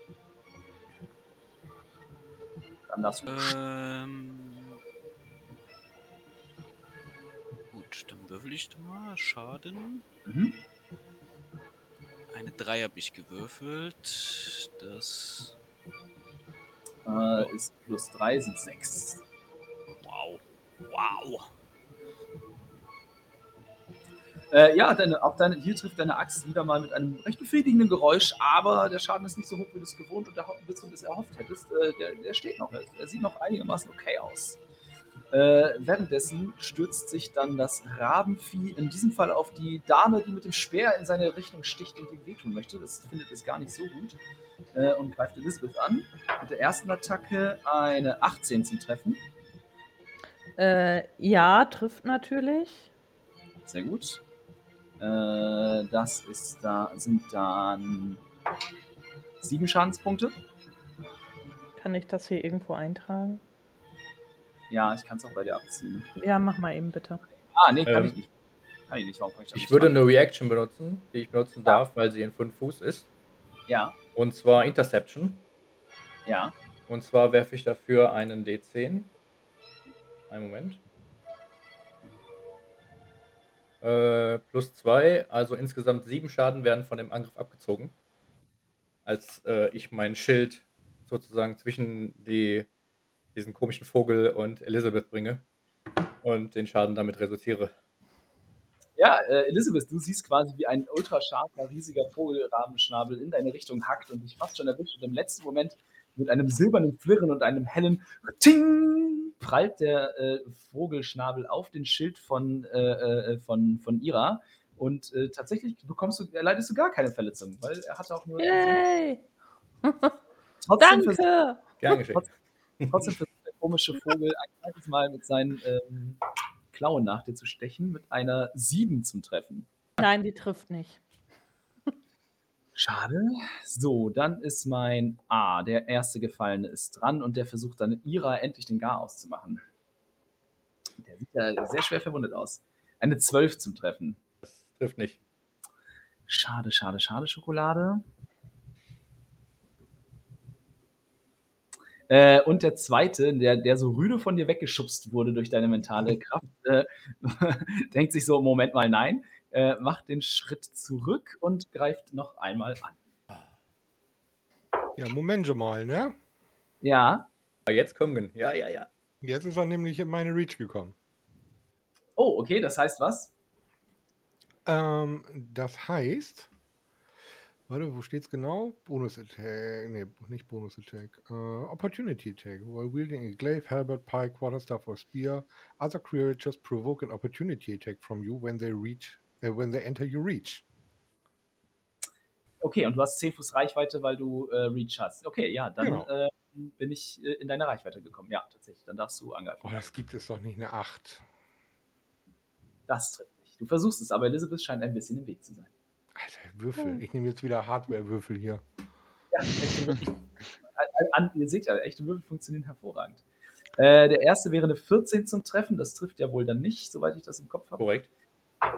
Dann darfst du. Ähm. Gut, dann würfel ich mal. Schaden. Mhm. Eine 3 habe ich gewürfelt. Das. Äh, ist plus 3 sind 6. Wow. Wow. Äh, ja, deine, auch deine, hier trifft deine Axt wieder mal mit einem recht befriedigenden Geräusch, aber der Schaden ist nicht so hoch, wie du es gewohnt und erho- bist und es erhofft hättest. Äh, der, der steht noch. Er, er sieht noch einigermaßen okay aus. Äh, währenddessen stürzt sich dann das Rabenvieh in diesem Fall auf die Dame, die mit dem Speer in seine Richtung sticht und ihm wehtun möchte. Das findet es gar nicht so gut. Äh, und greift Elizabeth an. Mit der ersten Attacke eine 18 zum Treffen. Äh, ja, trifft natürlich. Sehr gut. Äh, das ist da, sind dann sieben Schadenspunkte. Kann ich das hier irgendwo eintragen? Ja, ich kann es auch bei dir abziehen. Ja, mach mal eben bitte. Ah, nee, kann Ähm, ich nicht. Kann ich nicht. Warum kann ich das Ich nicht würde eine Reaction benutzen, die ich benutzen darf, weil sie in 5 Fuß ist. Ja, Und zwar Interception. ja. Und zwar werfe ich dafür einen D10. Einen Moment. Äh, plus 2, also insgesamt 7 Schaden werden von dem Angriff abgezogen. Als äh, ich mein Schild sozusagen zwischen die, diesen komischen Vogel und Elisabeth bringe und den Schaden damit reduziere. Ja, äh, Elisabeth, du siehst quasi, wie ein ultrascharfer, riesiger Vogelrahmenschnabel in deine Richtung hackt und dich fast schon erwischt. Und im letzten Moment mit einem silbernen Flirren und einem hellen Ting prallt der äh, Vogelschnabel auf den Schild von, äh, äh, von, von Ira. Und äh, tatsächlich bekommst du, erleidest du gar keine Verletzung, weil er hatte auch nur. Yay! Trotzdem Danke! Gern geschehen. Trotzdem versucht der komische Vogel ein zweites Mal mit seinen ähm, Klauen nach dir zu stechen, mit einer 7 zum Treffen. Nein, die trifft nicht. Schade. So, dann ist mein A, der erste Gefallene, ist dran und der versucht dann Ira endlich den Gar auszumachen. Der sieht ja sehr schwer verwundet aus. Eine 12 zum Treffen. Das trifft nicht. Schade, schade, schade, Schokolade. Äh, und der zweite, der, der so rüde von dir weggeschubst wurde durch deine mentale Kraft, äh, denkt sich so: Moment mal, nein, äh, macht den Schritt zurück und greift noch einmal an. Ja, Moment schon mal, ne? Ja. Aber jetzt kommen. Ja, ja, ja. Jetzt ist er nämlich in meine Reach gekommen. Oh, okay, das heißt was? Ähm, das heißt, warte, wo steht's genau? Bonus Attack, nee, nicht Bonus Attack, äh, Opportunity Attack. While wielding a glaive, halberd, pike, quarterstaff or spear, other creatures provoke an opportunity attack from you when they reach, äh, when they enter your reach. Okay, und du hast 10 Fuß Reichweite, weil du äh, Reach hast. Okay, ja, dann Genau. äh, bin ich äh, in deine Reichweite gekommen. Ja, tatsächlich. Dann darfst du angreifen. Oh, das gibt es doch nicht eine 8. Das trifft nicht. Du versuchst es, aber Elizabeth scheint ein bisschen im Weg zu sein. Alter, Würfel. Ich nehme jetzt wieder Hardware-Würfel hier. Ja, echte Würfel. An- an- ihr seht ja, echte Würfel funktionieren hervorragend. Äh, der erste wäre eine 14 zum Treffen. Das trifft ja wohl dann nicht, soweit ich das im Kopf habe. Korrekt.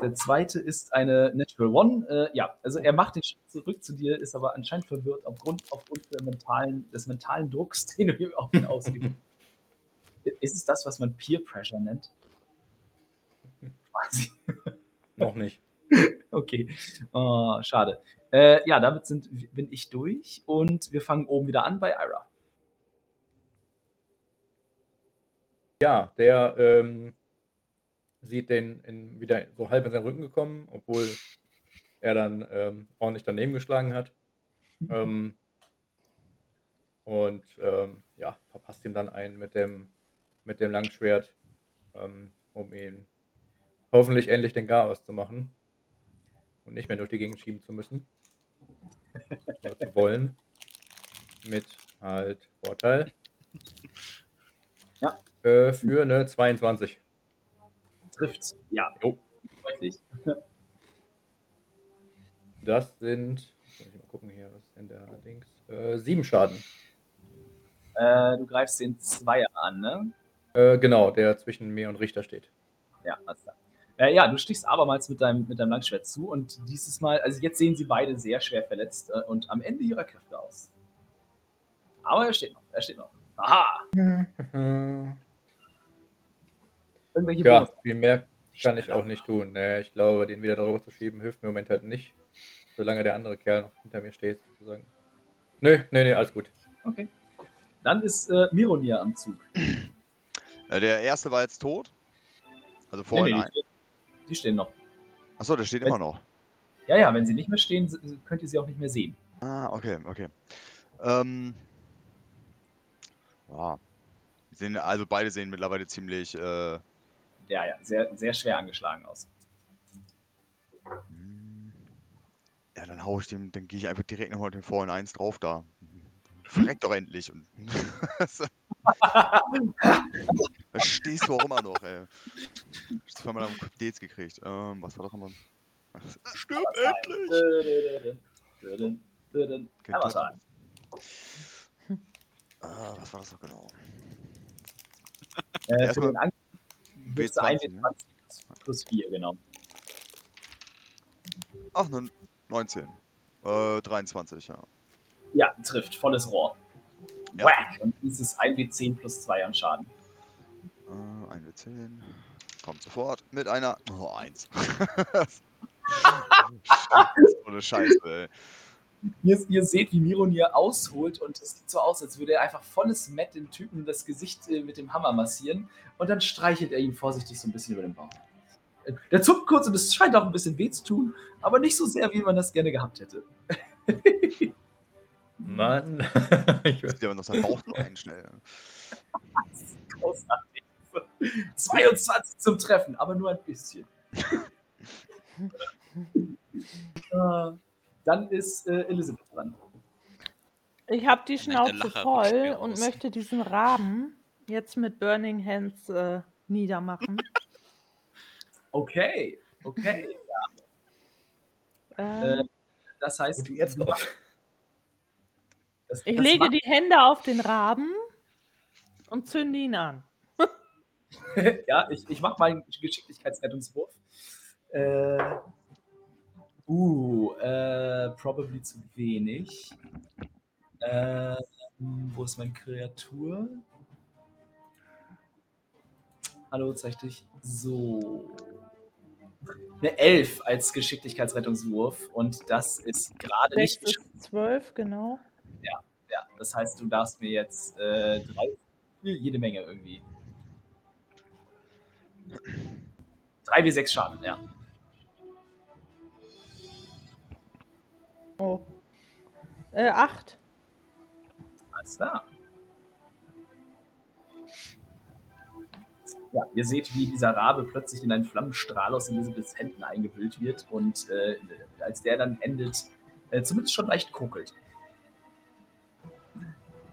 Der zweite ist eine Natural One. Äh, ja, also er macht den Schritt zurück zu dir, ist aber anscheinend verwirrt aufgrund, aufgrund der mentalen, des mentalen Drucks, den du ihm auf ihn ausgibst. ist es das, was man Peer Pressure nennt? Quasi. Noch nicht. Okay, oh, schade. Äh, ja, damit sind, bin ich durch und wir fangen oben wieder an bei Ira. Ja, der ähm, sieht den in, wieder so halb in seinen Rücken gekommen, obwohl er dann ähm, ordentlich daneben geschlagen hat. Ähm, und ähm, ja, verpasst ihm dann einen mit dem, mit dem Langschwert, ähm, um ihn hoffentlich endlich den Gar auszumachen und nicht mehr durch die Gegend schieben zu müssen. Oder zu wollen. Mit halt Vorteil. Ja. Äh, für eine 22. Trifft, ja. Jo. Deutlich. Das sind, muss ich mal gucken hier, was ist denn der Dings? Äh, sieben Schaden. Äh, du greifst den Zweier an, ne? Äh, genau, der zwischen mir und Richter steht. Ja, alles klar. Äh, ja, du stichst abermals mit deinem, mit deinem Langschwert zu und dieses Mal, also jetzt sehen sie beide sehr schwer verletzt äh, und am Ende ihrer Kräfte aus. Aber er steht noch, er steht noch. Aha! Irgendwelche Ja, Bonus. viel mehr kann ich auch nicht tun. Nee, ich glaube, den wieder darüber zu schieben, hilft mir im Moment halt nicht. Solange der andere Kerl noch hinter mir steht, sozusagen. Nö, nee, nee, alles gut. Okay. Dann ist äh, Mironir am Zug. Äh, der erste war jetzt tot. Also Nee, vorhin nee, ein. Die, stehen noch. Achso, der steht immer noch. Ja, ja, wenn sie nicht mehr stehen, könnt ihr sie auch nicht mehr sehen. Ah, okay, okay. Ähm, ja. Die Sehen, also beide sehen mittlerweile ziemlich. Äh, Ja, ja, sehr, sehr schwer angeschlagen aus. ja, dann hau ich dem, dann gehe ich einfach direkt nochmal den vollen 1 drauf da. Verreck doch endlich. Und da stehst du auch immer noch, ey. Ich habe mal am Dates gekriegt. Ähm, was war doch immer. Stirb endlich! War Ah, was war das doch genau? äh, für den Angriff willst du W20, 1 ne? plus 4, genau. Ach, ne, 19. Äh, 23, ja. Ja, trifft, volles Rohr. Ja. Whack! Und dieses 1w10 plus 2 an Schaden. Äh, 1 w 10. Kommt sofort mit einer. Oh, 1. Ohne Scheiße, ey. Ihr, ihr seht, wie Mironir ausholt und es sieht so aus, als würde er einfach volles Met dem Typen das Gesicht äh, mit dem Hammer massieren und dann streichelt er ihm vorsichtig so ein bisschen über den Bauch. Der zuckt kurz und es scheint auch ein bisschen weh zu tun, aber nicht so sehr, wie man das gerne gehabt hätte. Mann. ich Zieht aber noch seinen Bauch noch ein, schnell. Großartig. 22 zum Treffen, aber nur ein bisschen. Äh, Dann ist äh, Elisabeth dran. Ich habe die Schnauze voll und aus. möchte diesen Raben jetzt mit Burning Hands äh, niedermachen. Okay, okay. Ähm, das heißt, jetzt noch. Das, Ich das lege die Hände auf den Raben und zünde ihn an. ja, ich, ich mache mal einen Geschicklichkeitsrettungswurf. Äh, uh, äh, probably zu wenig. Äh, wo ist meine Kreatur? Hallo, zeig dich. So. Eine 11 als Geschicklichkeitsrettungswurf und das ist gerade nicht 6 bis 12, genau. Ja, das heißt, du darfst mir jetzt äh, drei, jede Menge irgendwie. Drei wie sechs Schaden, ja. Oh. Äh, 8. Alles klar. Ja, ihr seht, wie dieser Rabe plötzlich in einen Flammenstrahl aus Elisabeths Händen eingehüllt wird und äh, als der dann endet, äh, zumindest schon leicht kokelt.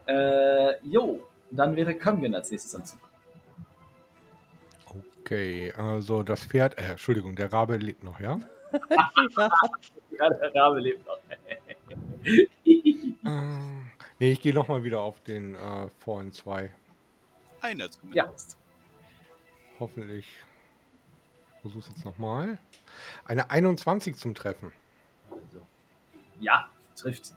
Äh, jo, dann wäre Kömgen als nächstes am Zug. Okay, also das Pferd, äh, Entschuldigung, der Rabe lebt noch, ja? ja. Der Rabe lebt noch. Äh, nee, ich gehe nochmal wieder auf den äh, Fallen 2. Einer zumindest. ja, Hoffentlich. Versuch's jetzt nochmal. Eine 21 zum Treffen. ja, trifft.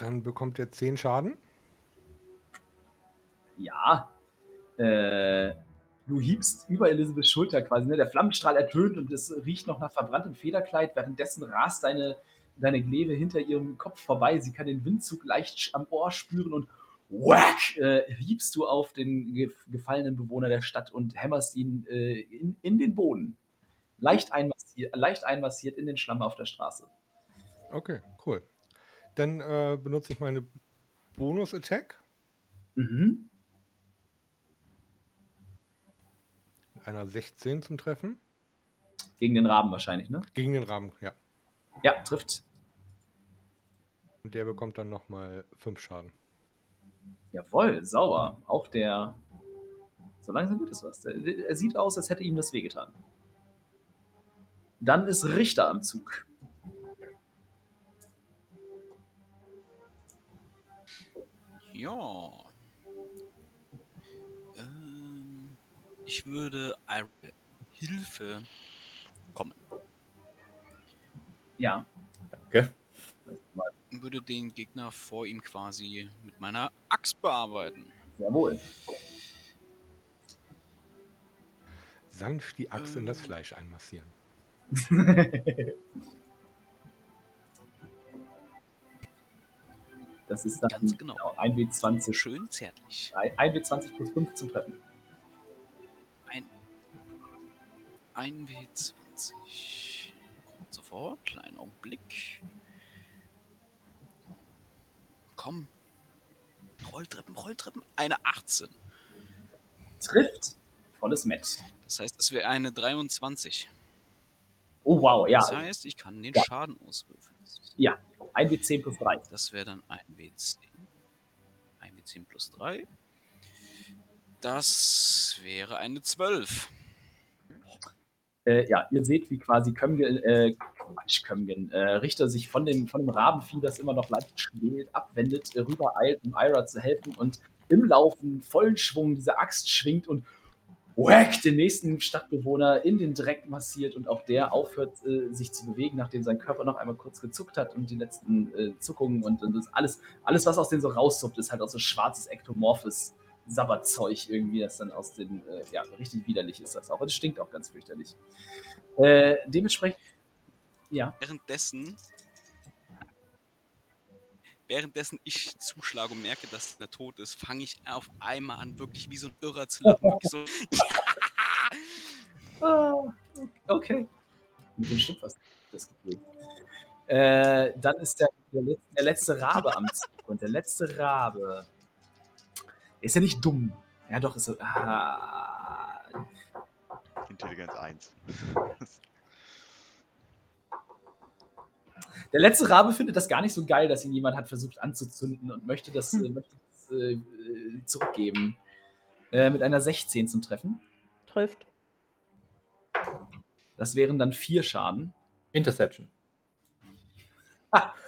Dann bekommt er 10 Schaden. Ja, äh, du hiebst über Elisabeths Schulter quasi. Ne? Der Flammenstrahl ertönt und es riecht noch nach verbranntem Federkleid. Währenddessen rast deine, deine Gleve hinter ihrem Kopf vorbei. Sie kann den Windzug leicht am Ohr spüren und whack, äh, hiebst du auf den ge gefallenen Bewohner der Stadt und hämmerst ihn äh, in, in den Boden. Leicht einmassiert, leicht einmassiert in den Schlamm auf der Straße. Okay, cool. Dann äh, benutze ich meine Bonus-Attack Mhm. einer 16 zum Treffen. Gegen den Raben wahrscheinlich, ne? Gegen den Rahmen, ja. Ja, trifft. Und der bekommt dann nochmal 5 Schaden. Jawohl, sauber. Auch der. So langsam wird es was. Er sieht aus, als hätte ihm das wehgetan. Dann ist Richter am Zug. Ja. Ähm, ich würde Hilfe kommen. Ja. Danke. Würde den Gegner vor ihm quasi mit meiner Axt bearbeiten. Jawohl. Sanft die Axt in das Ähm. Fleisch einmassieren. Das ist dann Ganz genau. 1W20. Schön zärtlich. 1W20 plus 5 zum Treffen. Ein, ein W20. Kommt sofort. Kleinen Augenblick. Komm. Rolltreppen, Rolltreppen. Eine 18. Trifft. Volles Met. Das heißt, es wäre eine 23. Oh wow, ja. Das heißt, ich kann den Ja. Schaden auswürfeln. Ja. 1W10 plus 3. Das wäre dann ein W10. Ein W10 plus 3. Das wäre eine 12. Äh, ja, ihr seht, wie quasi Kömgen, äh, Quatsch, Kömgen, äh, Richter sich von dem, von dem Rabenvieh, das immer noch leicht schwelt, abwendet, rübereilt, um Ira zu helfen und im Laufen vollen Schwung diese Axt schwingt und whack, den nächsten Stadtbewohner in den Dreck massiert und auch der aufhört, äh, sich zu bewegen, nachdem sein Körper noch einmal kurz gezuckt hat und die letzten äh, Zuckungen und, und alles, alles, was aus dem so raussuppt, ist halt auch so schwarzes, ektomorphes Sabberzeug irgendwie, das dann aus den, äh, ja, richtig widerlich ist das auch. Und es stinkt auch ganz fürchterlich. Äh, dementsprechend, ja, Währenddessen, währenddessen ich zuschlage und merke, dass er tot ist, fange ich auf einmal an, wirklich wie so ein Irrer zu lachen. So, Ah, okay. Mit dem stimmt was. Das Gefühl. Äh, dann ist der, der, der letzte Rabe am Zug. Und der letzte Rabe ist ja nicht dumm. Ja, doch, ist so. Ah, Intelligenz 1. der letzte Rabe findet das gar nicht so geil, dass ihn jemand hat versucht anzuzünden und möchte das, äh, möchte das äh, äh, zurückgeben. Äh, mit einer 16 zum Treffen. Trifft. Das wären dann vier Schaden. Interception.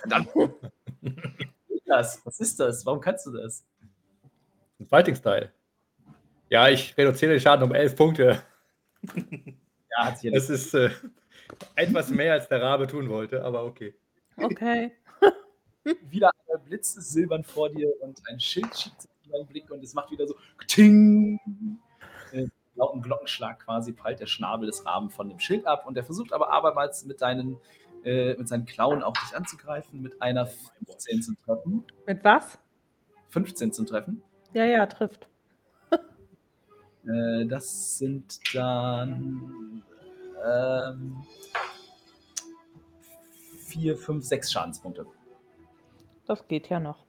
Verdammt. das? Was ist das? Warum kannst du das? Ein Fighting Style. Ja, ich reduziere den Schaden um 11 Punkte. Ja, hat sich Das ist äh, etwas mehr, als der Rabe tun wollte, aber okay. Okay. wieder blitzt es silbern vor dir und ein Schild schiebt sich in deinen Blick und es macht wieder so Ting. Äh, lauten Glockenschlag quasi prallt der Schnabel des Raben von dem Schild ab und er versucht aber abermals mit, deinen, äh, mit seinen Klauen auch dich anzugreifen, mit einer 15 zu treffen. Mit was? 15 zu treffen. Ja, ja, trifft. Äh, das sind dann ähm, 4, 5, 6 Schadenspunkte. Das geht ja noch.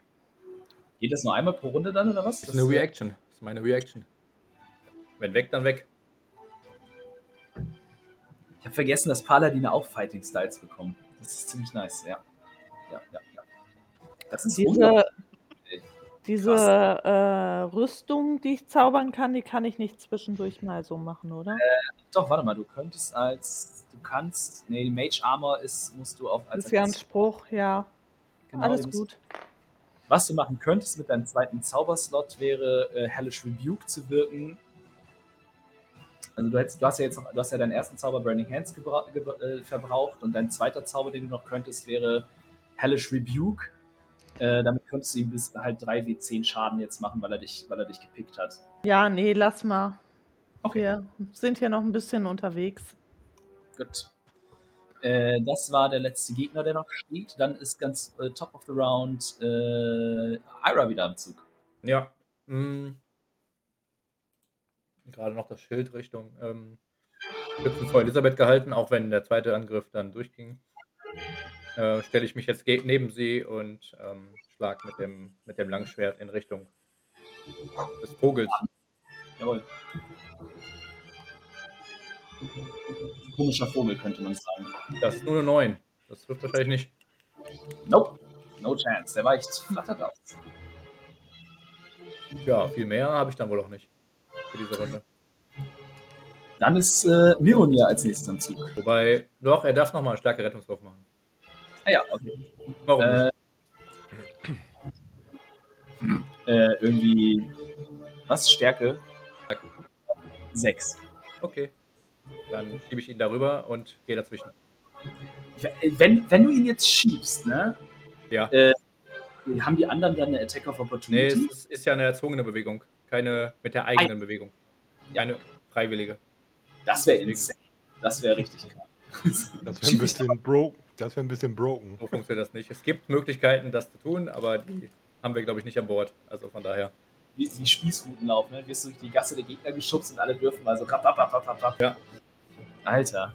Geht das nur einmal pro Runde dann oder was? Das ist eine Reaction. Das ist meine Reaction. Wenn weg, dann weg. Ich habe vergessen, dass Paladine auch Fighting Styles bekommen. Das ist ziemlich nice, ja. Ja, ja, ja. Das ist Diese, wunderbar. Diese äh, Rüstung, die ich zaubern kann, die kann ich nicht zwischendurch mal so machen, oder? Doch, warte mal, du könntest als. Du kannst. Nee, Mage Armor ist, musst du auf als. ist ja ein Spruch, ja. genau, Alles den musst- gut. Was du machen könntest mit deinem zweiten Zauberslot wäre, äh, Hellish Rebuke zu wirken. Also du, hättest, du hast ja jetzt noch, du hast ja deinen ersten Zauber Burning Hands gebra- gebra- äh, verbraucht und dein zweiter Zauber, den du noch könntest, wäre Hellish Rebuke. Äh, damit könntest du ihm bis halt 3w10 Schaden jetzt machen, weil er dich, weil er dich gepickt hat. Ja, nee, lass mal. Okay. Wir sind hier noch ein bisschen unterwegs. Gut. Äh, das war der letzte Gegner, der noch steht. Dann ist ganz äh, top of the round äh, Ira wieder am Zug. Ja. mm. Gerade noch das Schild Richtung ähm, vor Elisabeth gehalten, auch wenn der zweite Angriff dann durchging. Äh, Stelle ich mich jetzt neben sie und ähm, schlag mit dem, mit dem Langschwert in Richtung des Vogels. Jawohl. Komischer Vogel, könnte man sagen. Das ist nur eine 9. Das trifft wahrscheinlich nicht. Nope. No chance. Der weicht flattert aus. Ja, viel mehr habe ich dann wohl auch nicht für diese Runde. Dann ist äh, Mironir als nächstes am Zug. Wobei, doch, er darf nochmal einen starken Rettungswurf machen. Ah ja, okay. Warum Äh, nicht? äh, irgendwie. Was? Stärke? Sechs. Okay. Dann schiebe ich ihn darüber und gehe dazwischen. Wenn, wenn du ihn jetzt schiebst, ne? Ja. Äh, haben die anderen dann eine Attack of Nee, Opportunity? es ist, ist ja eine erzwungene Bewegung. Keine mit der eigenen Bewegung. Eine freiwillige. das wäre insane. Das wäre richtig krass. Das wäre ein bisschen broke. Das wäre ein bisschen broken. So funktioniert das nicht. Es gibt Möglichkeiten, das zu tun, aber die haben wir, glaube ich, nicht an Bord. Also von daher. wie, wie Spießrutenlauf, ne? Wirst du durch die Gasse der Gegner geschubst und alle dürfen mal so kap. Ja. Alter.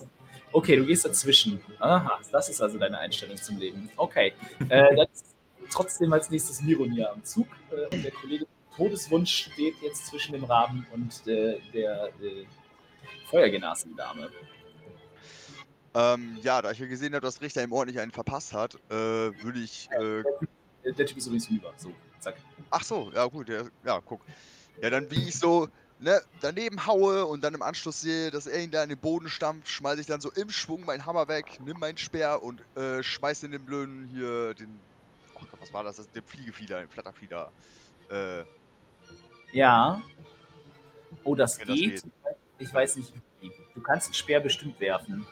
Okay, du gehst dazwischen. Aha, das ist also deine Einstellung zum Leben. Okay. Äh, dann ist trotzdem als nächstes Mironir am Zug. Äh, und der Kollege Todeswunsch steht jetzt zwischen dem Raben und äh, der äh, Feuergenasen-Dame. Ähm, ja, da ich ja gesehen habe, dass Richter ihm ordentlich einen verpasst hat, äh, würde ich. Äh, Der Typ ist übrigens rüber. So, zack. ach so, ja gut, der, ja, guck. Ja, dann wie ich so ne, daneben haue und dann im Anschluss sehe, dass er ihn da in den Boden stampft, schmeiße ich dann so im Schwung meinen Hammer weg, nimm meinen Speer und äh, schmeiß in den blöden hier den. Oh Gott, was war das? das den Fliegefieder, den Flatterfieder. Äh, Ja. Oh, das Ja, das geht. Ich weiß nicht. Du kannst einen Speer bestimmt werfen.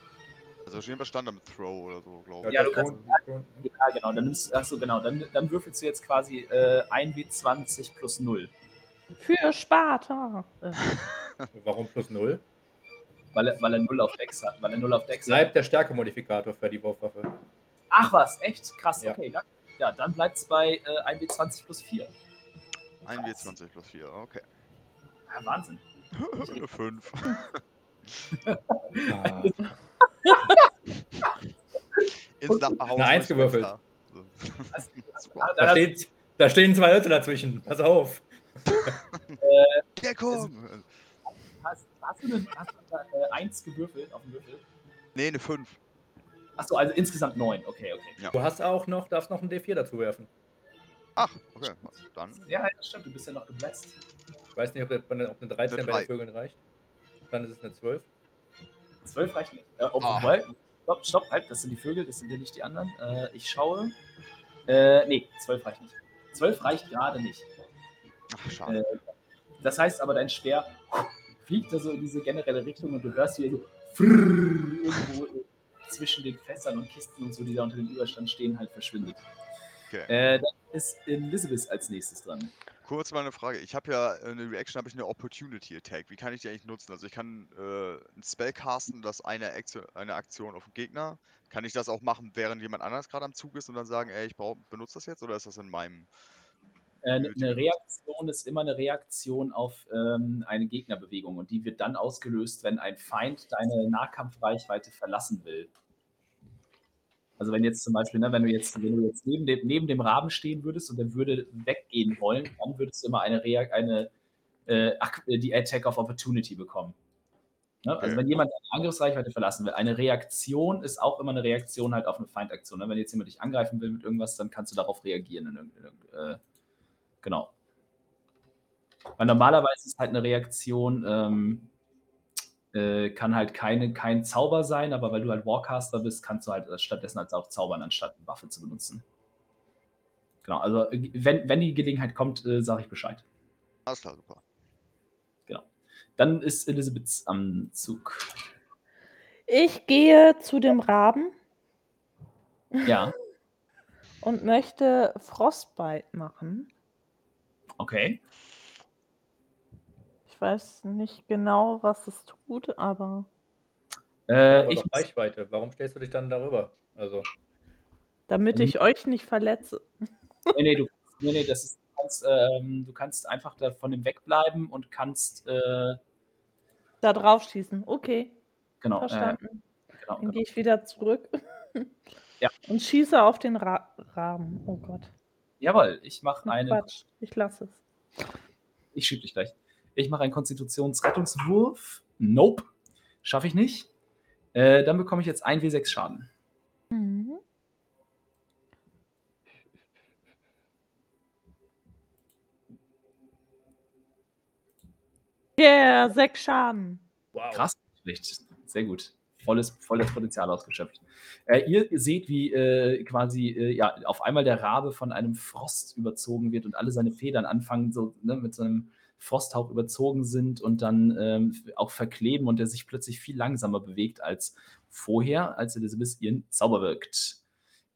Also stehen wir stand da mit Throw oder so, glaube ich. Ja, du kannst- Ja, genau. Dann nimmst achso, genau. Dann, dann würfelst du jetzt quasi äh, 1W20 plus 0. Für Sparta. Warum plus 0? Weil er, weil er 0 auf Dex hat. Weil er 0 auf Dex hat. Bleibt der Stärkemodifikator für die Wurfwaffe. Ach was, echt? Krass, Ja. okay. Danke. Ja, dann bleibt es bei äh, 1W20 plus 4. 1W20 plus 4, okay. Ja, Wahnsinn. Eine 5. Ah, Ins Nachbarhaus. Eine Eins gewürfelt. Da, steht, da stehen zwei Leute dazwischen. Pass auf. Ja, komm! hast, hast du eine, hast du eine äh, 1 gewürfelt auf dem Würfel? Nee, eine 5. Achso, also insgesamt 9. Okay, okay. Du hast auch noch, darfst noch einen D4 dazu werfen. Ach, okay. Dann. Ja, das stimmt. Du bist ja noch gebläst. Ich weiß nicht, ob, der, ob eine 13 Eine bei den Vögeln reicht. Dann ist es eine 12. 12 reicht nicht. Äh, ob, Ah. wobei, stopp, stopp, halt, das sind die Vögel, das sind ja nicht die anderen. Äh, ich schaue. Äh, nee, zwölf reicht nicht. Zwölf reicht gerade nicht. Ach, schade. Äh, das heißt aber, dein Speer fliegt da so in diese generelle Richtung und du hörst wie er so frrrr irgendwo zwischen den Fässern und Kisten und so, die da unter dem Überstand stehen, halt verschwindet. Okay. Äh, dann ist Elizabeth als nächstes dran. Kurz mal eine Frage. Ich habe ja äh, eine Reaction, habe ich eine Opportunity Attack. Wie kann ich die eigentlich nutzen? Also ich kann äh, ein Spell casten, das eine, Aktion, eine Aktion auf den Gegner. Kann ich das auch machen, während jemand anders gerade am Zug ist und dann sagen, ey, ich benutze das jetzt oder ist das in meinem? Äh, Eine eine Reaktion ist immer eine Reaktion auf ähm, eine Gegnerbewegung und die wird dann ausgelöst, wenn ein Feind deine Nahkampfreichweite verlassen will. Also wenn jetzt zum Beispiel, ne, wenn du jetzt, wenn du jetzt neben dem, neben dem Raben stehen würdest und der würde weggehen wollen, dann würdest du immer eine, Reak eine äh, äh, die Attack of Opportunity bekommen. Ne? Also Okay. wenn jemand deine Angriffsreichweite verlassen will, eine Reaktion ist auch immer eine Reaktion halt auf eine Feindaktion. Ne? Wenn jetzt jemand dich angreifen will mit irgendwas, dann kannst du darauf reagieren. Äh, genau. Weil normalerweise ist halt eine Reaktion, ähm, äh, kann halt keine, kein Zauber sein, aber weil du halt Warcaster bist, kannst du halt stattdessen halt auch zaubern, anstatt eine Waffe zu benutzen. Genau, also äh, wenn, wenn die Gelegenheit kommt, äh, sage ich Bescheid. Alles klar, super. Dann ist Elizabeth am Zug. Ich gehe zu dem Raben Ja, und möchte Frostbite machen. okay. Ich weiß nicht genau, was es tut, aber Äh, ich, Reichweite. Warum stellst du dich dann darüber? Also, damit ich euch nicht verletze. nee, nee, du, nee, nee, das ist, du, kannst, ähm, du kannst einfach da von dem wegbleiben und kannst, äh, Da drauf schießen. Okay, genau, äh, verstanden. genau, Dann genau. gehe ich wieder zurück. Ja. Und schieße auf den Ra Raben. Oh Gott. Jawohl, ich mache eine, Quatsch. Ich lasse es. ich schieb dich gleich. Ich mache einen Konstitutionsrettungswurf. Nope, schaffe ich nicht. Äh, dann bekomme ich jetzt 1 W6 Schaden. Mhm. Yeah, sechs Schaden. wow. Krass, schlecht. Sehr gut. Volles, volles Potenzial ausgeschöpft. Äh, ihr seht, wie äh, quasi äh, ja, auf einmal der Rabe von einem Frost überzogen wird und alle seine Federn anfangen, so ne, mit so einem Frosthauch überzogen sind und dann ähm, auch verkleben und der sich plötzlich viel langsamer bewegt als vorher, als Elizabeth ihren Zauber wirkt.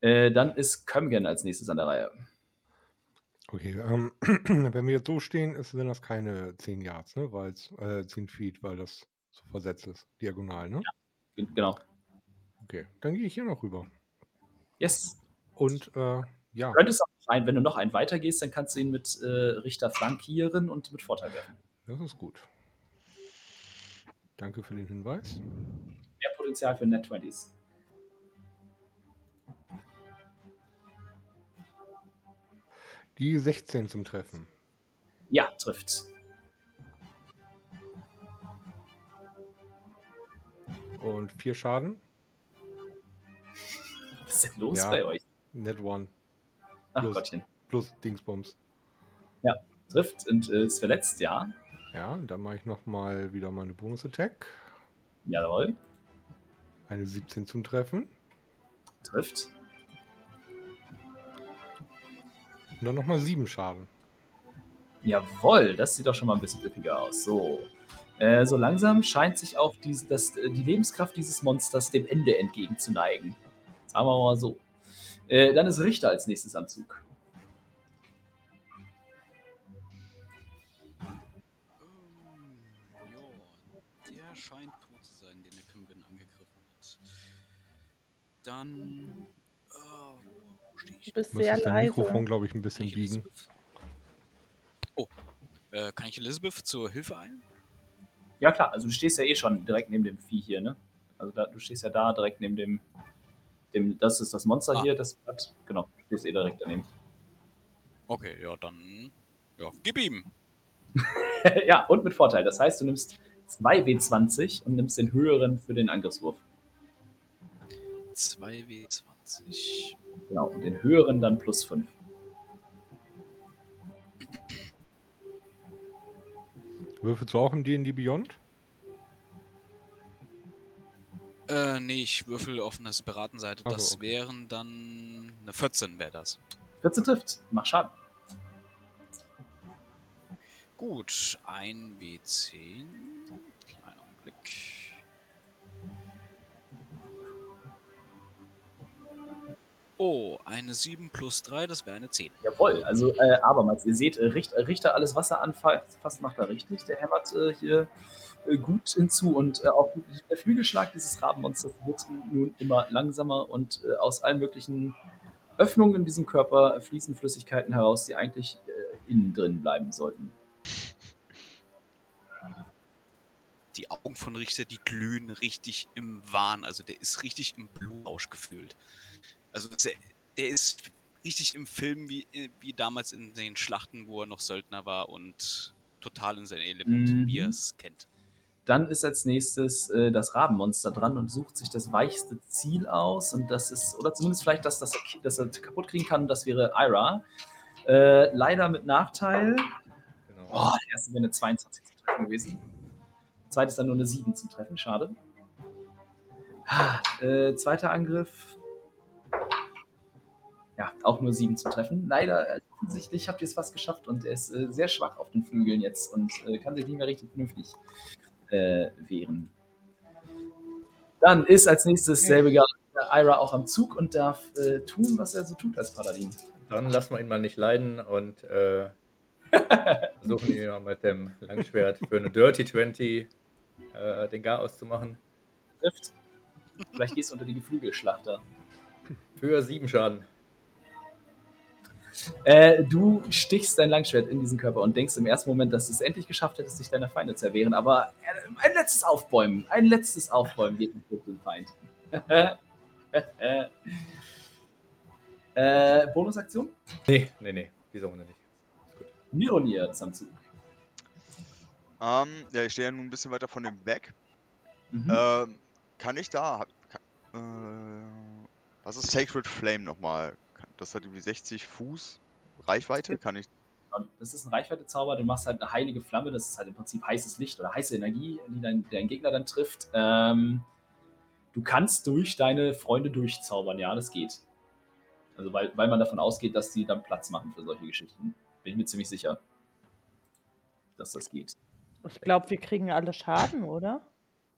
Äh, dann ist Kömgen als nächstes an der Reihe. Okay, ähm, wenn wir jetzt so stehen, ist, sind das keine 10 Yards, ne? Weil es, äh, 10 Feet, weil das so versetzt ist. Diagonal, ne? Genau. Okay, dann gehe ich hier noch rüber. Yes. Und äh, ja, Du könntest auch ein, wenn du noch einen weitergehst, dann kannst du ihn mit äh, Richter flankieren und mit Vorteil werfen. das ist gut. Danke für den Hinweis. Mehr Potenzial für Net 20s. Die 16 zum Treffen. Ja, trifft. Und 4 Schaden. Was ist denn los Ja. bei euch? Net One. Ach Los. Gottchen. Plus Dingsbums. Trifft und äh, ist verletzt, ja. Ja, dann mache ich nochmal wieder meine Bonus-Attack. Jawohl. Eine 17 zum Treffen. Trifft. Und dann nochmal 7 Schaden. Jawohl, das sieht doch schon mal ein bisschen üppiger aus. So. Äh, so langsam scheint sich auch diese, das, äh, die Lebenskraft dieses Monsters dem Ende entgegenzuneigen. Sagen wir mal so. Äh, dann ist Richter als nächstes am Zug. Ja, der scheint tot zu sein, den der Kümgen angegriffen hat. Dann. Wo stehe ich? Du bist Muss sehr ich dein leise. Mikrofon, glaube ich, ein Kann bisschen ich biegen. Oh, äh, kann ich Elizabeth zur Hilfe eilen? Ja, klar, also du stehst ja eh schon direkt neben dem Vieh hier, ne? Also da, du stehst ja da direkt neben dem, dem das ist das Monster Ah. hier, das hat, genau, stehst eh direkt daneben. Okay, ja, dann. Ja, gib ihm. ja, und mit Vorteil. Das heißt, du nimmst 2 W20 und nimmst den höheren für den Angriffswurf. 2W20. Genau, und den höheren dann plus 5. Würfelst du auch im D&D Beyond? Äh, nee, ich würfel auf einer separaten Seite. Das okay. wären dann eine 14 wäre das. 14 trifft. Mach Schaden. Gut, ein W10. Kleiner Augenblick. Oh, eine 7 plus 3, das wäre eine 10. Jawohl, also äh, abermals, ihr seht, äh, Richt, äh, Richter alles Wasser anfasst, fast macht er richtig. Der hämmert äh, hier gut hinzu und äh, auch der Flügelschlag dieses Rabenmonsters wird nun immer langsamer und äh, aus allen möglichen Öffnungen in diesem Körper fließen Flüssigkeiten heraus, die eigentlich äh, innen drin bleiben sollten. Die Augen von Richter, die glühen richtig im Wahn. Also der ist richtig im Blutrausch gefühlt. Also der, der ist richtig im Film wie, wie damals in den Schlachten, wo er noch Söldner war und total in sein Element, Mhm. wie er es kennt. Dann ist als nächstes äh, das Rabenmonster dran und sucht sich das weichste Ziel aus. Und das ist, oder zumindest vielleicht das, das, er- das er kaputt kriegen kann, das wäre Ira. Äh, leider mit Nachteil. Genau. Oh, der erste wäre eine 22 zum Treffen gewesen. Zweite ist dann nur eine 7 zum Treffen, schade. Ah, Äh, zweiter Angriff. Ja, auch nur 7 zum Treffen. Leider, äh, offensichtlich habt ihr es fast geschafft und er ist äh, sehr schwach auf den Flügeln jetzt und äh, kann sich nicht mehr richtig vernünftig äh, wehren. Dann ist als nächstes selbiger Ira auch am Zug und darf äh, tun, was er so tut als Paladin. Dann lassen wir ihn mal nicht leiden und äh, versuchen ihn mal mit dem Langschwert für eine Dirty 20 äh, den Garaus zu machen. Trifft. Vielleicht gehst du unter die Geflügelschlachter. Für sieben Schaden. Äh, du stichst dein Langschwert in diesen Körper und denkst im ersten Moment, dass du es endlich geschafft hättest, dich deiner Feinde zu erwehren. Aber äh, ein letztes Aufbäumen, ein letztes Aufbäumen geht mit dem Feind. äh, Bonusaktion? Nee, nee, nee, diese Runde nicht. Mironir ist am Zug. Ähm, ja, ich stehe ja nun ein bisschen weiter von dem weg. Mhm. Ähm, kann ich da. Kann, äh, was ist Sacred Flame nochmal? Das hat irgendwie 60 Fuß Reichweite. Kann ich. Das ist ein Reichweite-Zauber, du machst halt eine heilige Flamme, das ist halt im Prinzip heißes Licht oder heiße Energie, die dein, deinen Gegner dann trifft. Ähm, du kannst durch deine Freunde durchzaubern, ja, das geht. Also weil, weil man davon ausgeht, dass die dann Platz machen für solche Geschichten. Bin ich mir ziemlich sicher, dass das geht. Ich glaube, wir kriegen alle Schaden, oder?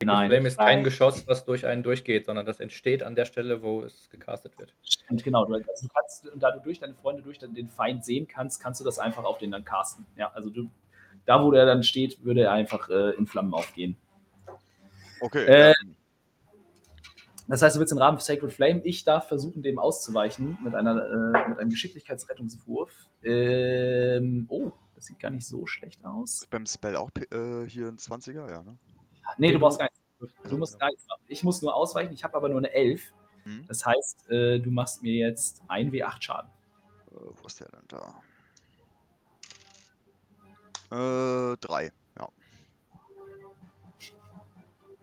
Nein, Flame ist kein. Geschoss, was durch einen durchgeht, sondern das entsteht an der Stelle, wo es gecastet wird. stimmt, genau. Du, also du kannst, da du durch deine Freunde, durch den Feind sehen kannst, kannst du das einfach auf den dann casten. Ja, also du, da wo der dann steht, würde er einfach äh, in Flammen aufgehen. Okay. Äh, ja, Das heißt, du willst im Rahmen Sacred Flame, ich darf versuchen, dem auszuweichen mit, einer, äh, mit einem Geschicklichkeitsrettungswurf. Ähm, oh, das sieht gar nicht so schlecht aus. beim Spell auch äh, hier ein 20er, ja, ne? Nee, du brauchst gar nichts. Du musst gar nichts machen. Ich muss nur ausweichen, ich habe aber nur eine 11. Hm? Das heißt, äh, du machst mir jetzt 1 W8 Schaden. Äh, wo ist der denn da? Äh, drei, ja.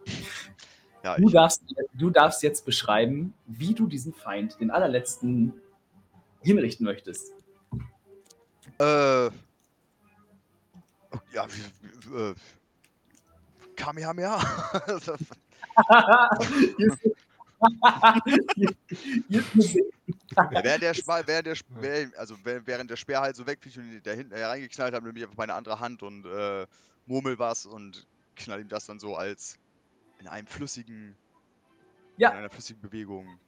Ja, Du darfst, du darfst jetzt beschreiben, wie du diesen Feind, den allerletzten, hinrichten möchtest. äh, ja, wie, wie, äh, Kamehameha. Während der, Spa- während der, Sp- also während der Speer halt so wegfliegt und da hinten reingeknallt habe, nehme ich einfach meine andere Hand und äh, murmel was und knall ihm das dann so als in einem flüssigen, Ja. in einer flüssigen Bewegung.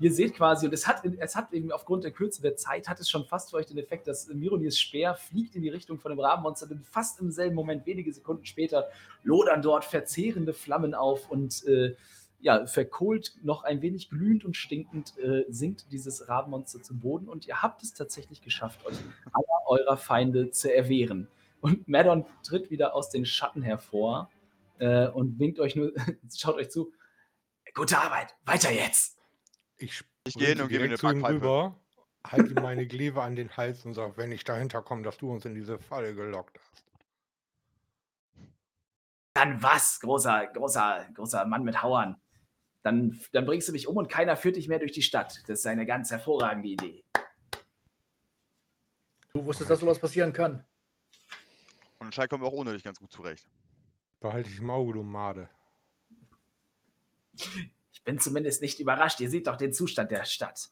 Ihr seht quasi, und es hat, es hat eben aufgrund der Kürze der Zeit, hat es schon fast für euch den Effekt, dass Mironirs Speer fliegt in die Richtung von dem Rabenmonster, denn fast im selben Moment, wenige Sekunden später, lodern dort verzehrende Flammen auf und äh, ja, verkohlt, noch ein wenig glühend und stinkend, äh, sinkt dieses Rabenmonster zu Boden und ihr habt es tatsächlich geschafft, euch aller eurer Feinde zu erwehren. Und Maddon tritt wieder aus den Schatten hervor äh, und winkt euch nur, schaut euch zu. Gute Arbeit, weiter jetzt! Ich Ich gehe hin und gebe ihm eine direkt zu ihm Backpfeife. rüber, halte ihm meine Gleve an den Hals und sage, wenn ich dahinter komme, dass du uns in diese Falle gelockt hast. Dann was, großer, großer, großer Mann mit Hauern. Dann, dann bringst du mich um und keiner führt dich mehr durch die Stadt. Das ist eine ganz hervorragende Idee. Du wusstest, dass sowas passieren kann. Und anscheinend kommen wir auch ohne dich ganz gut zurecht. Behalte ich im Auge, du Made. Ich bin zumindest nicht überrascht. Ihr seht doch den Zustand der Stadt.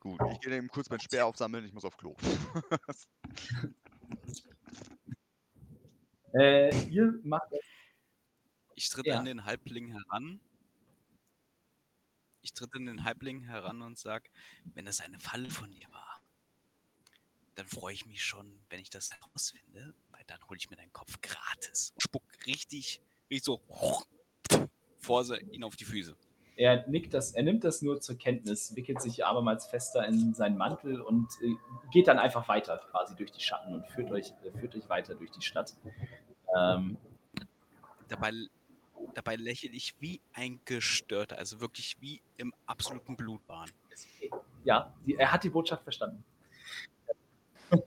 Gut, ich gehe eben kurz meinen Speer aufsammeln, ich muss auf Klo. Äh, ihr macht Ich tritt Ja. an den Halbling heran. Ich tritt an den Halbling heran und sag, wenn das eine Falle von dir war, dann freue ich mich schon, wenn ich das herausfinde, weil dann hole ich mir deinen Kopf gratis. Spuck richtig, richtig so vor se- ihn auf die Füße. Er nickt das, er nimmt das nur zur Kenntnis, wickelt sich abermals fester in seinen Mantel und äh, geht dann einfach weiter quasi durch die Schatten und führt euch, äh, führt euch weiter durch die Stadt. Ähm, Dabei, dabei lächle ich wie ein Gestörter, also wirklich wie im absoluten Blutbahn. ja, die, er hat die Botschaft verstanden.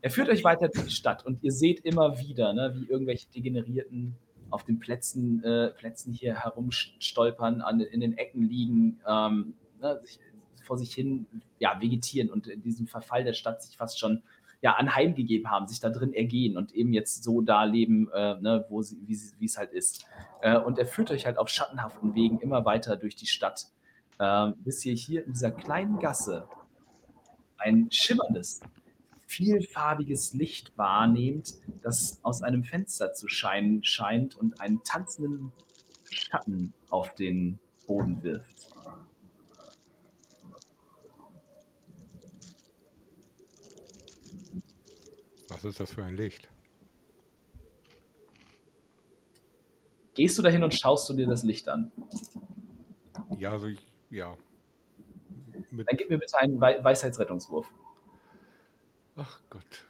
er führt euch weiter durch die Stadt und ihr seht immer wieder, ne, wie irgendwelche Degenerierten auf den Plätzen, äh, Plätzen hier herumstolpern, an, in den Ecken liegen, ähm, ne, sich, vor sich hin ja, vegetieren und in diesem Verfall der Stadt sich fast schon ja, anheimgegeben haben, sich da drin ergehen und eben jetzt so da leben, äh, ne, wo sie, wie es halt ist. Äh, und er führt euch halt auf schattenhaften Wegen immer weiter durch die Stadt, ähm, bis ihr hier in dieser kleinen Gasse ein schimmerndes, vielfarbiges Licht wahrnehmt, das aus einem Fenster zu scheinen scheint und einen tanzenden Schatten auf den Boden wirft. Was ist das für ein Licht? Gehst du dahin und schaust du dir das Licht an? Ja, also ich, ja. Mit, Dann gib mir bitte einen Wei Weisheitsrettungswurf. Ach Gott.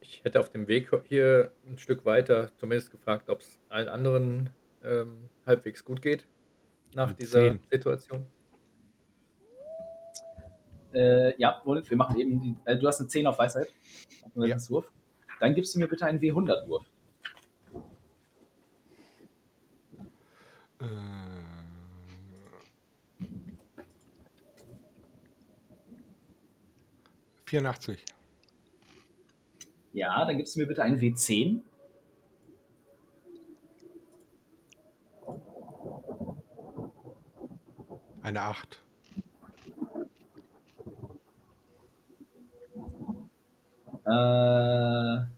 Ich hätte auf dem Weg hier ein Stück weiter zumindest gefragt, ob es allen anderen ähm, halbwegs gut geht nach Mit dieser zehn. Situation. Äh, ja, Moment, wir machen eben die. Äh, du hast eine 10 auf Weisheit. Ja. Rettungswurf. Dann gibst du mir bitte einen W100-Wurf. Äh, Vierundachtzig. Ja, dann gibst du mir bitte einen W10. Eine Acht. Äh,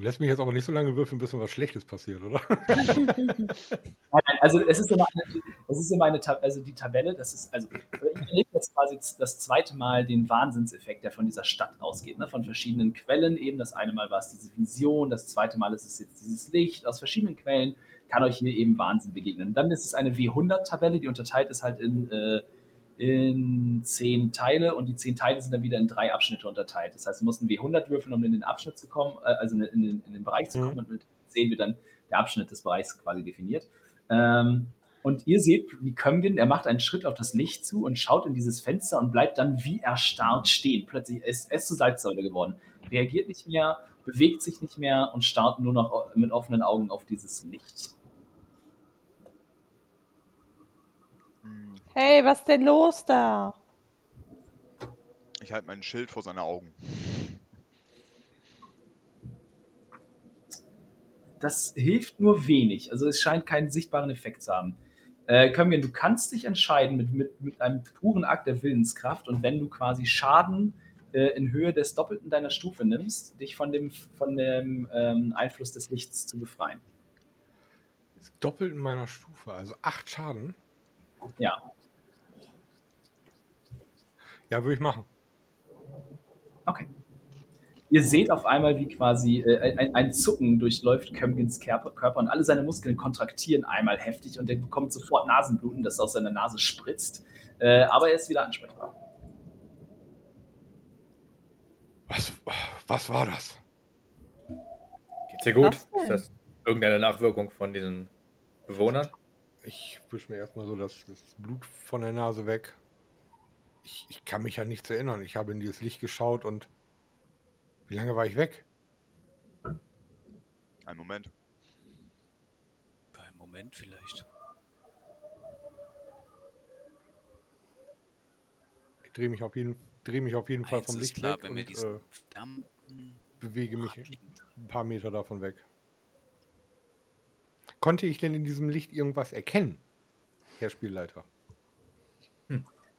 Lässt mich jetzt aber nicht so lange würfeln, bis was Schlechtes passiert, oder? Nein, also es ist immer eine, es ist immer eine also die Tabelle, das ist, also ich erlebe jetzt quasi das zweite Mal den Wahnsinnseffekt, der von dieser Stadt ausgeht, ne? von verschiedenen Quellen eben. Das eine Mal war es diese Vision, das zweite Mal ist es jetzt dieses Licht. Aus verschiedenen Quellen kann euch hier eben Wahnsinn begegnen. Dann ist es eine W100-Tabelle, die unterteilt ist halt in, äh, in zehn Teile und die zehn Teile sind dann wieder in drei Abschnitte unterteilt. Das heißt, du musst einen W100 würfeln, um in den Abschnitt zu kommen, äh, also in, den, in den Bereich zu Mhm. kommen und mit 10 wird dann der Abschnitt des Bereichs quasi definiert. Ähm, und ihr seht, wie Kömgen, er macht einen Schritt auf das Licht zu und schaut in dieses Fenster und bleibt dann wie erstarrt stehen. Plötzlich ist ist zur Salzsäule geworden. Reagiert nicht mehr, bewegt sich nicht mehr und starrt nur noch mit offenen Augen auf dieses Licht. Hey, was denn los da? Ich halte mein Schild vor seine Augen. Das hilft nur wenig. Also es scheint keinen sichtbaren Effekt zu haben. Äh, Kömgen, du kannst dich entscheiden mit, mit, mit einem puren Akt der Willenskraft und wenn du quasi Schaden äh, in Höhe des Doppelten deiner Stufe nimmst, dich von dem, von dem ähm, Einfluss des Lichts zu befreien. Ist doppelt in meiner Stufe, also acht Schaden. Ja. Ja, würde ich machen. Okay. Ihr seht auf einmal, wie quasi äh, ein, ein Zucken durchläuft Kömgens Körper, und alle seine Muskeln kontraktieren einmal heftig und er bekommt sofort Nasenbluten, das aus seiner Nase spritzt. Äh, aber er ist wieder ansprechbar. Was, was war das? Geht's dir gut? Ist das irgendeine Nachwirkung von diesen Bewohnern? Ich wische mir erstmal so das, das Blut von der Nase weg. Ich, ich kann mich an nichts erinnern. Ich habe in dieses Licht geschaut und wie lange war ich weg? Einen Moment. Einen Moment vielleicht. Ich drehe mich auf jeden, drehe mich auf jeden Fall Eins vom ist Licht klar, weg. und, äh, bewege mich ein paar Meter davon weg. Konnte ich denn in diesem Licht irgendwas erkennen, Herr Spielleiter?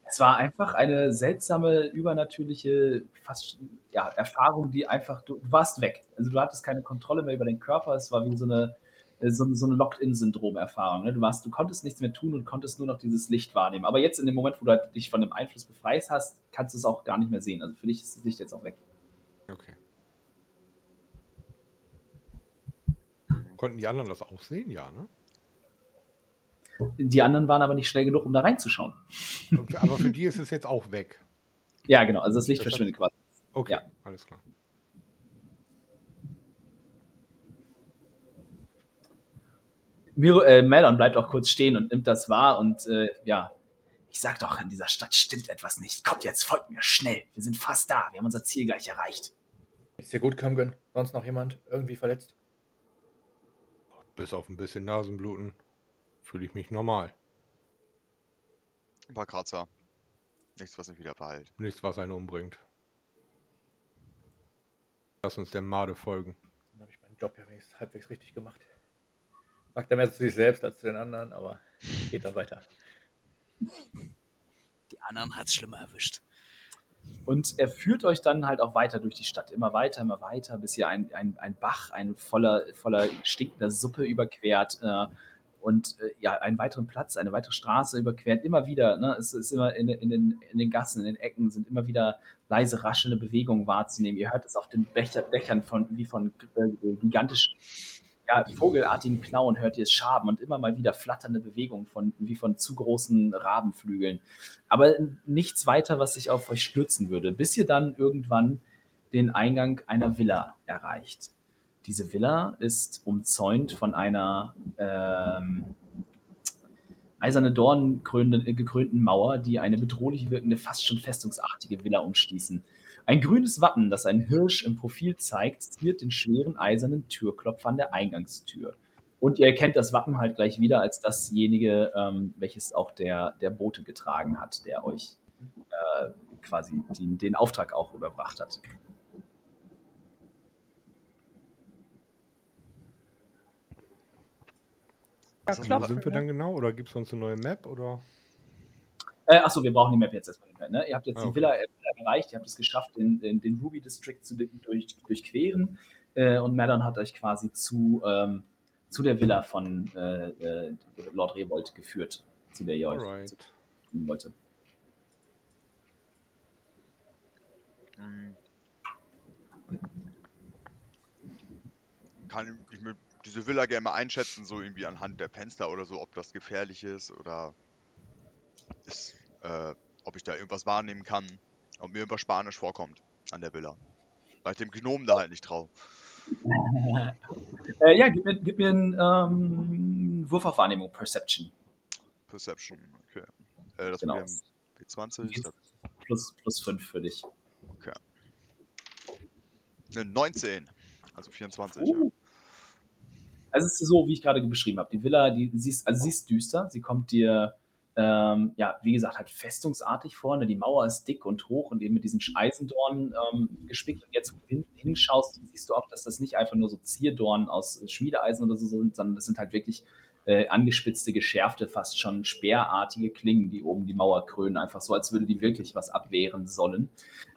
Es war einfach eine seltsame, übernatürliche fast, ja, Erfahrung, die einfach, du, warst weg. Also du hattest keine Kontrolle mehr über den Körper. Es war wie so eine, äh, so, so eine Locked-In-Syndrom-Erfahrung. Ne? Du, du konntest nichts mehr tun und konntest nur noch dieses Licht wahrnehmen. Aber jetzt in dem Moment, wo du halt dich von dem Einfluss befreist hast, kannst du es auch gar nicht mehr sehen. Also für dich ist das Licht jetzt auch weg. Okay. Konnten die anderen das auch sehen? Ja, ne? Die anderen waren aber nicht schnell genug, um da reinzuschauen. Aber für die ist es jetzt auch weg. Ja, genau. Also das Licht Das verschwindet quasi. Okay, Ja. alles klar. Miro, äh, Melon bleibt auch kurz stehen und nimmt das wahr und äh, ja, ich sag doch, in dieser Stadt stimmt etwas nicht. Kommt jetzt, folgt mir schnell. Wir sind fast da. Wir haben unser Ziel gleich erreicht. Ist dir gut, Kamgen? Sonst noch jemand irgendwie verletzt? Bis auf ein bisschen Nasenbluten fühle ich mich normal. Ein paar Kratzer. Nichts, was mich wieder verheilt. Nichts, was einen umbringt. Lass uns der Made folgen. Dann habe ich meinen Job ja wenigstens halbwegs richtig gemacht. Sagt er mehr zu sich selbst als zu den anderen, aber geht dann weiter. Die anderen hat es schlimmer erwischt. Und er führt euch dann halt auch weiter durch die Stadt. Immer weiter, immer weiter, bis ihr ein, ein, ein Bach, ein voller, voller stinkender Suppe überquert. Äh, und äh, ja, einen weiteren Platz, eine weitere Straße überquert. Immer wieder, ne, es ist immer in, in, den, in den Gassen, in den Ecken sind immer wieder leise, raschelnde Bewegungen wahrzunehmen. Ihr hört es auf den Becher, Dächern von, wie von äh, gigantischen, ja, vogelartigen Klauen hört ihr es schaben und immer mal wieder flatternde Bewegungen von, wie von zu großen Rabenflügeln. Aber nichts weiter, was sich auf euch stürzen würde, bis ihr dann irgendwann den Eingang einer Villa erreicht. Diese Villa ist umzäunt von einer ähm, eiserne Dornen gekrönten Mauer, die eine bedrohlich wirkende, fast schon festungsartige Villa umschließen. Ein grünes Wappen, das einen Hirsch im Profil zeigt, ziert den schweren eisernen Türklopfer an der Eingangstür. Und ihr erkennt das Wappen halt gleich wieder als dasjenige, ähm, welches auch der, der Bote getragen hat, der euch äh, quasi den, den Auftrag auch überbracht hat. Ja, du Wo sind wir dann genau? Oder gibt es sonst eine neue Map? Oder? Äh, achso, wir brauchen die Map jetzt erstmal nicht mehr. Ne? Ihr habt jetzt Ah, die okay. Villa äh, erreicht, ihr habt es geschafft, den, den, den Ruby District zu durch, durchqueren. Äh, und Maddon hat euch quasi zu, ähm, zu der Villa von äh, äh, Lord Revolt geführt, zu der ihr euch Alright. zu wollte. Hm. Kann ich mir diese Villa gerne mal einschätzen, so irgendwie anhand der Fenster oder so, ob das gefährlich ist oder ist, äh, ob ich da irgendwas wahrnehmen kann, ob mir irgendwas Spanisch vorkommt an der Villa. Weil ich dem Gnomen da halt nicht traue. Äh, ja, gib mir, gib mir einen ähm, Wurf auf Wahrnehmung, Perception. Perception, okay. Äh, das Genau. wäre W20, das- Plus, plus 5 für dich. eine 19, also 24. Uh. Also es ist so, wie ich gerade beschrieben habe. Die Villa, die sie ist, also sie ist düster. Sie kommt dir, ähm, ja, wie gesagt, halt festungsartig vor. Ne? Die Mauer ist dick und hoch und eben mit diesen Eisendornen ähm, gespickt. Und jetzt, wo du hin, hinschaust, siehst du auch, dass das nicht einfach nur so Zierdornen aus Schmiedeeisen oder so sind, sondern das sind halt wirklich äh, angespitzte, geschärfte, fast schon speerartige Klingen, die oben die Mauer krönen. Einfach so, als würde die wirklich was abwehren sollen.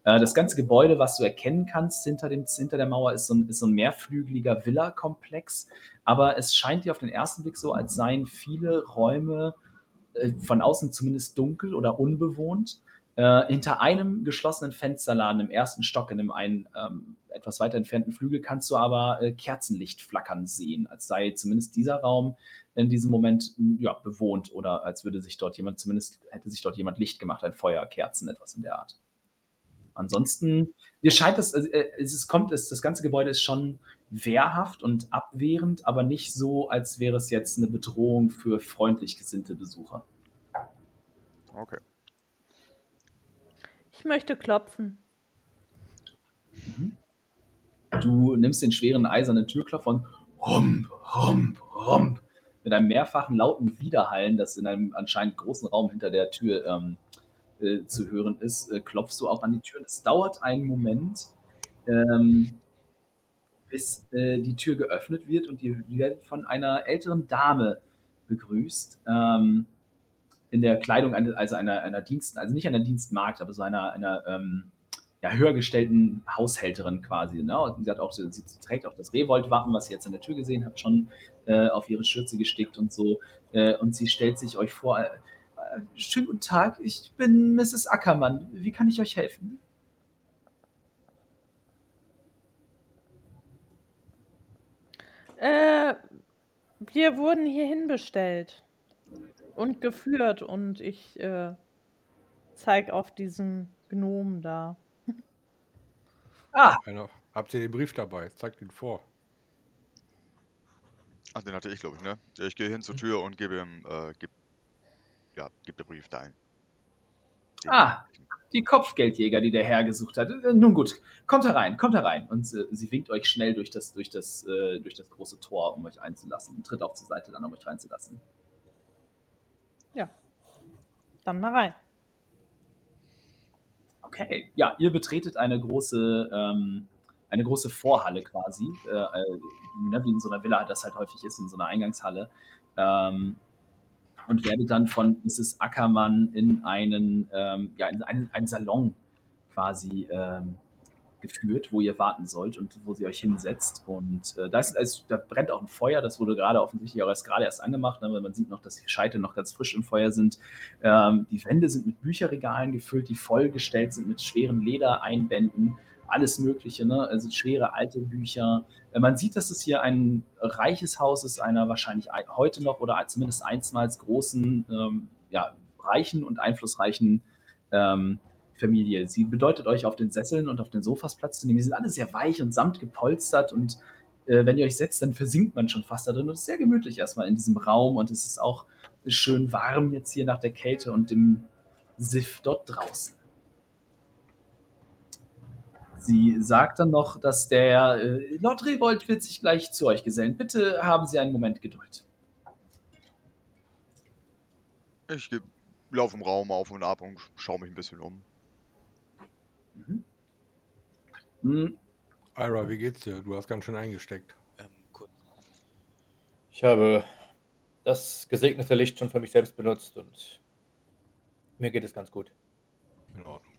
Äh, das ganze Gebäude, was du erkennen kannst hinter, dem, hinter der Mauer, ist so ein, ist so ein mehrflügeliger Villa-Komplex. Aber es scheint dir auf den ersten Blick so, als seien viele Räume äh, von außen zumindest dunkel oder unbewohnt. Äh, hinter einem geschlossenen Fensterladen im ersten Stock, in dem einen ähm, etwas weiter entfernten Flügel, kannst du aber äh, Kerzenlicht flackern sehen, als sei zumindest dieser Raum in diesem Moment m, ja, bewohnt oder als würde sich dort jemand, zumindest hätte sich dort jemand Licht gemacht, ein Feuer, Kerzen, etwas in der Art. Ansonsten, dir scheint es, äh, es ist, kommt, es, das ganze Gebäude ist schon wehrhaft und abwehrend, aber nicht so, als wäre es jetzt eine Bedrohung für freundlich gesinnte Besucher. Okay. Ich möchte klopfen. Du nimmst den schweren eisernen Türklopfer und rump, rump, rump, mit einem mehrfachen lauten Widerhallen, das in einem anscheinend großen Raum hinter der Tür ähm, äh, zu hören ist, äh, klopfst du auch an die Tür. Es dauert einen Moment, ähm, bis äh, die Tür geöffnet wird und ihr werdet von einer älteren Dame begrüßt. Ähm, in der Kleidung also einer, einer Dienst, also nicht einer Dienstmagd, aber so einer, einer ähm, ja, höher Haushälterin quasi. Ne? Und sie, hat auch, sie trägt auch das Revolt-Wappen, was ihr jetzt an der Tür gesehen habt, schon äh, auf ihre Schürze gestickt und so. Äh, und sie stellt sich euch vor. Äh, äh, schönen guten Tag, ich bin Mrs. Ackermann. Wie kann ich euch helfen? Äh, wir wurden hierhin bestellt und geführt und ich äh, zeig auf diesen Gnomen da. Ah, Einer, habt ihr den Brief dabei? Zeigt ihn vor. Ach, den hatte ich, glaube ich, ne? Ja, Ich gehe hin zur Tür und gebe ihm, äh, gib, ja, gib den Brief da ein. Den- Ah. die Kopfgeldjäger, die der Herr gesucht hat. Äh, nun gut, kommt herein, kommt herein. Und äh, sie winkt euch schnell durch das, durch, das, äh, durch das große Tor, um euch einzulassen. Und tritt auch zur Seite dann, um euch reinzulassen. Dann mal rein. Okay, ja, ihr betretet eine große, ähm, eine große Vorhalle quasi, äh, äh, ne, wie in so einer Villa das halt häufig ist, in so einer Eingangshalle. Ähm, und werdet dann von Mrs. Ackermann in einen, ähm, ja, in einen, einen Salon quasi ähm, geführt, wo ihr warten sollt und wo sie euch hinsetzt. Und äh, da, ist, es, da brennt auch ein Feuer, das wurde gerade offensichtlich auch erst gerade erst angemacht, ne, weil man sieht noch, dass die Scheite noch ganz frisch im Feuer sind. Ähm, die Wände sind mit Bücherregalen gefüllt, die vollgestellt sind mit schweren Ledereinbänden, alles Mögliche, ne? also schwere alte Bücher. Äh, Man sieht, dass es hier ein reiches Haus ist, einer wahrscheinlich ein- heute noch oder zumindest einstmals großen, ähm, ja, reichen und einflussreichen ähm, Familie. Sie bedeutet euch auf den Sesseln und auf den Sofas Platz zu nehmen. Die sind alle sehr weich und samt gepolstert und äh, wenn ihr euch setzt, dann versinkt man schon fast da drin. Und es ist sehr gemütlich erstmal in diesem Raum und es ist auch schön warm jetzt hier nach der Kälte und dem Siff dort draußen. Sie sagt dann noch, dass der äh, Lord Revolt wird sich gleich zu euch gesellen. Bitte haben Sie einen Moment Geduld. Ich geh, lauf im Raum auf und ab und schaue mich ein bisschen um. Mhm. Hm, Ira, wie geht's dir? Du hast ganz schön eingesteckt. Ähm, kurz. Ich habe das gesegnete Licht schon für mich selbst benutzt und mir geht es ganz gut. In Ordnung.